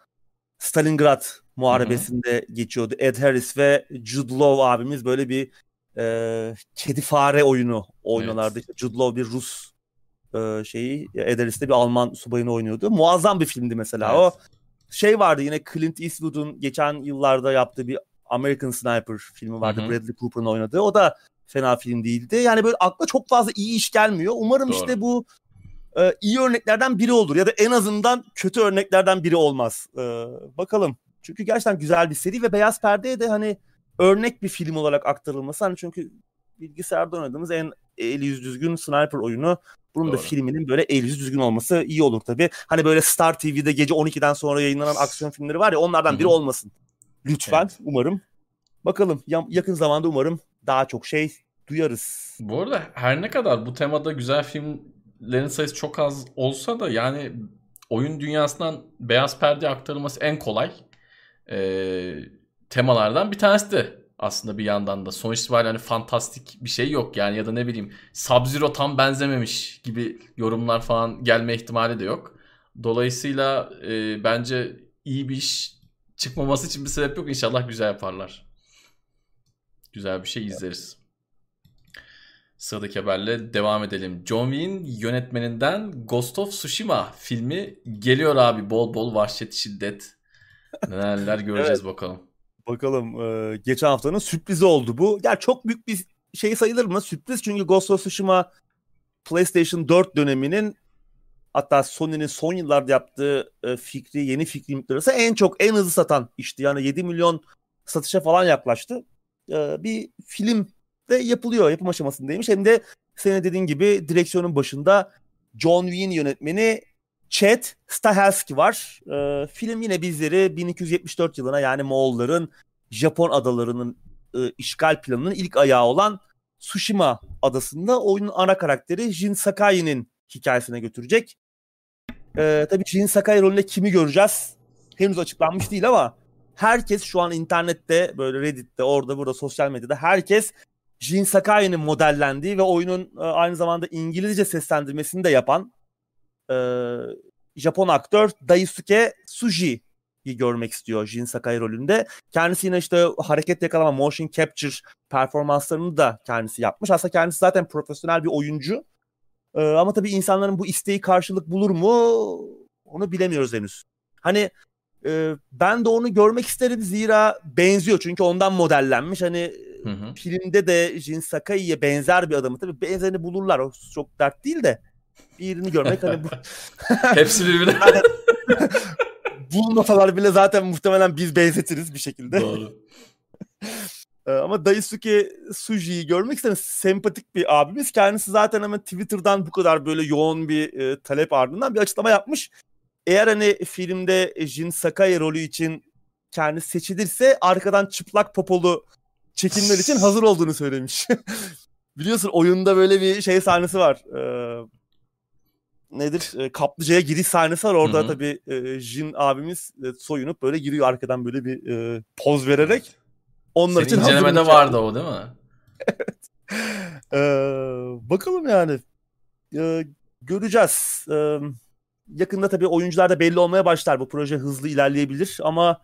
Stalingrad muharebesinde geçiyordu. Ed Harris ve Jude Law abimiz böyle bir e, kedi fare oyunu oynuyorlardı. İşte Jude Law bir Rus e, şeyi, Ed Harris de bir Alman subayını oynuyordu. Muazzam bir filmdi mesela. Evet. O şey vardı yine Clint Eastwood'un geçen yıllarda yaptığı bir American Sniper filmi vardı. Hı hı. Bradley Cooper'ın oynadığı. O da fena film değildi. Yani böyle akla çok fazla iyi iş gelmiyor. Umarım Doğru. işte bu e, iyi örneklerden biri olur ya da en azından kötü örneklerden biri olmaz. E, bakalım. Çünkü gerçekten güzel bir seri ve Beyaz Perde'ye de hani örnek bir film olarak aktarılması. Hani çünkü bilgisayarda oynadığımız en eli yüz düzgün sniper oyunu. Bunun da Doğru. filminin böyle el yüzü düzgün olması iyi olur tabii. Hani böyle Star TV'de gece 12'den sonra yayınlanan aksiyon filmleri var ya onlardan biri Hı hı. olmasın. Lütfen Evet. umarım. Bakalım ya- yakın zamanda umarım daha çok şey duyarız. Bu arada her ne kadar bu temada güzel filmlerin sayısı çok az olsa da yani oyun dünyasından beyaz perde aktarılması en kolay e, temalardan bir tanesi de aslında bir yandan da. Sonuç itibariyle hani fantastik bir şey yok yani ya da ne bileyim Sub-Zero tam benzememiş gibi yorumlar falan gelme ihtimali de yok. Dolayısıyla e, bence iyi bir iş çıkmaması için bir sebep yok. İnşallah güzel yaparlar. Güzel bir şey izleriz. Sıradaki haberle devam edelim. John Wayne yönetmeninden Ghost of Tsushima filmi geliyor abi. Bol bol vahşet, şiddet. Neler göreceğiz evet. bakalım. Bakalım. E, geçen haftanın sürprizi oldu bu. Ya çok büyük bir şey sayılır mı? Sürpriz çünkü Ghost of Tsushima PlayStation 4 döneminin hatta Sony'nin son yıllarda yaptığı e, fikri, yeni fikri miktarı en çok, en hızlı satan işti. Yani 7 milyon satışa falan yaklaştı. E, bir film de yapılıyor, yapım aşamasındaymış. Hem de senin dediğin gibi direksiyonun başında John Wayne yönetmeni Chad Stahelski var. E, film yine bizleri 1274 yılına yani Moğolların Japon adalarının e, işgal planının ilk ayağı olan Tsushima adasında oyunun ana karakteri Jin Sakai'nin hikayesine götürecek. Ee, tabii Jin Sakai rolünde kimi göreceğiz? Henüz açıklanmış değil ama herkes şu an internette böyle Reddit'te orada burada sosyal medyada herkes Jin Sakai'nin modellendiği ve oyunun e, aynı zamanda İngilizce seslendirmesini de yapan e, Japon aktör Daisuke Tsuji'yi görmek istiyor Jin Sakai rolünde. Kendisi yine işte hareket yakalama, motion capture performanslarını da kendisi yapmış. Aslında kendisi zaten profesyonel bir oyuncu. Ee, ama tabii insanların bu isteği karşılık bulur mu onu bilemiyoruz henüz. Hani e, ben de onu görmek isterim zira benziyor çünkü ondan modellenmiş. Hani hı hı. filmde de Jin Sakai'ye benzer bir adamı tabii benzerini bulurlar. O çok dert değil de birini görmek hani bu... Hepsi birbirine. bulmasalar bile zaten muhtemelen biz benzetiriz bir şekilde. Doğru. Ee, ama Daisuke Suji'yi görmek istedim. Sempatik bir abimiz. Kendisi zaten hemen Twitter'dan bu kadar böyle yoğun bir e, talep ardından bir açıklama yapmış. Eğer hani filmde Jin Sakai rolü için kendisi seçilirse arkadan çıplak popolu çekimler için hazır olduğunu söylemiş. Biliyorsun oyunda böyle bir şey sahnesi var. Ee, nedir? E, kaplıcaya giriş sahnesi var. Orada Hı-hı. tabii e, Jin abimiz e, soyunup böyle giriyor arkadan böyle bir e, poz vererek. Onlar Senin için incelemede vardı o değil mi? evet. Ee, bakalım yani. Ee, göreceğiz. Ee, yakında tabii oyuncular da belli olmaya başlar. Bu proje hızlı ilerleyebilir ama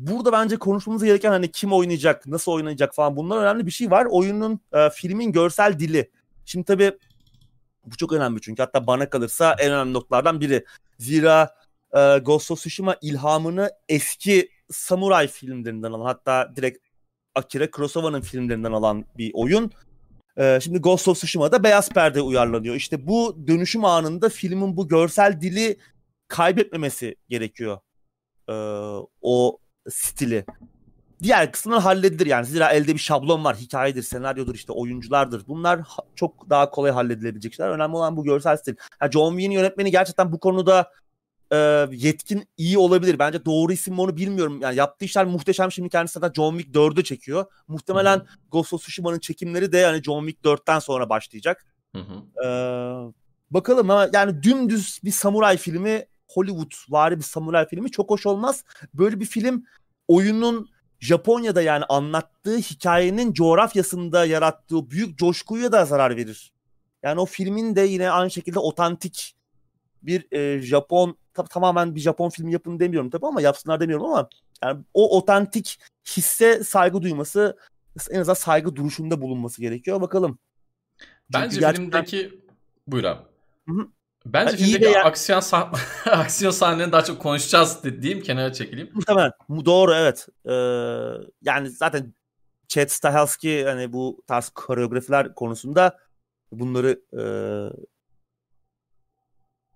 burada bence konuşmamız gereken hani kim oynayacak, nasıl oynayacak falan bunlar önemli bir şey var. Oyunun, e, filmin görsel dili. Şimdi tabii bu çok önemli çünkü hatta bana kalırsa en önemli noktalardan biri. Zira e, Ghost of Tsushima ilhamını eski samuray filmlerinden alan hatta direkt Akira Kurosawa'nın filmlerinden alan bir oyun. Ee, şimdi Ghost of Tsushima'da beyaz perde uyarlanıyor. İşte bu dönüşüm anında filmin bu görsel dili kaybetmemesi gerekiyor. Ee, o stili. Diğer kısımlar halledilir yani. Zira elde bir şablon var. Hikayedir, senaryodur, işte oyunculardır. Bunlar çok daha kolay halledilebilecek şeyler. Önemli olan bu görsel stil. Yani John Wayne yönetmeni gerçekten bu konuda e, yetkin iyi olabilir. Bence doğru isim mi onu bilmiyorum. Yani yaptığı işler muhteşem. Şimdi kendisi zaten John Wick 4'ü çekiyor. Muhtemelen Hı-hı. Ghost of Tsushima'nın çekimleri de yani John Wick 4'ten sonra başlayacak. Ee, bakalım ama yani dümdüz bir samuray filmi Hollywood vari bir samuray filmi çok hoş olmaz. Böyle bir film oyunun Japonya'da yani anlattığı hikayenin coğrafyasında yarattığı büyük coşkuya da zarar verir. Yani o filmin de yine aynı şekilde otantik bir e, Japon tabi tamamen bir Japon filmi yapın demiyorum tabi ama yapsınlar demiyorum ama yani o otantik hisse saygı duyması en azından saygı duruşunda bulunması gerekiyor. Bakalım. Çünkü Bence gerçekten... filmdeki buyur abi. Hı-hı. Bence yani filmdeki ya... aksiyon sah aksiyon sahnelerini daha çok konuşacağız diyeyim kenara çekileyim. Muhtemelen. Doğru evet. Ee, yani zaten Chad Stahelski hani bu tarz koreografiler konusunda bunları e,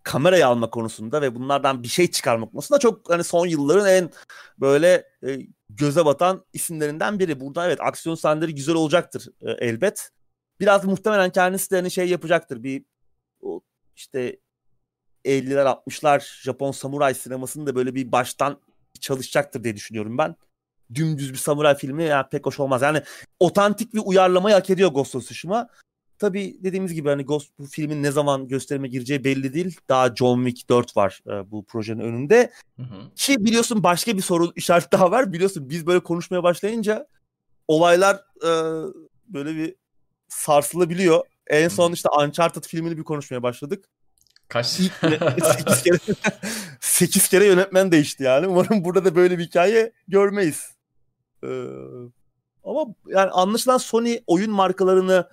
kameraya alma konusunda ve bunlardan bir şey çıkarmak konusunda çok hani son yılların en böyle e, göze batan isimlerinden biri. Burada evet aksiyon sahneleri güzel olacaktır e, elbet. Biraz muhtemelen kendisi de hani şey yapacaktır. Bir işte 50'ler 60'lar Japon samuray sinemasını da böyle bir baştan çalışacaktır diye düşünüyorum ben. Dümdüz bir samuray filmi yani pek hoş olmaz. Yani otantik bir uyarlamayı hak ediyor Ghost of Tsushima. Tabii dediğimiz gibi hani Ghost bu filmin ne zaman gösterime gireceği belli değil. Daha John Wick 4 var e, bu projenin önünde. Hı hı. Ki biliyorsun başka bir soru işaret daha var. Biliyorsun biz böyle konuşmaya başlayınca olaylar e, böyle bir sarsılabiliyor. En son işte Uncharted filmini bir konuşmaya başladık. Kaç? 8 kere, 8 kere yönetmen değişti yani. Umarım burada da böyle bir hikaye görmeyiz. Ee, ama yani anlaşılan Sony oyun markalarını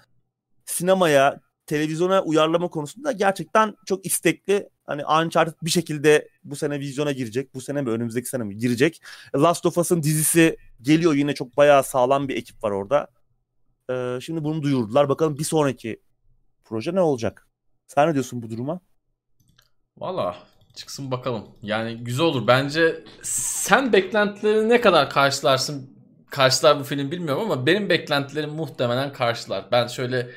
sinemaya, televizyona uyarlama konusunda gerçekten çok istekli. Hani Uncharted bir şekilde bu sene vizyona girecek. Bu sene mi önümüzdeki sene mi girecek. Last of Us'ın dizisi geliyor yine çok bayağı sağlam bir ekip var orada. Ee, şimdi bunu duyurdular. Bakalım bir sonraki proje ne olacak? Sen ne diyorsun bu duruma? Valla çıksın bakalım. Yani güzel olur. Bence sen beklentileri ne kadar karşılarsın karşılar bu film bilmiyorum ama benim beklentilerim muhtemelen karşılar. Ben şöyle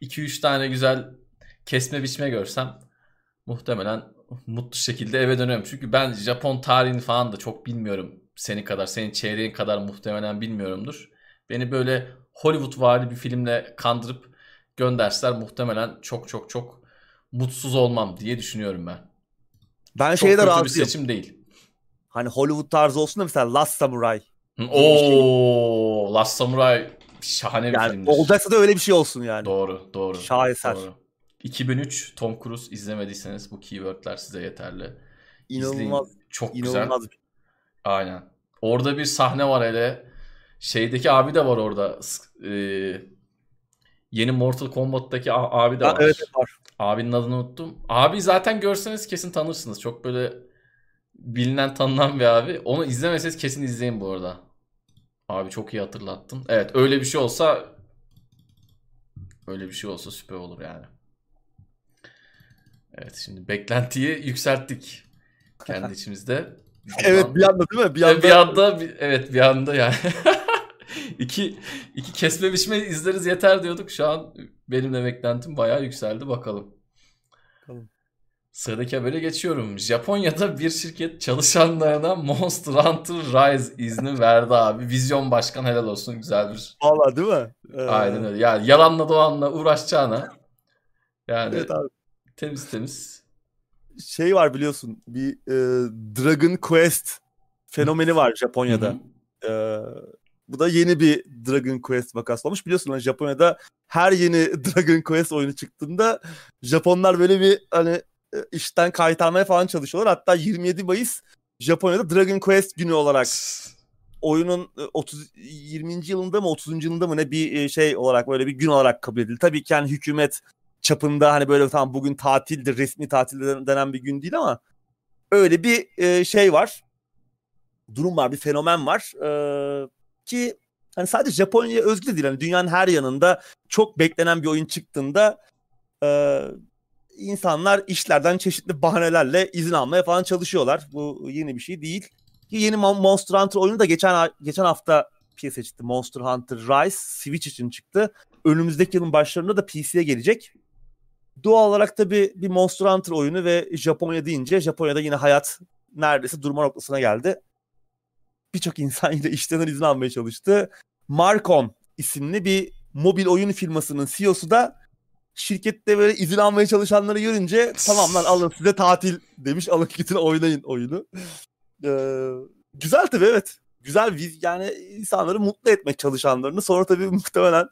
2-3 tane güzel kesme biçme görsem muhtemelen mutlu şekilde eve dönüyorum. Çünkü ben Japon tarihini falan da çok bilmiyorum. Seni kadar, senin çeyreğin kadar muhtemelen bilmiyorumdur. Beni böyle Hollywood vari bir filmle kandırıp gönderseler muhtemelen çok çok çok mutsuz olmam diye düşünüyorum ben. Ben Çok şeyde kötü bir razıyım. seçim değil. Hani Hollywood tarzı olsun da mesela Last Samurai. Oo, Last Samurai şahane bir Yani filmdir. olacaksa da öyle bir şey olsun yani. Doğru, doğru. Şaheser. Doğru. 2003 Tom Cruise izlemediyseniz bu keywordler size yeterli. İzleyin. İnanılmaz, Çok güzel. inanılmaz. Aynen. Orada bir sahne var hele. Şeydeki abi de var orada. E, yeni Mortal Kombat'taki abi de Ha, var. evet var. Abinin adını unuttum. Abi zaten görseniz kesin tanırsınız. Çok böyle bilinen tanınan bir abi. Onu izlemeseniz kesin izleyin bu arada. Abi çok iyi hatırlattın. Evet öyle bir şey olsa öyle bir şey olsa süper olur yani. Evet şimdi beklentiyi yükselttik kendi içimizde. Evet bir anda değil mi? Bir anda, bir anda evet bir anda yani. iki, iki kesme biçme izleriz yeter diyorduk. Şu an benim de beklentim bayağı yükseldi bakalım. Bakalım. Sıradaki habere geçiyorum. Japonya'da bir şirket çalışanlarına Monster Hunter Rise izni verdi abi. Vizyon başkan helal olsun güzel bir. Valla değil mi? Ee, Aynen öyle. Yani yalanla dolanla uğraşacağına. Yani Evet abi. temiz temiz. Şey var biliyorsun bir e, Dragon Quest fenomeni var Japonya'da. Hı hı. Bu da yeni bir Dragon Quest vakası olmuş. Biliyorsun hani Japonya'da her yeni Dragon Quest oyunu çıktığında Japonlar böyle bir hani e, işten kaytarmaya falan çalışıyorlar. Hatta 27 Mayıs Japonya'da Dragon Quest günü olarak oyunun e, 30 20. yılında mı 30. yılında mı ne bir e, şey olarak böyle bir gün olarak kabul edildi. Tabii ki yani hükümet çapında hani böyle tamam bugün tatildir, resmi tatil denen bir gün değil ama öyle bir e, şey var. Durum var, bir fenomen var. Ee, ki hani sadece Japonya'ya özgü de değil. Hani dünyanın her yanında çok beklenen bir oyun çıktığında e, insanlar işlerden çeşitli bahanelerle izin almaya falan çalışıyorlar. Bu yeni bir şey değil. Ki yeni Mon- Monster Hunter oyunu da geçen geçen hafta piyasaya çıktı. Monster Hunter Rise Switch için çıktı. Önümüzdeki yılın başlarında da PC'ye gelecek. Doğal olarak tabii bir Monster Hunter oyunu ve Japonya deyince Japonya'da yine hayat neredeyse durma noktasına geldi. Birçok insan yine işten izin almaya çalıştı. Marcon isimli bir mobil oyun firmasının CEO'su da şirkette böyle izin almaya çalışanları görünce tamam lan alın size tatil demiş alın gidin oynayın oyunu. Ee, güzel tabii evet. Güzel viz yani insanları mutlu etmek çalışanlarını. Sonra tabii muhtemelen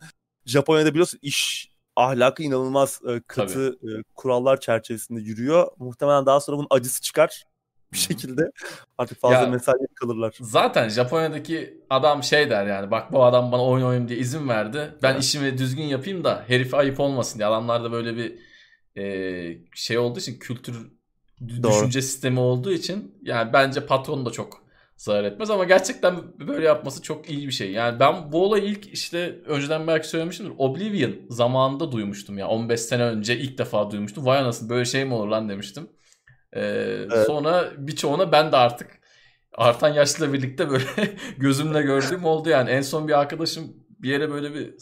Japonya'da biliyorsun iş ahlakı inanılmaz e, katı e, kurallar çerçevesinde yürüyor. Muhtemelen daha sonra bunun acısı çıkar bir şekilde. Artık fazla Ya- mesai kalırlar. Zaten Japonya'daki adam şey der yani bak bu adam bana oyun oynayayım diye izin verdi. Ben Evet. işimi düzgün yapayım da herife ayıp olmasın diye. Adamlarda böyle bir e, şey olduğu için kültür Doğru. düşünce sistemi olduğu için yani bence patron da çok zarar etmez ama gerçekten böyle yapması çok iyi bir şey. Yani ben bu olayı ilk işte önceden belki söylemişimdir. Oblivion zamanında duymuştum ya. 15 sene önce ilk defa duymuştum. Vay anasını böyle şey mi olur lan demiştim. Ee, Sonra birçoğuna ben de artık artan yaşla birlikte böyle gözümle gördüğüm oldu yani. En son bir arkadaşım bir yere böyle bir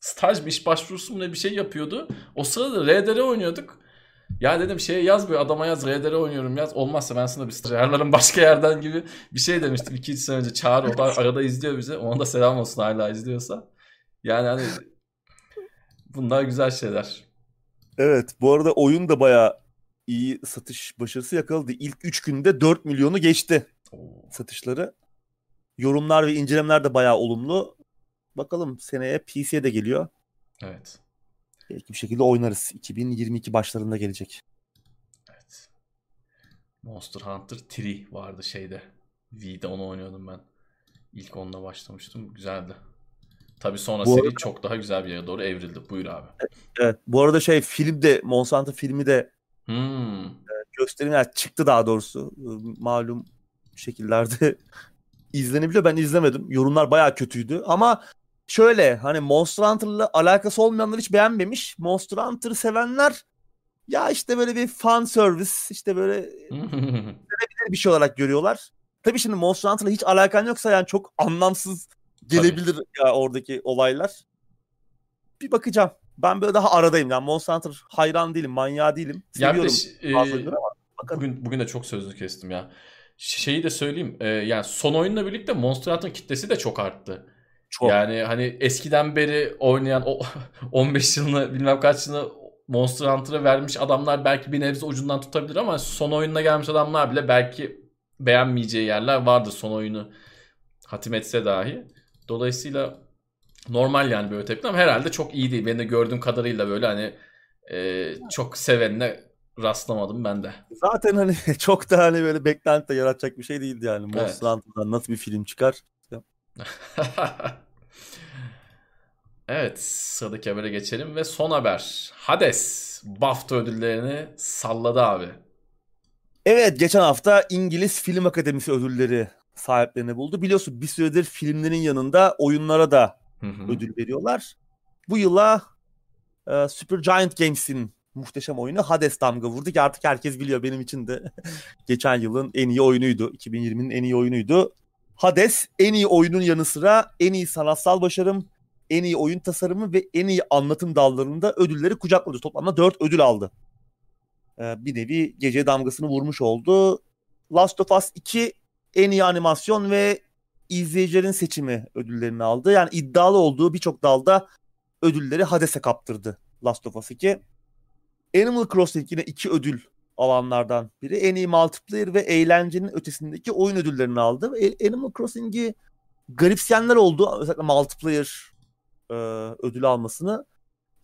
staj bir iş başvurusu mu ne bir şey yapıyordu. O sırada RDR oynuyorduk. Ya dedim şey yaz böyle adama yaz RDR oynuyorum yaz. Olmazsa ben sana bir staj ayarlarım başka yerden gibi bir şey demiştim. 2 sene önce Çağrı o da arada izliyor bize. Ona da selam olsun hala izliyorsa. Yani hani bunlar güzel şeyler. Evet bu arada oyun da bayağı iyi satış başarısı yakaladı. İlk 3 günde 4 milyonu geçti satışları. Yorumlar ve incelemeler de bayağı olumlu. Bakalım seneye PC'ye de geliyor. Evet. Belki bir şekilde oynarız. 2022 başlarında gelecek. Evet. Monster Hunter 3 vardı şeyde. V'de onu oynuyordum ben. İlk onunla başlamıştım. Güzeldi. Tabii sonra Bu seri arada- çok daha güzel bir yere doğru evrildi. Buyur abi. Evet. Bu arada şey film de Monsanto filmi de Hmm. gösterimler çıktı daha doğrusu. Malum şekillerde izlenebiliyor. Ben izlemedim. Yorumlar bayağı kötüydü. Ama şöyle hani Monster Hunter'la alakası olmayanlar hiç beğenmemiş. Monster Hunter'ı sevenler ya işte böyle bir fan service işte böyle bir şey olarak görüyorlar. Tabii şimdi Monster Hunter'la hiç alakan yoksa yani çok anlamsız gelebilir ya oradaki olaylar. Bir bakacağım. Ben böyle daha aradayım. Yani Monster Hunter hayran değilim, manyağı değilim. ya de Seviyorum e, oyunları ama bakalım. bugün bugün de çok sözlü kestim ya. Şeyi de söyleyeyim. e, yani son oyunla birlikte Monster Hunter'ın kitlesi de çok arttı. çok. Yani hani eskiden beri oynayan o 15 yılını bilmem kaç yılını Monster Hunter'a vermiş adamlar belki bir nebze ucundan tutabilir ama son oyununa gelmiş adamlar bile belki beğenmeyeceği yerler vardır son oyunu hatim etse dahi. Dolayısıyla normal yani böyle tepki ama herhalde çok iyi değil. Benim de gördüğüm kadarıyla böyle hani e, çok sevenine rastlamadım ben de. Zaten hani çok da hani böyle beklenti de yaratacak bir şey değildi yani. Evet. Nasıl bir film çıkar? evet sıradaki habere geçelim ve son haber. Hades BAFTA ödüllerini salladı abi. Evet geçen hafta İngiliz Film Akademisi ödülleri sahiplerini buldu. Biliyorsun bir süredir filmlerin yanında oyunlara da Hı ödül veriyorlar. Bu yıla e, Super Giant Games'in muhteşem oyunu Hades damga vurdu ki artık herkes biliyor benim için de geçen yılın en iyi oyunuydu. 2020'nin en iyi oyunuydu. Hades en iyi oyunun yanı sıra en iyi sanatsal başarım, en iyi oyun tasarımı ve en iyi anlatım dallarında ödülleri kucakladı. Toplamda 4 ödül aldı. Ee, bir nevi gece damgasını vurmuş oldu. Last of Us 2 en iyi animasyon ve izleyicilerin seçimi ödüllerini aldı. Yani iddialı olduğu birçok dalda ödülleri Hades'e kaptırdı Last of Us 2. Animal Crossing yine iki ödül alanlardan biri. En iyi multiplayer ve eğlencenin ötesindeki oyun ödüllerini aldı. Animal Crossing'i garipseyenler oldu. Özellikle multiplayer e, ödül almasını.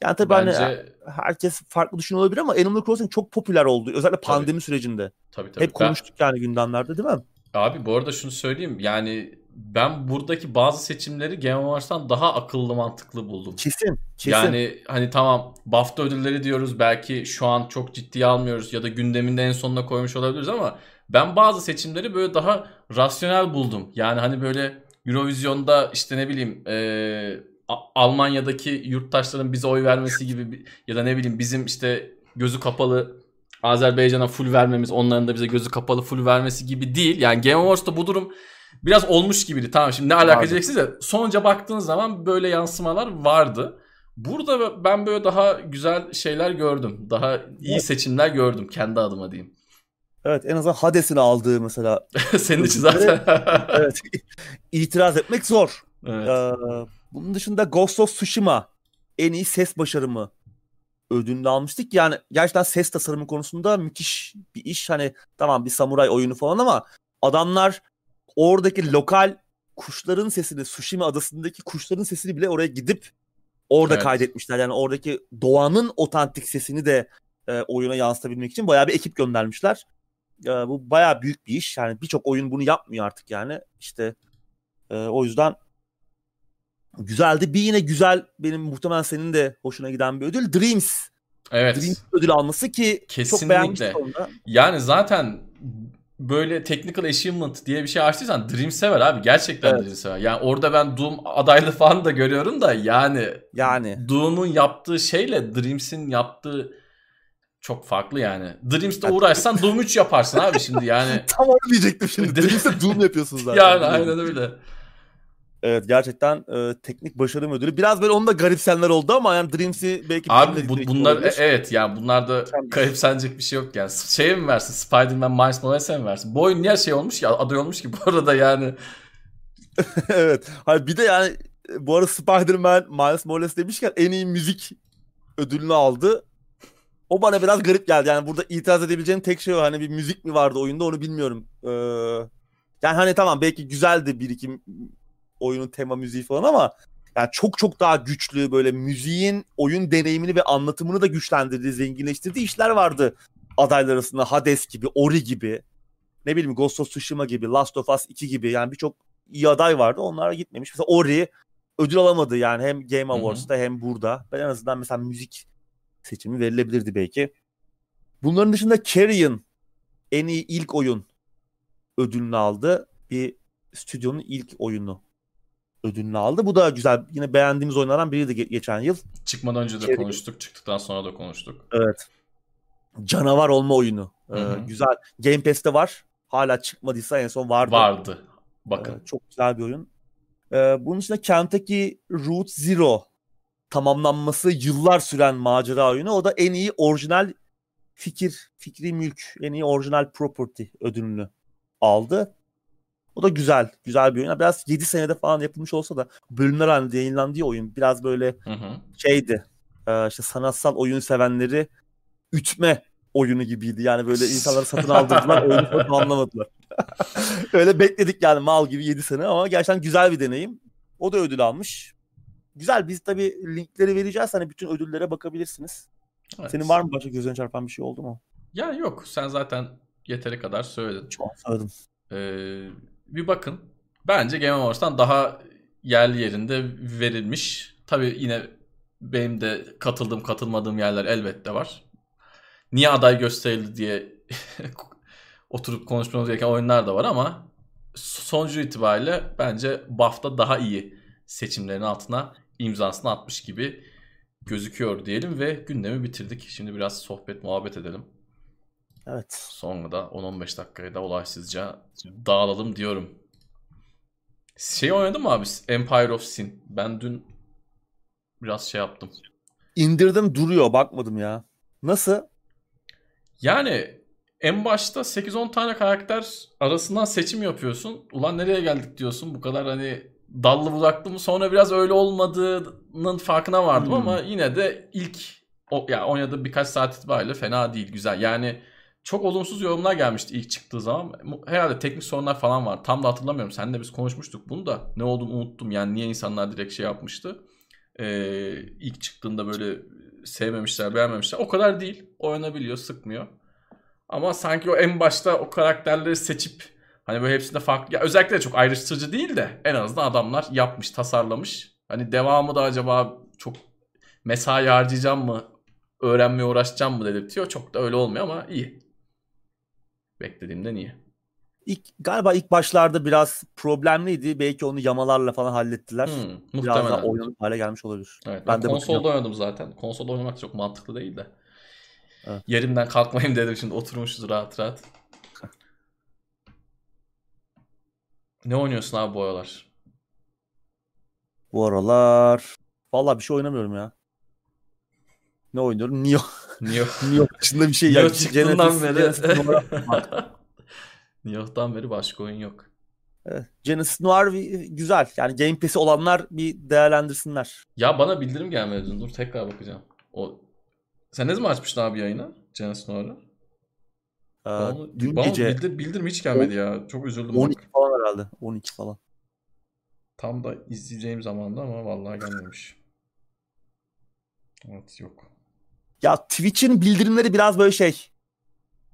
Yani tabii hani Bence herkes farklı düşünüyor olabilir ama Animal Crossing çok popüler oldu. Özellikle pandemi sürecinde. tabii tabii. Hep Ben- konuştuk yani gündemlerde değil mi? Abi bu arada şunu söyleyeyim. Yani ben buradaki bazı seçimleri Game Awards'tan daha akıllı mantıklı buldum. Kesin. Kesin. Yani hani tamam BAFTA ödülleri diyoruz belki şu an çok ciddiye almıyoruz ya da gündeminde en sonuna koymuş olabiliriz ama ben bazı seçimleri böyle daha rasyonel buldum. Yani hani böyle Eurovision'da işte ne bileyim A- Almanya'daki yurttaşların bize oy vermesi gibi ya da ne bileyim bizim işte gözü kapalı Azerbaycan'a full vermemiz onların da bize gözü kapalı full vermesi gibi değil. Yani Game Awards'ta bu durum biraz olmuş gibiydi. Tamam şimdi ne alaka diyeceksiniz de sonuca baktığınız zaman böyle yansımalar vardı. Burada ben böyle daha güzel şeyler gördüm. Daha iyi seçimler gördüm kendi adıma diyeyim. Evet en azından Hades'in aldığı mesela. Senin için zaten. evet. İtiraz etmek zor. evet. Ee, bunun dışında Ghost of Tsushima en iyi ses başarımı ödülünü almıştık. Yani gerçekten ses tasarımı konusunda müthiş bir iş. Hani tamam bir samuray oyunu falan ama adamlar oradaki lokal kuşların sesini, Tsushima adasındaki kuşların sesini bile oraya gidip orada Evet. kaydetmişler. Yani oradaki doğanın otantik sesini de e, oyuna yansıtabilmek için bayağı bir ekip göndermişler. E, bu bayağı büyük bir iş. Yani birçok oyun bunu yapmıyor artık yani. İşte e, o yüzden güzeldi. Bir yine güzel benim muhtemelen senin de hoşuna giden bir ödül Dreams. Evet. Dreams ödül alması ki çok Kesinlikle. beğenmiştim onu. Yani zaten böyle technical achievement diye bir şey açtıysan Dream sever abi. Gerçekten Evet. Dream sever. Yani orada ben Doom adaylı falan da görüyorum da yani Yani Doom'un yaptığı şeyle Dreams'in yaptığı çok farklı yani. Dreams'te uğraşsan Doom 3 yaparsın abi şimdi yani. tam onu diyecektim şimdi. Dream- Dreams'te Doom yapıyorsunuz zaten. yani aynen öyle. Evet gerçekten e, teknik başarım ödülü. Biraz böyle onun da garipsenler oldu ama yani Dreams'i belki Abi bu, bunlar olabilir. e- evet yani bunlarda Sen- kayıpsenecek bir şey yok yani. Şeye mi versin? Spider-Man Miles Morales'e mi versin? Bu oyun niye şey olmuş ya aday olmuş ki bu arada yani. evet. Hayır bir de yani e, bu arada Spider-Man Miles Morales demişken en iyi müzik ödülünü aldı. O bana biraz garip geldi. Yani burada itiraz edebileceğim tek şey o. Hani bir müzik mi vardı oyunda onu bilmiyorum. Ee, yani hani tamam belki güzeldi bir iki oyunun tema müziği falan ama yani çok çok daha güçlü böyle müziğin oyun deneyimini ve anlatımını da güçlendirdiği, zenginleştirdiği işler vardı adaylar arasında. Hades gibi, Ori gibi, ne bileyim Ghost of Tsushima gibi, Last of Us 2 gibi yani birçok iyi aday vardı. Onlar gitmemiş. Mesela Ori ödül alamadı yani hem Game. Awards'ta hem burada. Ben en azından mesela müzik seçimi verilebilirdi belki. Bunların dışında Carrion en iyi ilk oyun ödülünü aldı. Bir stüdyonun ilk oyunu ödülünü aldı. Bu da güzel. Yine beğendiğimiz oyunlardan biriydi ge- geçen yıl. Çıkmadan önce de Şey- konuştuk. Çıktıktan sonra da konuştuk. Evet. Canavar olma oyunu. Ee, Hı hı. güzel. Game Pass'te var. Hala çıkmadıysa en son vardı. Vardı. Bakın. Ee, çok güzel bir oyun. Ee, bunun dışında Kentucky Route Zero tamamlanması yıllar süren macera oyunu. O da en iyi orijinal fikir, fikri mülk, en iyi orijinal property ödülünü aldı. O da güzel, güzel bir oyun. Biraz 7 senede falan yapılmış olsa da bölümler halinde yayınlandığı oyun biraz böyle Hı hı. şeydi. e, işte sanatsal oyun sevenleri ütme oyunu gibiydi. Yani böyle insanları satın aldırdılar, oyunu sonra tamamlamadılar. Öyle bekledik yani mal gibi 7 sene ama gerçekten güzel bir deneyim. O da ödül almış. Güzel biz tabii linkleri vereceğiz. Hani bütün ödüllere bakabilirsiniz. Evet. Senin var mı başka gözüne çarpan bir şey oldu mu? Ya yok. Sen zaten yeteri kadar söyledin. Çok söyledim. Ee, bir bakın. Bence Game Awards'tan daha yerli yerinde verilmiş. Tabii yine benim de katıldığım katılmadığım yerler elbette var. Niye aday gösterildi diye oturup konuşmamız gereken oyunlar da var ama sonucu itibariyle bence BAFTA daha iyi seçimlerin altına imzasını atmış gibi gözüküyor diyelim ve gündemi bitirdik. Şimdi biraz sohbet muhabbet edelim. Evet. Sonra da 10-15 dakikaya da olaysızca dağılalım diyorum. Şey oynadın mı abi? Empire of Sin. Ben dün biraz şey yaptım. İndirdim duruyor bakmadım ya. Nasıl? Yani en başta 8-10 tane karakter arasından seçim yapıyorsun. Ulan nereye geldik diyorsun. Bu kadar hani dallı budaklı mı? Sonra biraz öyle olmadığının farkına vardım Hmm. ama yine de ilk o, ya oynadığı birkaç saat itibariyle fena değil. Güzel. Yani çok olumsuz yorumlar gelmişti ilk çıktığı zaman. Herhalde teknik sorunlar falan var. Tam da hatırlamıyorum. Seninle biz konuşmuştuk bunu da. Ne olduğunu unuttum. Yani niye insanlar direkt şey yapmıştı. Ee, ilk çıktığında böyle sevmemişler, beğenmemişler. O kadar değil. Oynanabiliyor, sıkmıyor. Ama sanki o en başta o karakterleri seçip hani böyle hepsinde farklı... Ya özellikle çok ayrıştırıcı değil de en azından adamlar yapmış, tasarlamış. Hani devamı da acaba çok mesai harcayacağım mı, öğrenmeye uğraşacağım mı dedirtiyor. Çok da öyle olmuyor ama iyi. Beklediğimden iyi. İlk, galiba ilk başlarda biraz problemliydi. Belki onu yamalarla falan hallettiler. Hmm, Biraz daha muhtemelen. oynanır hale gelmiş olabilir. Evet, Ben ben, de konsolda bakacağım. oynadım zaten. Konsolda oynamak çok mantıklı değil de. Evet. Yerimden kalkmayayım dedim şimdi oturmuşuz rahat rahat. ne oynuyorsun abi bu aralar? Bu aralar vallahi bir şey oynamıyorum ya. Ne oynuyorum? Nioh. Nioh, Nioh dışında bir şey Nioh yani. çıktığından Genesis- beri. Noir, Nioh'tan beri başka oyun yok. Evet. Genesis Noir güzel. Yani Game Pass'i olanlar bir değerlendirsinler. Ya bana bildirim gelmedi. Dur tekrar bakacağım. O Sen ne zaman açmıştın abi yayını? Genesis Noir'ı? Ee, Bana, dün bana gece bildir- bildirim hiç gelmedi ya. Çok üzüldüm 12 bak. falan herhalde. 12 falan. Tam da izleyeceğim zamanda ama vallahi gelmemiş. Evet yok. Ya Twitch'in bildirimleri biraz böyle şey.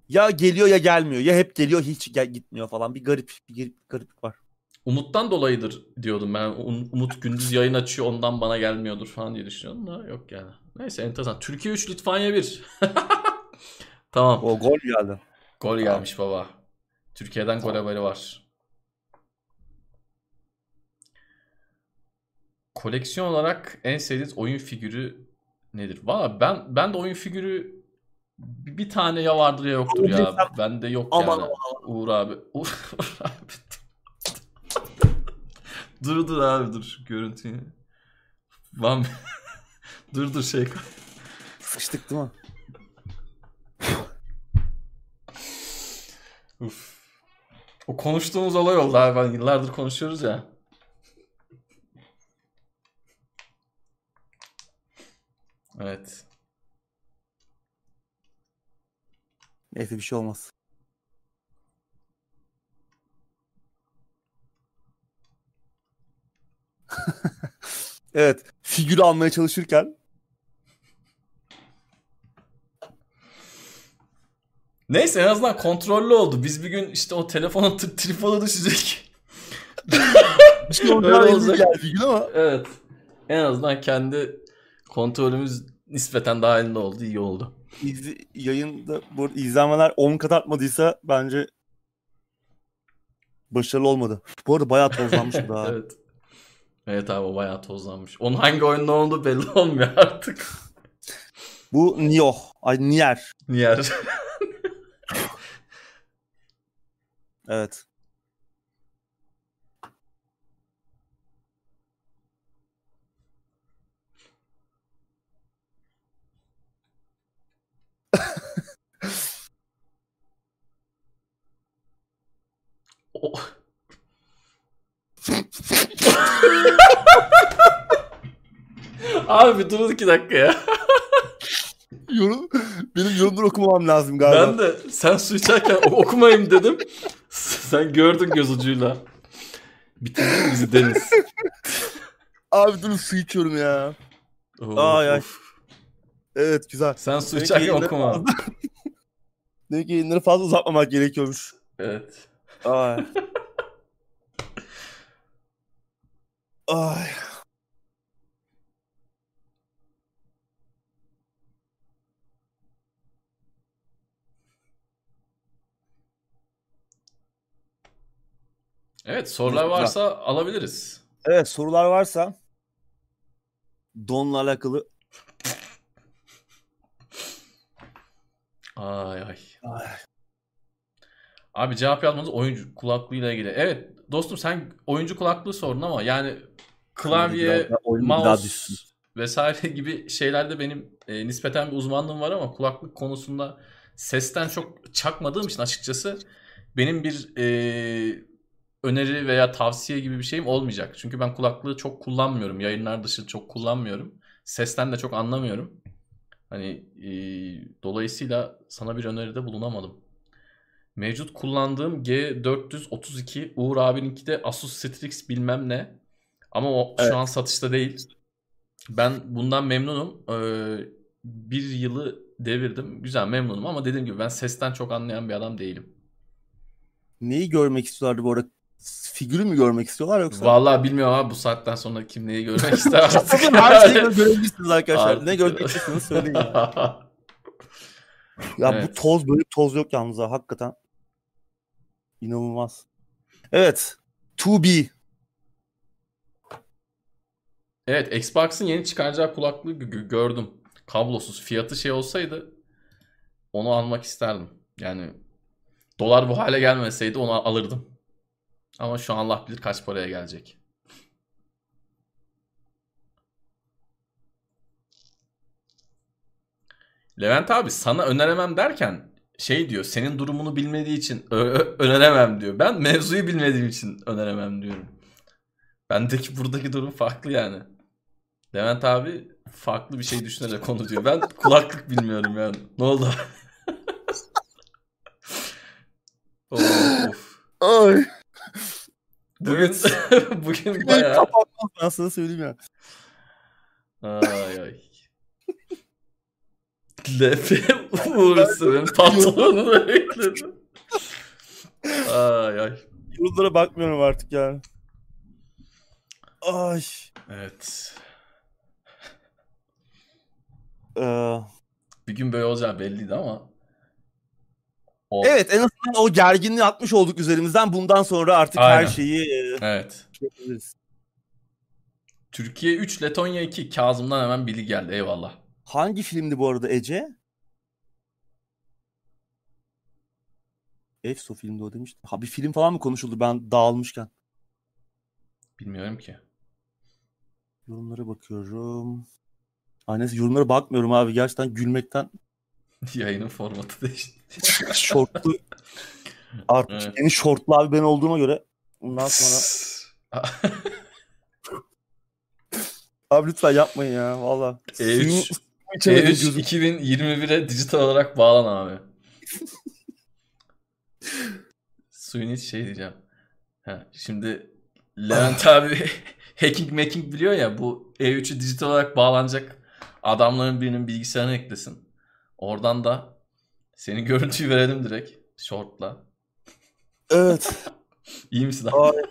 Ya geliyor ya gelmiyor. Ya hep geliyor hiç gel- gitmiyor falan. Bir garip bir garip, gariplik var. Umut'tan dolayıdır diyordum ben. Um- Umut gündüz yayın açıyor ondan bana gelmiyordur falan diye düşünüyordum da yok yani. Neyse enteresan. Türkiye 3 Litvanya 1. tamam. O gol geldi. Gol gelmiş baba. Türkiye'den gol haberi var. Koleksiyon olarak en sevdiğiniz oyun figürü nedir? Valla ben ben de oyun figürü bir tane ya vardır ya yoktur ya. Bulabilirsem- Bende yok Aman yani. Uğur abi. Uğur abi. dur dur abi dur şu görüntüyü. Van dur dur şey Sıçtık değil mi? Uf. O konuştuğumuz olay oldu abi. Ben yıllardır konuşuyoruz ya. Evet. Neyse bir şey olmaz. evet. Figürü almaya çalışırken Neyse en azından kontrollü oldu. Biz bir gün işte o telefonun tık tripod'a düşecek. Bir şey olacağı Öyle olacak. geldi bir gün ama. Evet. En azından kendi kontrolümüz nispeten dahilinde oldu. iyi oldu. İzli, yayında bu arada izlenmeler 10 kat artmadıysa bence başarılı olmadı. Bu arada bayağı tozlanmış bu daha. evet. Evet abi o bayağı tozlanmış. Onun hangi oyunda olduğu belli olmuyor artık. Bu Nioh. Ay Nier. Niyer. Evet. Abi bir durun iki dakika ya. Yorum, benim yorumları okumam lazım galiba. Ben de sen su içerken okumayayım dedim. Sen gördün göz ucuyla. Bitirdin bizi Deniz. Abi dur su içiyorum ya. Of, Ay, ay. of. Evet güzel. Sen su Demek ki içerken yayınları okuma. Demek ki yayınları fazla uzatmamak gerekiyormuş. Evet. Ay. Ay. Evet sorular varsa alabiliriz. Evet sorular varsa Don'la alakalı Ay ay. Ay. Abi cevap yazmanız oyuncu kulaklığıyla ilgili. Evet dostum sen oyuncu kulaklığı sordun ama yani klavye, mouse vesaire gibi şeylerde benim e, nispeten bir uzmanlığım var ama kulaklık konusunda sesten çok çakmadığım için açıkçası benim bir e, öneri veya tavsiye gibi bir şeyim olmayacak. Çünkü ben kulaklığı çok kullanmıyorum. Yayınlar dışı çok kullanmıyorum. Sesten de çok anlamıyorum. Hani e, dolayısıyla sana bir öneride bulunamadım. Mevcut kullandığım G432 Uğur abininki de Asus Strix bilmem ne. Ama o Evet. şu an satışta değil. Ben bundan memnunum. Ee, bir yılı devirdim. Güzel memnunum ama dediğim gibi ben sesten çok anlayan bir adam değilim. Neyi görmek istiyorlardı bu arada? Figürü mü görmek istiyorlar yoksa? Vallahi bilmiyorum abi bu saatten sonra kim neyi görmek ister artık. Bakın her şeyi görebilirsiniz arkadaşlar. Artık- Ne istiyorsanız söyleyin. Ya, ya Evet. bu toz böyle toz yok yalnız ha hakikaten. İnanılmaz. Evet. 2B. Evet Xbox'ın yeni çıkaracağı kulaklığı gö- gö- gördüm. Kablosuz. Fiyatı şey olsaydı onu almak isterdim. Yani dolar bu hale gelmeseydi onu alırdım. Ama şu an Allah bilir kaç paraya gelecek. Levent abi sana öneremem derken şey diyor senin durumunu bilmediği için öneremem diyor. Ben mevzuyu bilmediğim için öneremem diyorum. Bendeki buradaki durum farklı yani. Levent abi farklı bir şey düşünerek konu diyor. Ben kulaklık bilmiyorum yani. Ne oldu? of, of. Ay. Bugün bugün bayağı kapatmaz ben sana söyleyeyim ya. ay ay. Lefe uğursu benim pantolonumu bekledim. Ay ay. Yorumlara bakmıyorum artık yani. Ay. Evet. Ee, Bir gün böyle olacağı belliydi ama. O, evet en azından o gerginliği atmış olduk üzerimizden. Bundan sonra artık her Aynen. şeyi e, Evet. Türkiye 3, Letonya 2. Kazım'dan hemen bilgi geldi. Eyvallah. Hangi filmdi bu arada Ece? Efso filmdi o demiştim. Ha bir film falan mı konuşuldu ben dağılmışken? Bilmiyorum ki. Yorumlara bakıyorum. Ay neyse yorumlara bakmıyorum abi. Gerçekten gülmekten Yayının formatı değişti. şortlu artık Evet. yeni şortlu abi ben olduğuma göre bundan sonra abi lütfen yapmayın ya valla. Suyumu- E3, suyumu içemedim E3 gözüm. 2021'e dijital olarak bağlan abi. Suyun hiç şey diyeceğim. Ha, şimdi Levent abi hacking making biliyor ya bu E3'ü dijital olarak bağlanacak adamların birinin bilgisayarına eklesin. Oradan da senin görüntüyü verelim direkt shortla. Evet. İyi misin abi? Ay.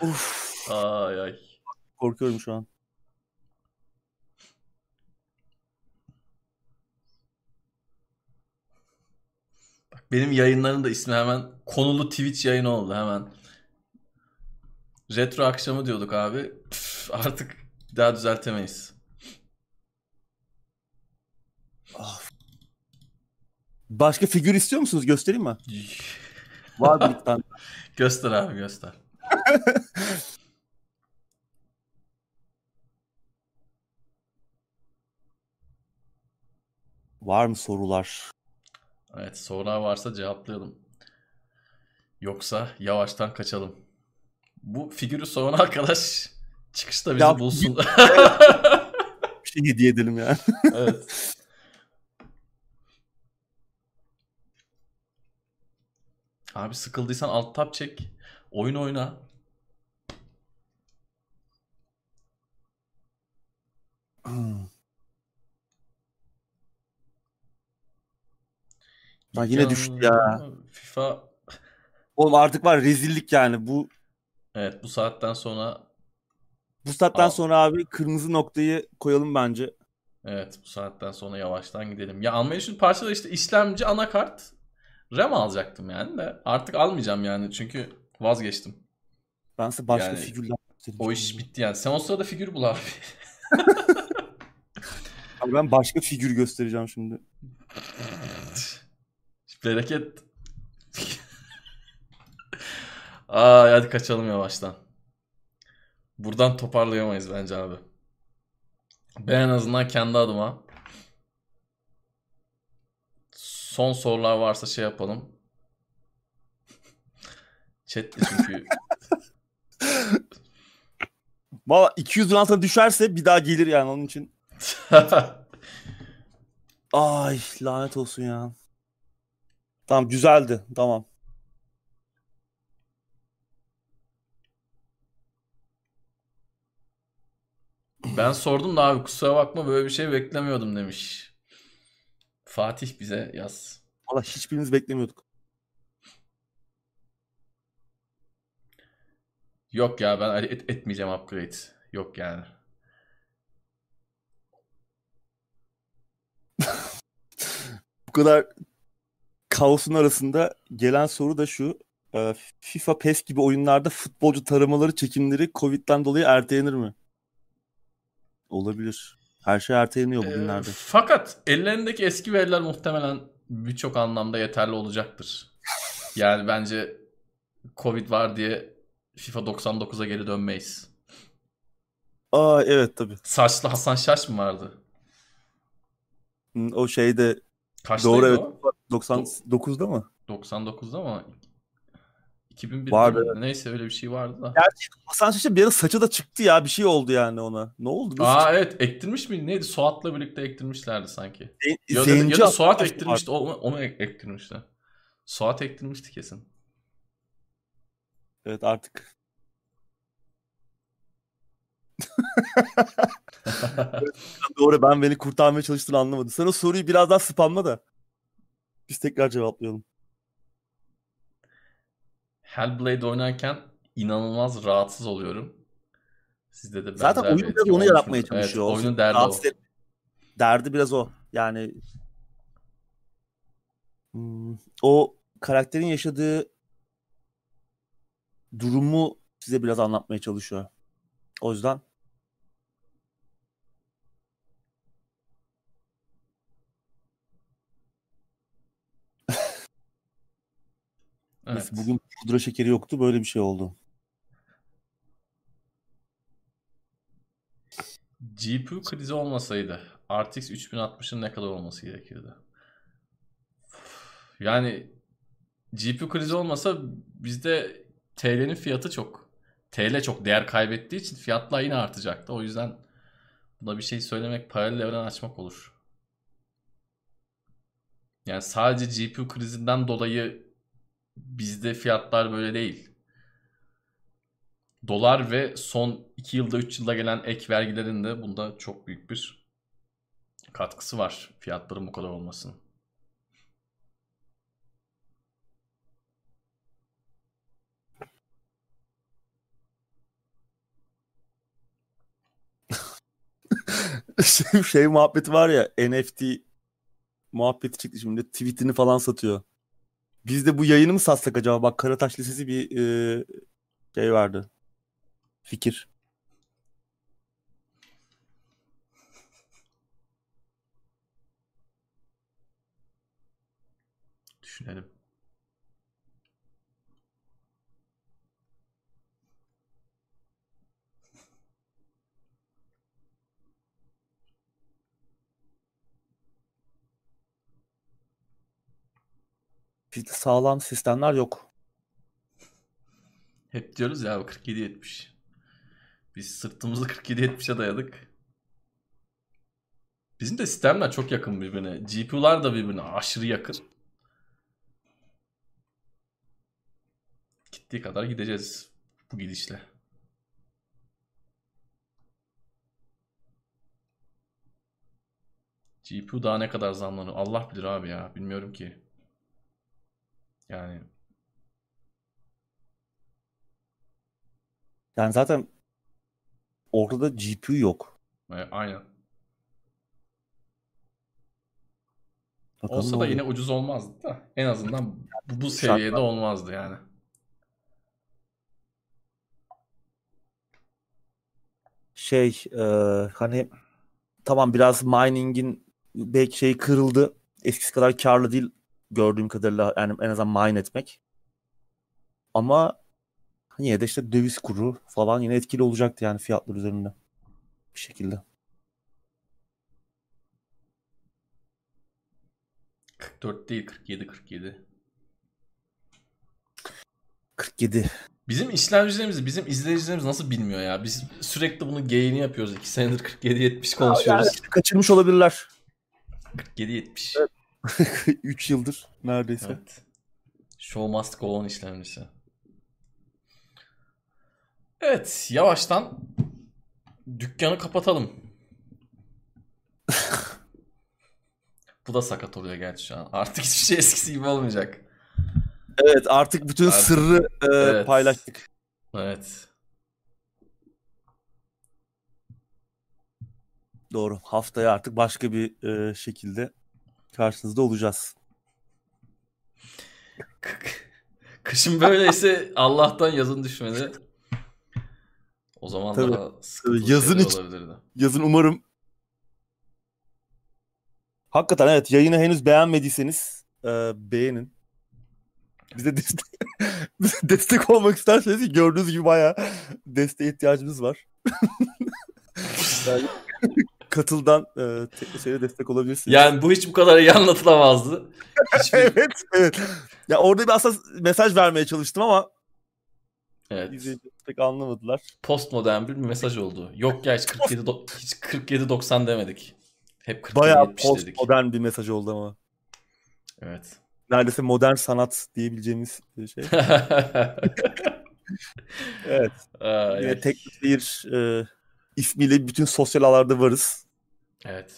Uf, Ay ay. korkuyorum şu an. Bak benim yayınların da ismi hemen konulu Twitch yayını oldu hemen. Retro akşamı diyorduk abi. Püf, artık bir daha düzeltemeyiz. Başka figür istiyor musunuz? Göstereyim mi? Var bir tane. göster abi göster. Var mı sorular? Evet sorular varsa cevaplayalım. Yoksa yavaştan kaçalım. Bu figürü soran arkadaş çıkışta bizi Ya- bulsun. Bir şey hediye edelim ya. evet. Abi sıkıldıysan alt tab çek. Oyun oyna. Lan yine düştü ya. FIFA Oğlum artık var rezillik yani. Bu evet bu saatten sonra bu saatten Aa. sonra abi kırmızı noktayı koyalım bence. evet bu saatten sonra yavaştan gidelim. Ya almayı düşündüğüm parça da işte işlemci, anakart, RAM alacaktım yani de artık almayacağım yani çünkü vazgeçtim. Ben size başka Yani figürler. O iş bitti yani. Sen o sırada figür bul abi. Abi ben başka figür göstereceğim şimdi. Bereket. Aa hadi kaçalım yavaştan. Buradan toparlayamayız bence abi. Ben en azından kendi adıma son sorular varsa şey yapalım. Chat çünkü Valla 200 lira altına düşerse bir daha gelir yani onun için. Ay lanet olsun ya. Tamam güzeldi. Tamam. ben sordum da abi kusura bakma böyle bir şey beklemiyordum demiş. Fatih bize yaz. Valla hiçbirimiz beklemiyorduk. Yok ya ben et- etmeyeceğim upgrade. Yok yani. Bu kadar kaosun arasında gelen soru da şu. Ee, FIFA, PES gibi oyunlarda futbolcu taramaları çekimleri Covid'den dolayı ertelenir mi? Olabilir. Her şey erteleniyor Ee, bugünlerde. fakat ellerindeki eski veriler muhtemelen birçok anlamda yeterli olacaktır. Yani bence Covid var diye FIFA 99'a geri dönmeyiz. Aa evet tabii. Saçlı Hasan Şaş mı vardı? O şeyde Kaçtaydı doğru evet. o? 99'da mı? 99'da ama 2001'de Vardı, mi? Neyse öyle bir şey vardı da. Gerçi Hasan Şaş'ın bir ara saçı da çıktı ya. Bir şey oldu yani ona. Ne oldu? Nasıl Aa evet ektirmiş miydi? Neydi? Suat'la birlikte ektirmişlerdi sanki. çıktı? Ya da, ya da Suat ektirmişti. Onu, onu ek- ektirmişti. Suat ektirmişti kesin. Evet artık. Doğru ben beni kurtarmaya çalıştığını anlamadım. Sen o soruyu biraz daha spamla da. Biz tekrar cevaplayalım. Hellblade oynarken inanılmaz rahatsız oluyorum. Sizde de Zaten oyun biraz onu yaratmaya çalışıyor. Evet, O oyunun derdi o. rahatsız et- Derdi biraz o. Yani hmm, o karakterin yaşadığı durumu size biraz anlatmaya çalışıyor. O yüzden Evet. Neyse, bugün pudra şekeri yoktu. Böyle bir şey oldu. GPU krizi olmasaydı RTX 3060'ın ne kadar olması gerekirdi? Yani GPU krizi olmasa bizde TL'nin fiyatı çok TL çok değer kaybettiği için fiyatlar yine artacaktı. O yüzden buna bir şey söylemek paralel evren açmak olur. Yani sadece GPU krizinden dolayı bizde fiyatlar böyle değil. Dolar ve son 2 yılda 3 yılda gelen ek vergilerin de bunda çok büyük bir katkısı var fiyatların bu kadar olmasının. şey, şey muhabbeti var ya NFT muhabbeti çıktı şimdi tweetini falan satıyor. Biz de bu yayını mı satsak acaba? Bak Karataş Lisesi bir e, şey vardı. Fikir. Düşünelim. Bizde sağlam sistemler yok. Hep diyoruz ya 47-70. Biz sırtımızı 47-70'e dayadık. Bizim de sistemler çok yakın birbirine. GPU'lar da birbirine aşırı yakın. Gittiği kadar gideceğiz bu gidişle. GPU daha ne kadar zamlanıyor? Allah bilir abi ya. Bilmiyorum ki. Yani Yani zaten ortada GPU yok. e, aynen. Bakalım Olsa da yine ucuz olmazdı da. En azından bu, bu seviyede olmazdı yani. şey e, hani tamam biraz mining'in belki şeyi kırıldı. Eskisi kadar karlı değil gördüğüm kadarıyla yani en azından mine etmek. Ama yine de işte döviz kuru falan yine etkili olacaktı yani fiyatlar üzerinde. Bir şekilde. 44 değil 47 47. 47. Bizim işlemcilerimiz, bizim izleyicilerimiz nasıl bilmiyor ya? Biz sürekli bunu gayini yapıyoruz. 2 senedir 47 70 konuşuyoruz. Yani kaçırmış olabilirler. 47 70. 3 yıldır neredeyse. Evet. Show must go on işlemcisi. Evet, yavaştan dükkanı kapatalım. Bu da sakat oluyor gerçi şu an. Artık hiçbir şey eskisi gibi olmayacak. Evet artık bütün Artık- sırrı e, Evet. paylaştık. Evet. Doğru. Haftaya artık başka bir e, şekilde karşınızda olacağız. Kışın böyleyse Allah'tan yazın düşmedi. O zaman Tabii. daha Yazın hiç- olabilirdi. Yazın umarım. Hakikaten evet yayını henüz beğenmediyseniz e, beğenin. Bize destek, bize destek olmak isterseniz gördüğünüz gibi bayağı desteğe ihtiyacımız var. Yani katıldan e, teknoseyre destek olabilirsiniz. Yani bu hiç bu kadar iyi anlatılamazdı. Hiçbir... evet, evet. Ya orada bir aslında mesaj vermeye çalıştım ama evet. izleyiciler pek anlamadılar. Postmodern bir mesaj oldu. Yok ya hiç 47 do- hiç 47 90 demedik. Hep 47 Bayağı 70 dedik. postmodern bir mesaj oldu ama. Evet. Neredeyse modern sanat diyebileceğimiz bir şey. Evet. Ay, Yine ay. Teknoseyir e, ismiyle bütün sosyal ağlarda varız. Evet.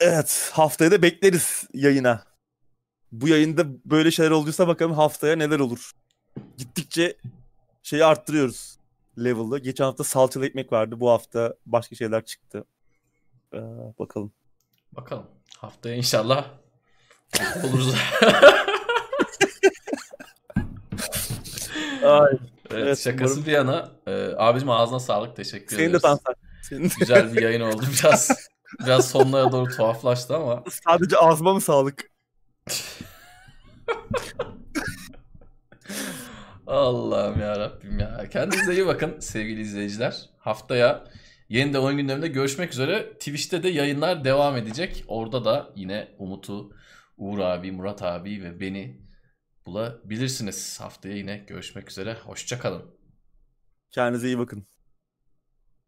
Evet. Haftaya da bekleriz yayına. Bu yayında böyle şeyler olduysa bakalım haftaya neler olur. Gittikçe şeyi arttırıyoruz level'da. Geçen hafta salçalı ekmek vardı. Bu hafta başka şeyler çıktı. Ee, bakalım. Bakalım. Haftaya inşallah oluruz. Ay, evet, Evet, şakası umarım- bir yana. E, abicim ağzına sağlık. Teşekkür senin de. Tansel. Senin de- Güzel bir yayın oldu. Biraz biraz sonlara doğru tuhaflaştı ama sadece ağzıma mı sağlık? Allah'ım ya Rabbim ya. Kendinize iyi bakın sevgili izleyiciler. Haftaya yeniden oyun gündeminde görüşmek üzere. Twitch'te de yayınlar devam edecek. Orada da yine Umut'u, Uğur abi, Murat abi ve beni bulabilirsiniz. Haftaya yine görüşmek üzere. Hoşçakalın. Kendinize iyi bakın.